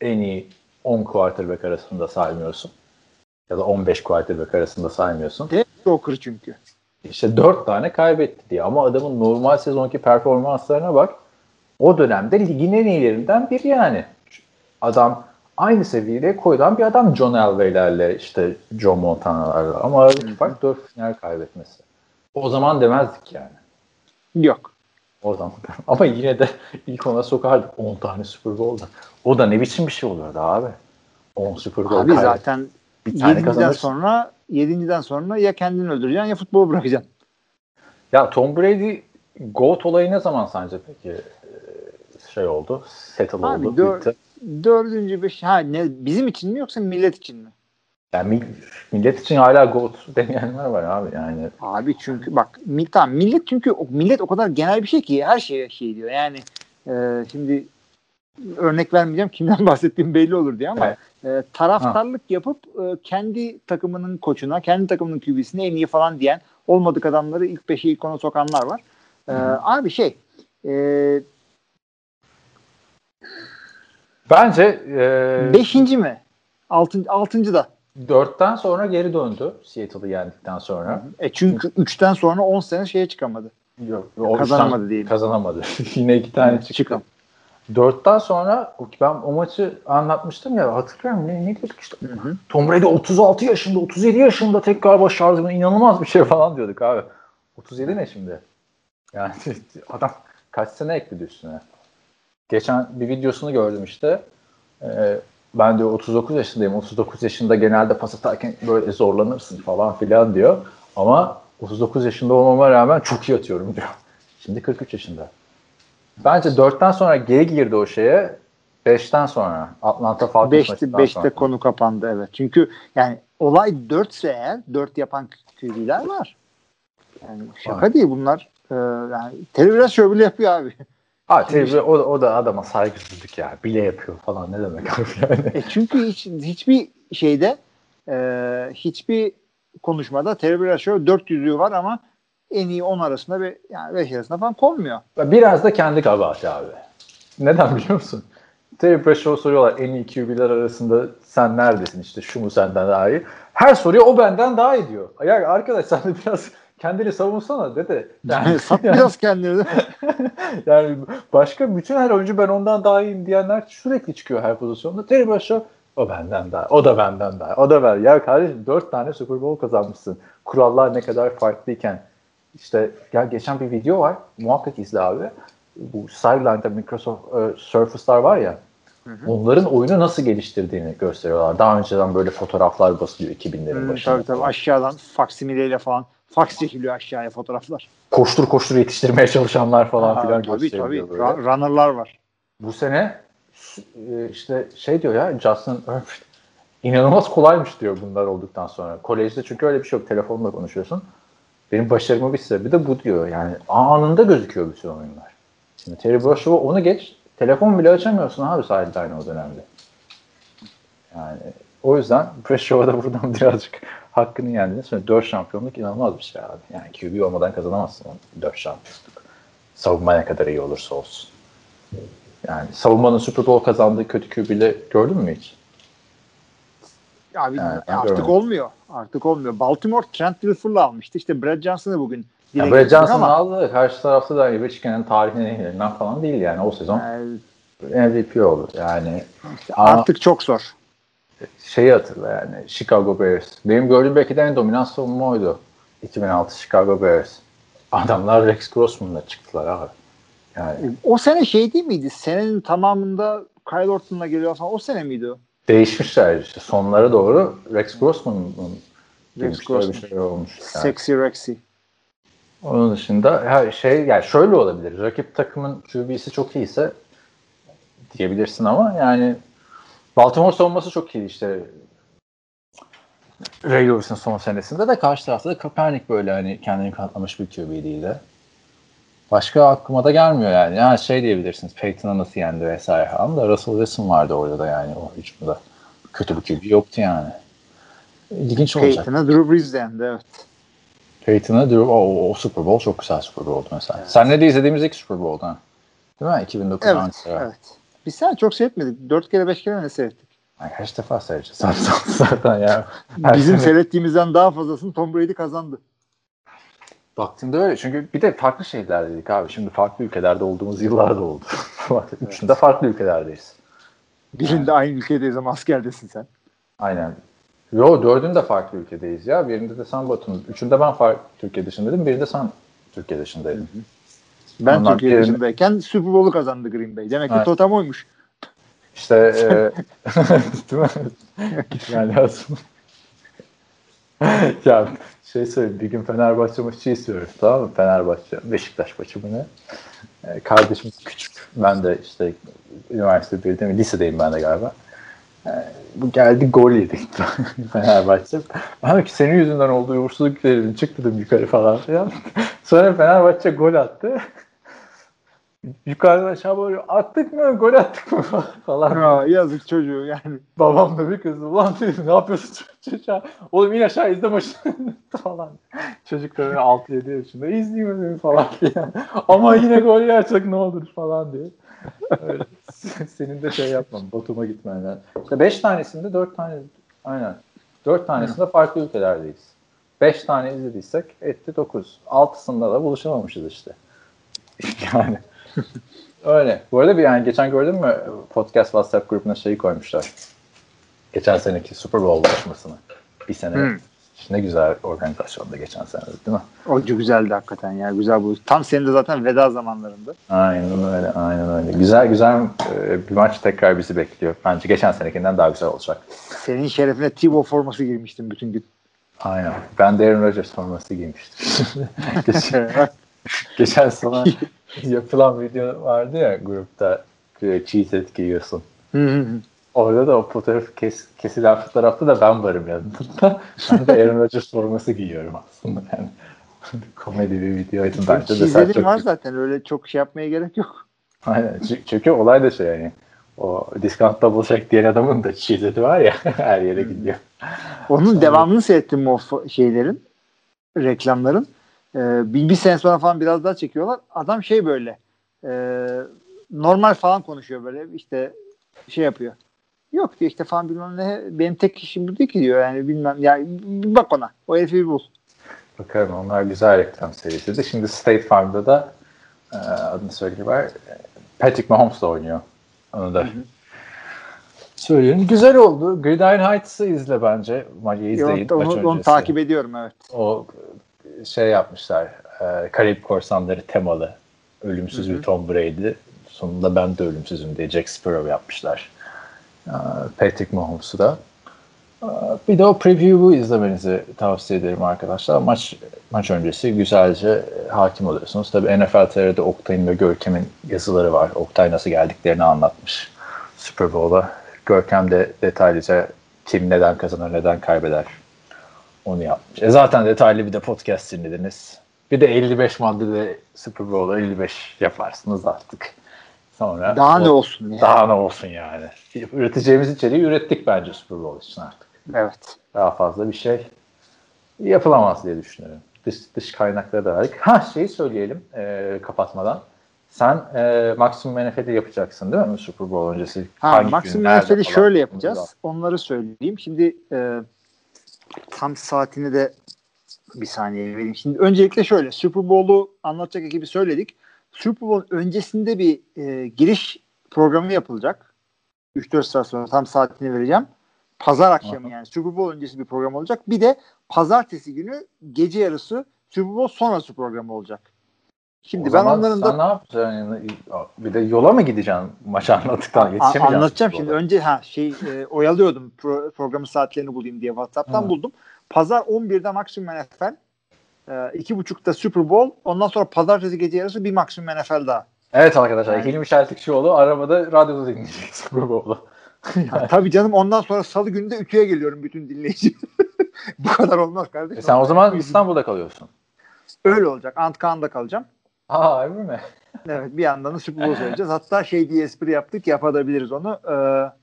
en iyi 10 quarterback arasında saymıyorsun? Ya da 15 quarterback arasında saymıyorsun. Hep Joker çünkü. İşte 4 tane kaybetti diye. Ama adamın normal sezonki performanslarına bak. O dönemde ligin en iyilerinden biri yani. Adam aynı seviyeye koyulan bir adam John Elway'lerle işte Joe Montana'larla. Ama aradaki fark 4 final kaybetmesi. O zaman demezdik yani. Yok. O zaman. Ama yine de ilk ona sokardık 10 tane Super Bowl'da. O da ne biçim bir şey olurdu abi. 10 Super Bowl Abi kaybet- zaten bir tane 7'den kazanırsın. sonra 7'den sonra ya kendini öldüreceksin ya futbolu bırakacaksın. Ya Tom Brady GOAT olayı ne zaman sence peki e, şey oldu? Settle Abi oldu. dör- bitti. Dördüncü beş ha ne bizim için mi yoksa millet için mi? Yani mi- millet için hala GOAT demeyenler var abi yani. Abi çünkü bak tamam millet çünkü millet o kadar genel bir şey ki her şeye şey diyor. Yani e, şimdi örnek vermeyeceğim kimden bahsettiğim belli olur diye ama e, taraftarlık yapıp e, kendi takımının koçuna, kendi takımının QB'sine en iyi falan diyen olmadık adamları ilk beşe ilk ona sokanlar var. E, abi şey e, Bence e, Beşinci mi? Altıncı, altıncı da. Dörtten sonra geri döndü Seattle'ı yendikten sonra. E çünkü üçten sonra 10 sene şeye çıkamadı. Yok, o Kazanamadı diyelim. Kazanamadı. Yine iki tane çıktı. Çıkam. Dörtten sonra ben o maçı anlatmıştım ya hatırlıyorum ne, ne diyorduk işte Hı hı. Tom Brady 36 yaşında 37 yaşında tekrar başardı mı inanılmaz bir şey falan diyorduk abi. 37 ne şimdi? Yani adam kaç sene ekledi üstüne. Geçen bir videosunu gördüm işte. Ee, ben diyor 39 yaşındayım. 39 yaşında genelde pas atarken böyle zorlanırsın falan filan diyor. Ama 39 yaşında olmama rağmen çok iyi atıyorum diyor. Şimdi 43 yaşında. Bence 4'ten sonra geri girdi o şeye. 5'ten sonra Atlanta Falcons Beşte, maçından beşte sonra. konu kapandı evet. Çünkü yani olay 4 ise eğer 4 yapan QB'ler var. Yani şaka Var. değil bunlar. Ee, yani televizyon bile yapıyor abi. Ha, tabii o, o da adama saygısızlık ya. Bile yapıyor falan ne demek abi yani. E çünkü hiç, hiçbir şeyde e, hiçbir konuşmada Terry Bradshaw 400'lüğü var ama en iyi 10 arasında ve yani 5 arasında falan konmuyor. Biraz da kendi kabahati abi. Neden biliyor musun? Terry Brashaw'a soruyorlar en iyi QB'ler arasında sen neredesin işte şu mu senden daha iyi. Her soruya o benden daha iyi diyor. Ya arkadaş sen de biraz kendini savunsana dede. Yani, Sat biraz kendini. yani başka bütün her oyuncu ben ondan daha iyiyim diyenler sürekli çıkıyor her pozisyonda. Terry Bradshaw o benden daha, o da benden daha, o da ben. Ya kardeşim dört tane Super Bowl kazanmışsın. Kurallar ne kadar farklıyken. İşte ya geçen bir video var. Muhakkak izle abi. Bu sideline'da Microsoft e, Surface'lar var ya. Onların oyunu nasıl geliştirdiğini gösteriyorlar. Daha önceden böyle fotoğraflar basılıyor 2000'lerin Hmm, başında. tabii tabii aşağıdan faksimileyle falan fax çekiliyor aşağıya fotoğraflar. Koştur koştur yetiştirmeye çalışanlar falan Ha, filan tabii tabii. gösteriliyor böyle. Ra- runner'lar var. Bu sene e, işte şey diyor ya Justin Herbert inanılmaz kolaymış diyor bunlar olduktan sonra. Kolejde çünkü öyle bir şey yok. Telefonla konuşuyorsun. Benim başarımı bir sebebi de bu diyor. Yani anında gözüküyor bütün oyunlar. Şimdi Terry Brashaw'a onu geç. Telefon bile açamıyorsun abi sideline o dönemde. Yani o yüzden Brashaw'a da buradan birazcık hakkını yendiniz. Sonra 4 şampiyonluk inanılmaz bir şey abi. Yani QB olmadan kazanamazsın 4 şampiyonluk. Savunma ne kadar iyi olursa olsun. Yani savunmanın Super Bowl kazandığı kötü QB'yle gördün mü hiç? Abi Yani artık görmedim. olmuyor. Artık olmuyor. Baltimore Trent Dilfer'la almıştı. İşte Brad Johnson'ı bugün Ya Brad Johnson'ı ama aldı karşı tarafta da Ovechkin'in tarihinin en iyilerinden falan değil yani o sezon yani MVP oldu yani. Ama artık çok zor. Şeyi hatırla yani Chicago Bears. Benim gördüğüm belki de en dominant savunma oydu. 2006 Chicago Bears. Adamlar Rex Grossman'la çıktılar abi. Yani O sene şey değil miydi? Senenin tamamında Kyle Orton'la geliyor falan. O sene miydi o? değişmişler işte sonlara doğru Rex Grossman'ın girmiş, öyle bir Grossman. şey olmuş. Yani. Sexy Rexy. Onun dışında her şey yani şöyle olabilir. Rakip takımın QB'si çok iyiyse diyebilirsin ama yani Baltimore savunması çok iyi işte. Ray Lewis'in son senesinde de karşı tarafta da Kaepernick böyle hani kendini kanıtlamış bir QB değildi. Başka aklıma da gelmiyor yani. Yani şey diyebilirsiniz Peyton'a nasıl yendi vesaire falan da Russell Wilson vardı orada da yani o hücumda. Kötü bir QB yoktu yani. İlginç olacak. Peyton'a Drew Brees dendi evet. Peyton'a Drew, o, o Super Bowl çok güzel Super Bowl'du mesela. Senle de izlediğimiz ilk Super Bowl'du ha. Değil mi? 2009 Evet. Ankara. evet. Biz sen çok seyretmedik. Dört kere beş kere ne seyrettik? Ay, kaç defa seyredeceğiz zaten, zaten ya. Her Bizim sene- seyrettiğimizden daha fazlasını Tom Brady kazandı. Baktığımda öyle. Çünkü bir de farklı şeyler dedik abi. Şimdi farklı ülkelerde olduğumuz yıllarda oldu. Üçünde farklı ülkelerdeyiz. Birinde aynı ülkedeyiz ama askerdesin sen. Aynen. Yo dördünde farklı ülkedeyiz ya. Birinde de sen Batum. Üçünde ben farklı Türkiye dışındaydım. Birinde sen Türkiye dışındaydın. Ben Ondan Türkiye dışındayken Super Bowl'u kazandı Green Bay. Demek ki Evet. totem oymuş. İşte e, değil mi? Gitmen lazım. ya şey söyleyeyim bir gün Fenerbahçe maçı istiyoruz tamam mı? Fenerbahçe Beşiktaş maçı bu ne? E, kardeşim küçük. Ben de işte üniversite birde mi? Lisedeyim ben de galiba. Bu geldi gol yedik Fenerbahçe. Dedim ki senin yüzünden oldu uğursuzluk dedim. Çık dedim yukarı falan filan. Sonra Fenerbahçe gol attı. Yukarıdan aşağı böyle attık mı gol attık mı falan. Ha, yazık çocuğu yani. Babam da bir kızdı. Ulan dedi ne yapıyorsun çocuğa? Oğlum in aşağı izle maçını falan. Çocuk da böyle 6-7 yaşında izleyeyim falan filan. Ama yine gol yersek ne olur falan diye. Senin de şey yapmam. Batum'a gitmenden. İşte 5 tanesinde 4 tane aynen. 4 tanesinde farklı ülkelerdeyiz. 5 tane izlediysek etti 9. 6'sında da buluşamamışız işte. yani öyle. Bu arada bir yani geçen gördün mü podcast WhatsApp grubuna şeyi koymuşlar. Geçen seneki Super Bowl buluşmasını. Bir sene. Hmm. Ne güzel organizasyonda geçen sene değil mi? O güzeldi hakikaten ya. Güzel bu. Tam senin de zaten veda zamanlarında. Aynen öyle, aynen öyle. Güzel güzel e, bir maç tekrar bizi bekliyor. Bence geçen senekinden daha güzel olacak. Senin şerefine Tebow forması girmiştim bütün gün. Aynen. Ben de Aaron Rodgers forması giymiştim. geçen, geçen sene yapılan video vardı ya grupta e, cheese et giyiyorsun. Orada da o fotoğraf kes, kesilen fotoğrafta da ben varım yanında. Ben de Aaron Rodgers forması giyiyorum aslında. Yani komedi bir videoydu bence de. sen çok- var zaten öyle çok şey yapmaya gerek yok. Aynen. Çünkü- Çünkü olay da şey yani. O discount double check diyen adamın da çizeti var ya her yere gidiyor. Onun devamını seyrettim o şeylerin, reklamların. Ee, bir, bir sene sonra falan biraz daha çekiyorlar. Adam şey böyle e, normal falan konuşuyor böyle işte şey yapıyor. Yok diyor işte falan bilmem ne benim tek işim bu değil ki diyor yani bilmem ya bir bak ona o herifi bir bul. Bakarım onlar güzel reklam serisiydi. Şimdi State Farm'da da e, adını söyleyeyim var. Patrick Mahomes da oynuyor. Onu da söyleyelim. Güzel oldu. Gridiron Heights'ı izle bence. Maçı izleyin. Onu, maç onu, takip ediyorum evet. O şey yapmışlar. E, Karayip Korsanları temalı. Ölümsüz bir Tom Brady. Sonunda ben de ölümsüzüm diye Jack Sparrow yapmışlar. E, Patrick Mahomes'u da. E, Bir de o preview'u izlemenizi tavsiye ederim arkadaşlar. Maç maç öncesi güzelce e, hakim oluyorsunuz. Tabii NFL TR'de Oktay'ın ve Görkem'in yazıları var. Oktay nasıl geldiklerini anlatmış Super Bowl'a. Görkem de detaylıca kim neden kazanır, neden kaybeder onu yapmış. E zaten detaylı bir de podcast dinlediniz. Bir de 55 maddede Super Bowl'da 55 yaparsınız artık. Sonra Daha ne o- olsun ya. Daha ne olsun yani. Üreteceğimiz içeriği ürettik bence Super Bowl için artık. Evet. Daha fazla bir şey yapılamaz diye düşünüyorum. Dış, dış kaynakları da verdik. Ha şeyi söyleyelim e, kapatmadan. Sen e, maksimum NFL'i yapacaksın değil mi Super Bowl öncesi? Ha, Hangi maksimum falan? şöyle yapacağız. Onları söyleyeyim. Şimdi e, tam saatini de bir saniye vereyim. Şimdi öncelikle şöyle Super Bowl'u anlatacak ekibi söyledik. Super Bowl öncesinde bir e, giriş programı yapılacak. 3-4 saat sonra tam saatini vereceğim. Pazar akşamı yani Super Bowl öncesi bir program olacak. Bir de pazartesi günü gece yarısı Super Bowl sonrası programı olacak. Şimdi O ben onların da ne yapacaksın? Yani, bir de yola mı gideceksin maçı anlattıktan? Yetişemeyeceksin. anlatacağım şimdi. Bowl'a. Önce ha şey e, oyalıyordum pro- programın saatlerini bulayım diye WhatsApp'tan Hı. buldum. Pazar 11'de maksimum NFL. E, iki buçukta Super Bowl. Ondan sonra pazartesi gece yarısı bir maksimum NFL daha. Evet arkadaşlar. Yani- Hilmi Şeltikçioğlu arabada radyoda dinleyecek Super Bowl'u. Ha, tabii canım ondan sonra salı günü de ütüye geliyorum bütün dinleyici. Bu kadar olmaz kardeşim. E sen o zaman İstanbul'da kalıyorsun. Öyle olacak. Antkan'da kalacağım. Aa öyle mi? Evet bir yandan da Super Bowl söyleyeceğiz. Hatta şey diye espri yaptık yapabiliriz onu. E,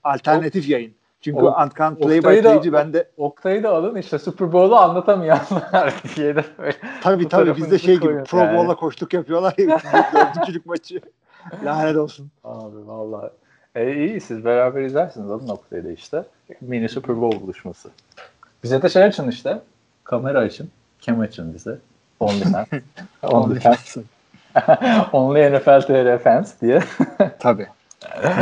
alternatif yayın. Çünkü O- Antkan play by play'ci ben de Oktay'ı da alın işte Super Bowl'u anlatamayanlar diye de böyle. Tabii tabii bizde şey gibi Pro yani. Bowl'la koştuk yapıyorlar ya dördüncülük maçı. Lanet olsun. Abi vallahi. E, iyi siz beraber izlersiniz alın Oktay'ı da işte. Mini Super Bowl buluşması. Bize de şey açın işte. Kamera açın. Cam açın bize. Only fans. Only fans. Only NFL TR fans diye. Tabii.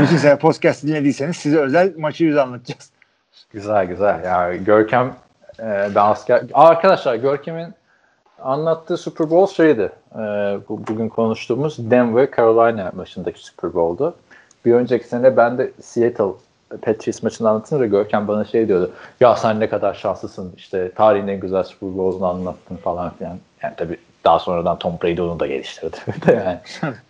Bütün sene podcast dinlediyseniz size özel maçı yüz anlatacağız. Güzel güzel. Yani Görkem e, ben asker... Aa, Arkadaşlar Görkem'in anlattığı Super Bowl şeydi. E, bu, bugün konuştuğumuz Denver Carolina maçındaki Super Bowl'du. Bir önceki sene ben de Seattle Patriots maçını anlatınca Görkem bana şey diyordu. Ya sen ne kadar şanslısın işte tarihin en güzel Super Bowl'unu anlattın falan filan. Yani tabii daha sonradan Tom Brady onu da geliştirdi. yani.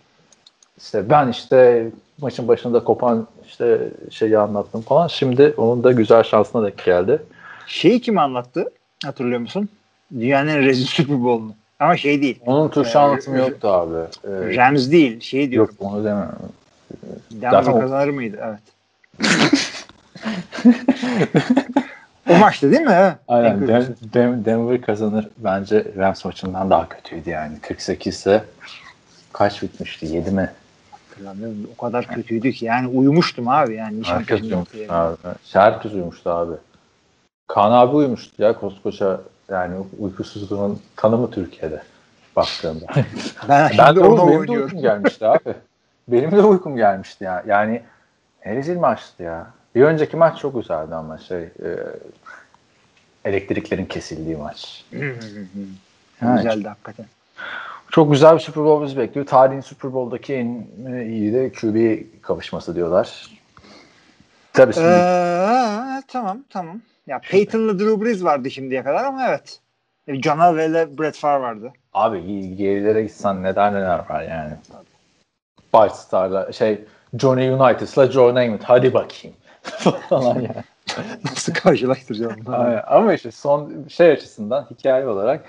İşte ben işte maçın başında kopan işte şeyi anlattım falan. Şimdi onun da güzel şansına denk geldi. Şeyi kim anlattı? Hatırlıyor musun? Dünyanın en rezil Super Bowl'unu. Ama şey değil. Onun Türkçe Ee, anlatımı yoktu abi. Ee, Rams değil. Şey yok diyorum. onu demiyorum. Denver Zaten o- kazanır mıydı? Evet. o maçta değil mi? Aynen. Den- Den- Denver kazanır. Bence Rams maçından daha kötüydü yani. 48 ise kaç bitmişti? 7 mi? Hatırlamıyorum. O kadar kötüydü ki. Yani uyumuştum abi. Yani Herkes uyumuştu abi. Herkes uyumuştu abi. Kaan abi uyumuştu ya koskoca yani uykusuzluğun tanımı Türkiye'de baktığında. Ben, ben de ona benim de uykum gelmişti abi. Benim de uykum gelmişti ya. Yani ne rezil maçtı ya. Bir önceki maç çok güzeldi ama şey e, elektriklerin kesildiği maç. Yani Güzeldi hakikaten. Çok güzel bir Super Bowl bizi bekliyor. Tarihin Super Bowl'daki en e, iyi de QB kavuşması diyorlar. Tabii şimdi Ee, tamam tamam. Ya Peyton'la Drew Brees vardı şimdiye kadar ama evet. E, John ile Brett Favre vardı. Abi gerilere gitsen neler neler var yani. Bart Star'la şey Johnny United'la Joe Namath hadi bakayım falan yani. Nasıl karşılaştıracağım? Ama işte son şey açısından hikaye olarak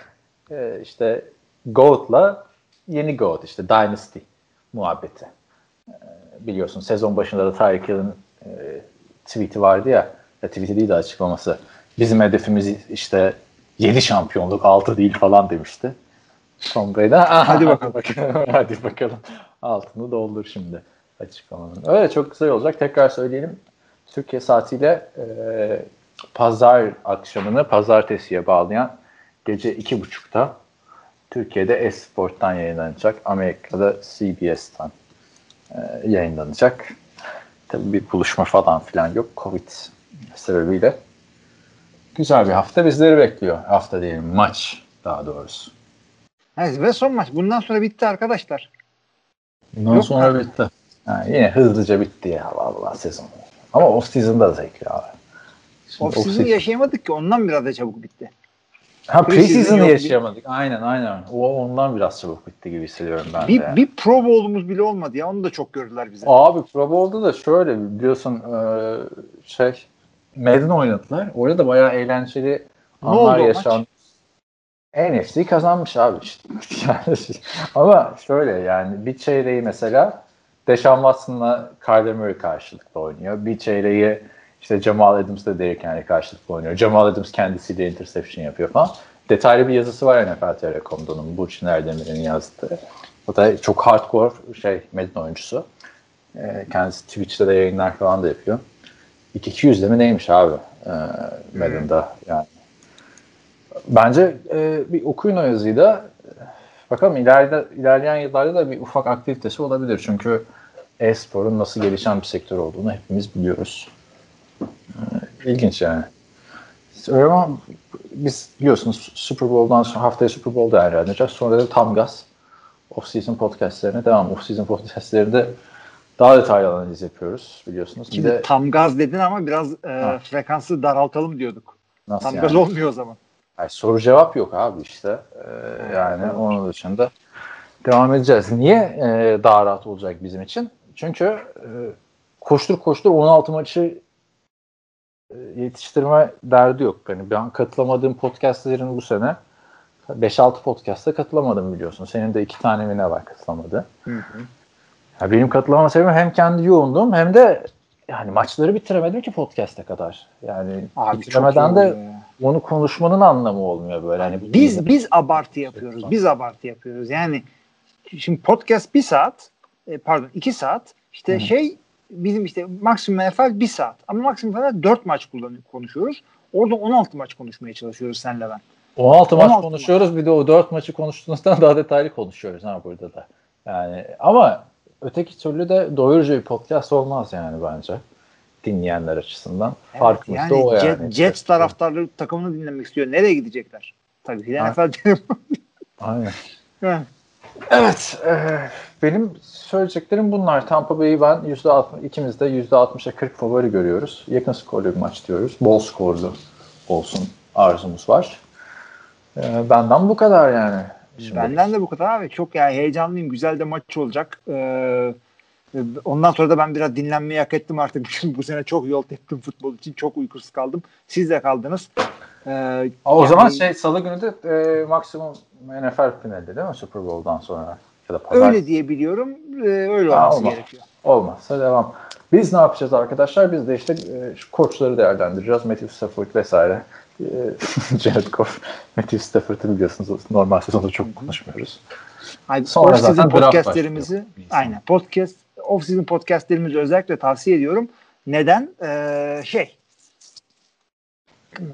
e, işte Goat'la yeni Goat işte Dynasty muhabbeti. E, biliyorsun sezon başında da Tyreek Hill'in e, tweet'i vardı ya, ya tweet'i değil de açıklaması. Bizim hedefimiz işte 7 şampiyonluk 6 değil falan demişti. Tom Brady hadi bakalım. hadi bakalım. Altını doldur şimdi açıklamanın. Öyle çok güzel olacak. Tekrar söyleyelim. Türkiye saatiyle e, pazar akşamını pazartesiye bağlayan gece iki buçukta Türkiye'de Esport'tan yayınlanacak. Amerika'da CBS'ten e, yayınlanacak. Tabii bir buluşma falan filan yok. Covid sebebiyle. Güzel bir hafta bizleri bekliyor. Hafta diyelim maç daha doğrusu. Evet, ve son maç. Bundan sonra bitti arkadaşlar. Bundan Yok sonra abi. bitti. Yani yine hızlıca bitti ya vallahi sezon. Ama off season'da da zevkli abi. Şimdi Off season yaşayamadık ki ondan biraz da çabuk bitti. Ha Preseason preseason'ı yaşayamadık. Aynen aynen. O ondan biraz çabuk bitti gibi hissediyorum ben de. Bir, yani. bir Pro Bowl'umuz bile olmadı ya. Onu da çok gördüler bize. Abi Pro Bowl'da da şöyle biliyorsun e, şey Madden oynadılar. Orada da bayağı eğlenceli Ne anlar yaşandı. NFC kazanmış abi. Yani, ama şöyle yani bir çeyreği mesela Deshaun Watson'la Kyler Murray karşılıklı oynuyor. Bir çeyreği işte Jamal Adams'la Derrick Henry karşılıklı oynuyor. Jamal Adams kendisiyle interception yapıyor falan. Detaylı bir yazısı var NFL TR.com'da onun Burçin Erdemir'in yazdığı. O da çok hardcore şey Madden oyuncusu. Ee, kendisi Twitch'te de yayınlar falan da yapıyor. 200 mi neymiş abi e, Madden'da yani. Bence e, bir okuyun o yazıyı da bakalım ileride, ilerleyen yıllarda da bir ufak aktivitesi olabilir. Çünkü e-sporun nasıl gelişen bir sektör olduğunu hepimiz biliyoruz. İlginç yani. Öyle ama biz biliyorsunuz Super Bowl'dan sonra haftaya Super Bowl değerlendireceğiz. Sonra da tam gaz off-season podcastlerine devam. Off-season podcastlerinde daha detaylı analiz yapıyoruz biliyorsunuz. Bir Şimdi de tam gaz dedin ama biraz e, Ha. frekansı daraltalım diyorduk. nasıl Tam yani? gaz olmuyor o zaman. Hayır, soru cevap yok abi işte. Ee, yani evet. onun dışında devam edeceğiz. Niye e, daha rahat olacak bizim için? Çünkü e, koştur koştur 16 maçı yetiştirme derdi yok. Yani ben katılamadığım podcastlerin bu sene 5-6 podcast'a katılamadım biliyorsun. Senin de iki tane mi ne var katılamadı. Ya benim katılamama sebebim hem kendi yoğunluğum hem de yani maçları bitiremedim ki podcast'e kadar. Yani Abi bitiremeden de ya. onu konuşmanın anlamı olmuyor böyle. Hani Biz biz abartı yapıyoruz. Biz abartı yapıyoruz. Yani şimdi podcast bir saat e, pardon iki saat işte şey bizim işte maksimum NFL bir saat ama maksimum NFL dört maç kullanıyor, konuşuyoruz. Orada 16 maç konuşmaya çalışıyoruz senle ben. 16 maç 16 konuşuyoruz bir de o 4 maçı konuştuğumuzdan daha detaylı konuşuyoruz ha burada da. Yani ama öteki türlü de doyurucu bir podcast olmaz yani bence dinleyenler açısından. Farkımız yani da o Jet- yani. Jets taraftarları takımını dinlemek istiyor. Nereye gidecekler? Tabii ki NFL. Aynen. Evet. E, benim söyleyeceklerim bunlar. Tampa Bay'i ben %60, ikimiz de %60'a 40 favori görüyoruz. Yakın skorlu bir maç diyoruz. Bol skorlu olsun arzumuz var. E, benden bu kadar yani. Şimdi. Benden de bu kadar abi. Çok yani heyecanlıyım. Güzel de maç olacak. Ee, ondan sonra da ben biraz dinlenmeyi hak ettim artık. Çünkü bu sene çok yol teptim futbol için. Çok uykusuz kaldım. Siz de kaldınız. Ee, O yani- zaman şey salı günü de e, maksimum NFL finali değil mi Super Bowl'dan sonra? Ya da pazar. öyle diye biliyorum. Ee, öyle Ha, olması olmaz. gerekiyor. Olmazsa devam. Biz ne yapacağız arkadaşlar? Biz de işte e, şu koçları değerlendireceğiz. Matthew Stafford vesaire. E, Jared Goff, Matthew Stafford'ı biliyorsunuz normal sezonda çok konuşmuyoruz. Haydi, Sonra zaten draft podcastlerimizi aynen podcast off-season podcastlerimizi özellikle tavsiye ediyorum. Neden? Ee, şey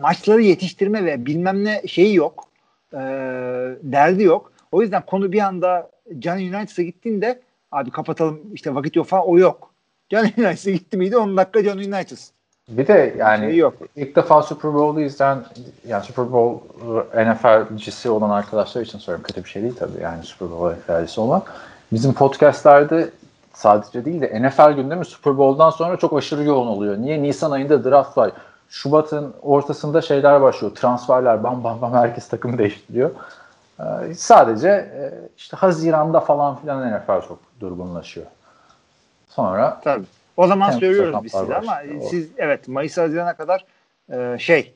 maçları yetiştirme ve bilmem ne şeyi yok. Ee, derdi yok. O yüzden konu bir anda Can United'a gittiğinde abi kapatalım işte vakit yok falan o yok. Can United'a gitti miydi 10 dakika Can United. Bir de yani Şey yok. ilk defa Super Bowl'u izleyen yani Super Bowl NFL'cisi olan arkadaşlar için söylüyorum. Kötü bir şey değil tabii yani Super Bowl NFL'cisi olmak. Bizim podcastlerde sadece değil de NFL gündemi Super Bowl'dan sonra çok aşırı yoğun oluyor. Niye? Nisan ayında draft var. Şubat'ın ortasında şeyler başlıyor. Transferler bam bam bam herkes takım değiştiriyor. Ee, sadece e, işte Haziran'da falan filan NFL çok durgunlaşıyor. Sonra Tabii. O zaman söylüyoruz biz size ama siz evet Mayıs Haziran'a kadar e, şey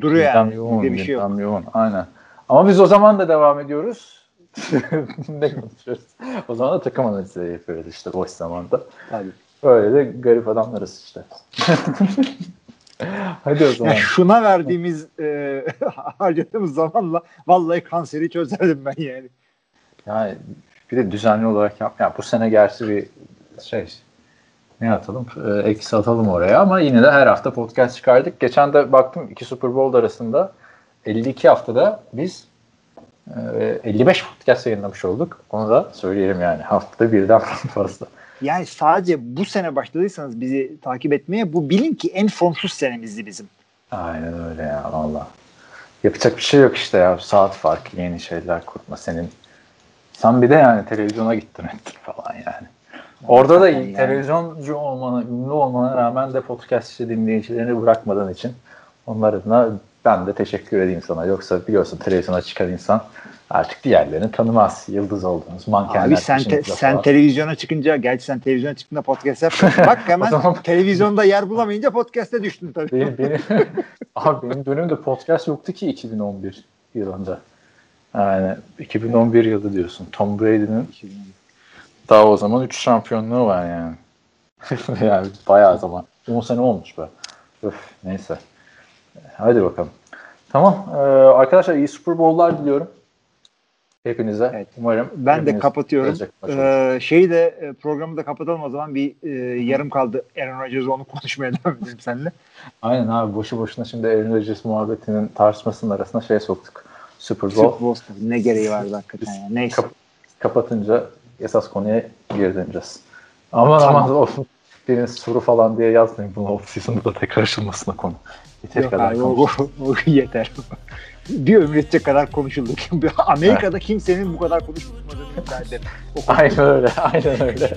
duruyor yani. Gündem yoğun, Bir şey yok. yoğun. Aynen. Ama biz o zaman da devam ediyoruz. ne konuşuyoruz? O zaman da takım analizleri yapıyoruz işte boş zamanda. Tabii. Böyle de garip adamlarız işte. Hadi o zaman. Yani şuna verdiğimiz e, harcadığımız zamanla vallahi kanseri çözerdim ben yani. Yani bir de düzenli olarak yap. Ya bu sene gerçi bir şey ne atalım? E, eksi atalım oraya ama yine de her hafta podcast çıkardık. Geçen de baktım iki Super Bowl arasında 52 haftada biz e, 55 podcast yayınlamış olduk. Onu da söyleyelim yani. Haftada birden fazla. Yani sadece bu sene başladıysanız bizi takip etmeye bu bilin ki en formsuz senemizdi bizim. Aynen öyle ya valla. Yapacak bir şey yok işte ya. Saat farkı, yeni şeyler kurma senin. Sen bir de yani televizyona gittin ettin falan yani. Orada da yani. televizyoncu olmana, ünlü olmana rağmen de podcast dinleyicilerini bırakmadığın için onlar adına ben de teşekkür edeyim sana. Yoksa biliyorsun televizyona çıkan insan artık diğerlerini tanımaz. Yıldız olduğunuz mankenler. Abi sen te- sen falan. televizyona çıkınca gerçi sen televizyona çıktığında podcast yapmıyorsun. Bak hemen zaman- televizyonda yer bulamayınca podcast'e düştün tabii. benim, benim, abi benim dönemimde podcast yoktu ki 2011 yılında. Yani 2011 yılı diyorsun. Tom Brady'nin daha o zaman 3 şampiyonluğu var yani. yani bayağı zaman. 10 sene olmuş be. Öf, neyse. Hadi bakalım. Tamam. Ee, arkadaşlar iyi Super Bowl'lar diliyorum. Hepinize. Evet. Umarım. Ben de hepiniz kapatıyorum. maç olur. Ee, şeyi de e, programı da kapatalım o zaman bir e, yarım kaldı Aaron Rodgers onu konuşmaya devam edelim seninle. Aynen abi boşu boşuna şimdi Aaron Rodgers muhabbetinin tartışmasının arasına şey soktuk. Super Bowl. Super Bowl ne gereği vardı hakikaten ya. Neyse. Kap- kapatınca esas konuya geri döneceğiz. Aman Tamam. aman olsun. Biriniz soru falan diye yazmayın bunu off season'da da tekrar açılmasına konu. Yeter Yok kadar abi, o, o- yeter. bir ömür edecek kadar konuşuldu. Amerika'da kimsenin bu kadar konuşmadığını iddia Aynen öyle, aynen öyle.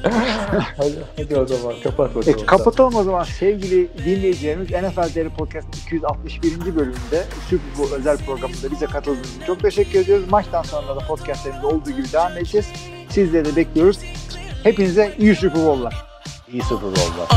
hadi, hadi o zaman kapat. E, kapatalım o zaman sevgili dinleyicilerimiz. NFL Değeri Podcast 261. bölümünde Super Bowl özel programında bize katıldığınız için çok teşekkür ediyoruz. Maçtan sonra da podcastlerimizde olduğu gibi devam edeceğiz. Sizleri de bekliyoruz. Hepinize iyi Super Bowl'lar. İyi Super Bowl'lar.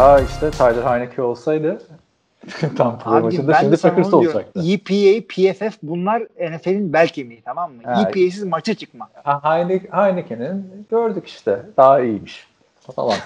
Ya işte Tyler Heineke olsaydı tam Abi maçında şimdi de sana Packers onu diyorum. olacaktı. EPA, PFF bunlar NFL'in bel kemiği tamam mı? Ha. EPA'siz maça çıkma. Ha, Heine- Heineken'in gördük işte daha iyiymiş falan.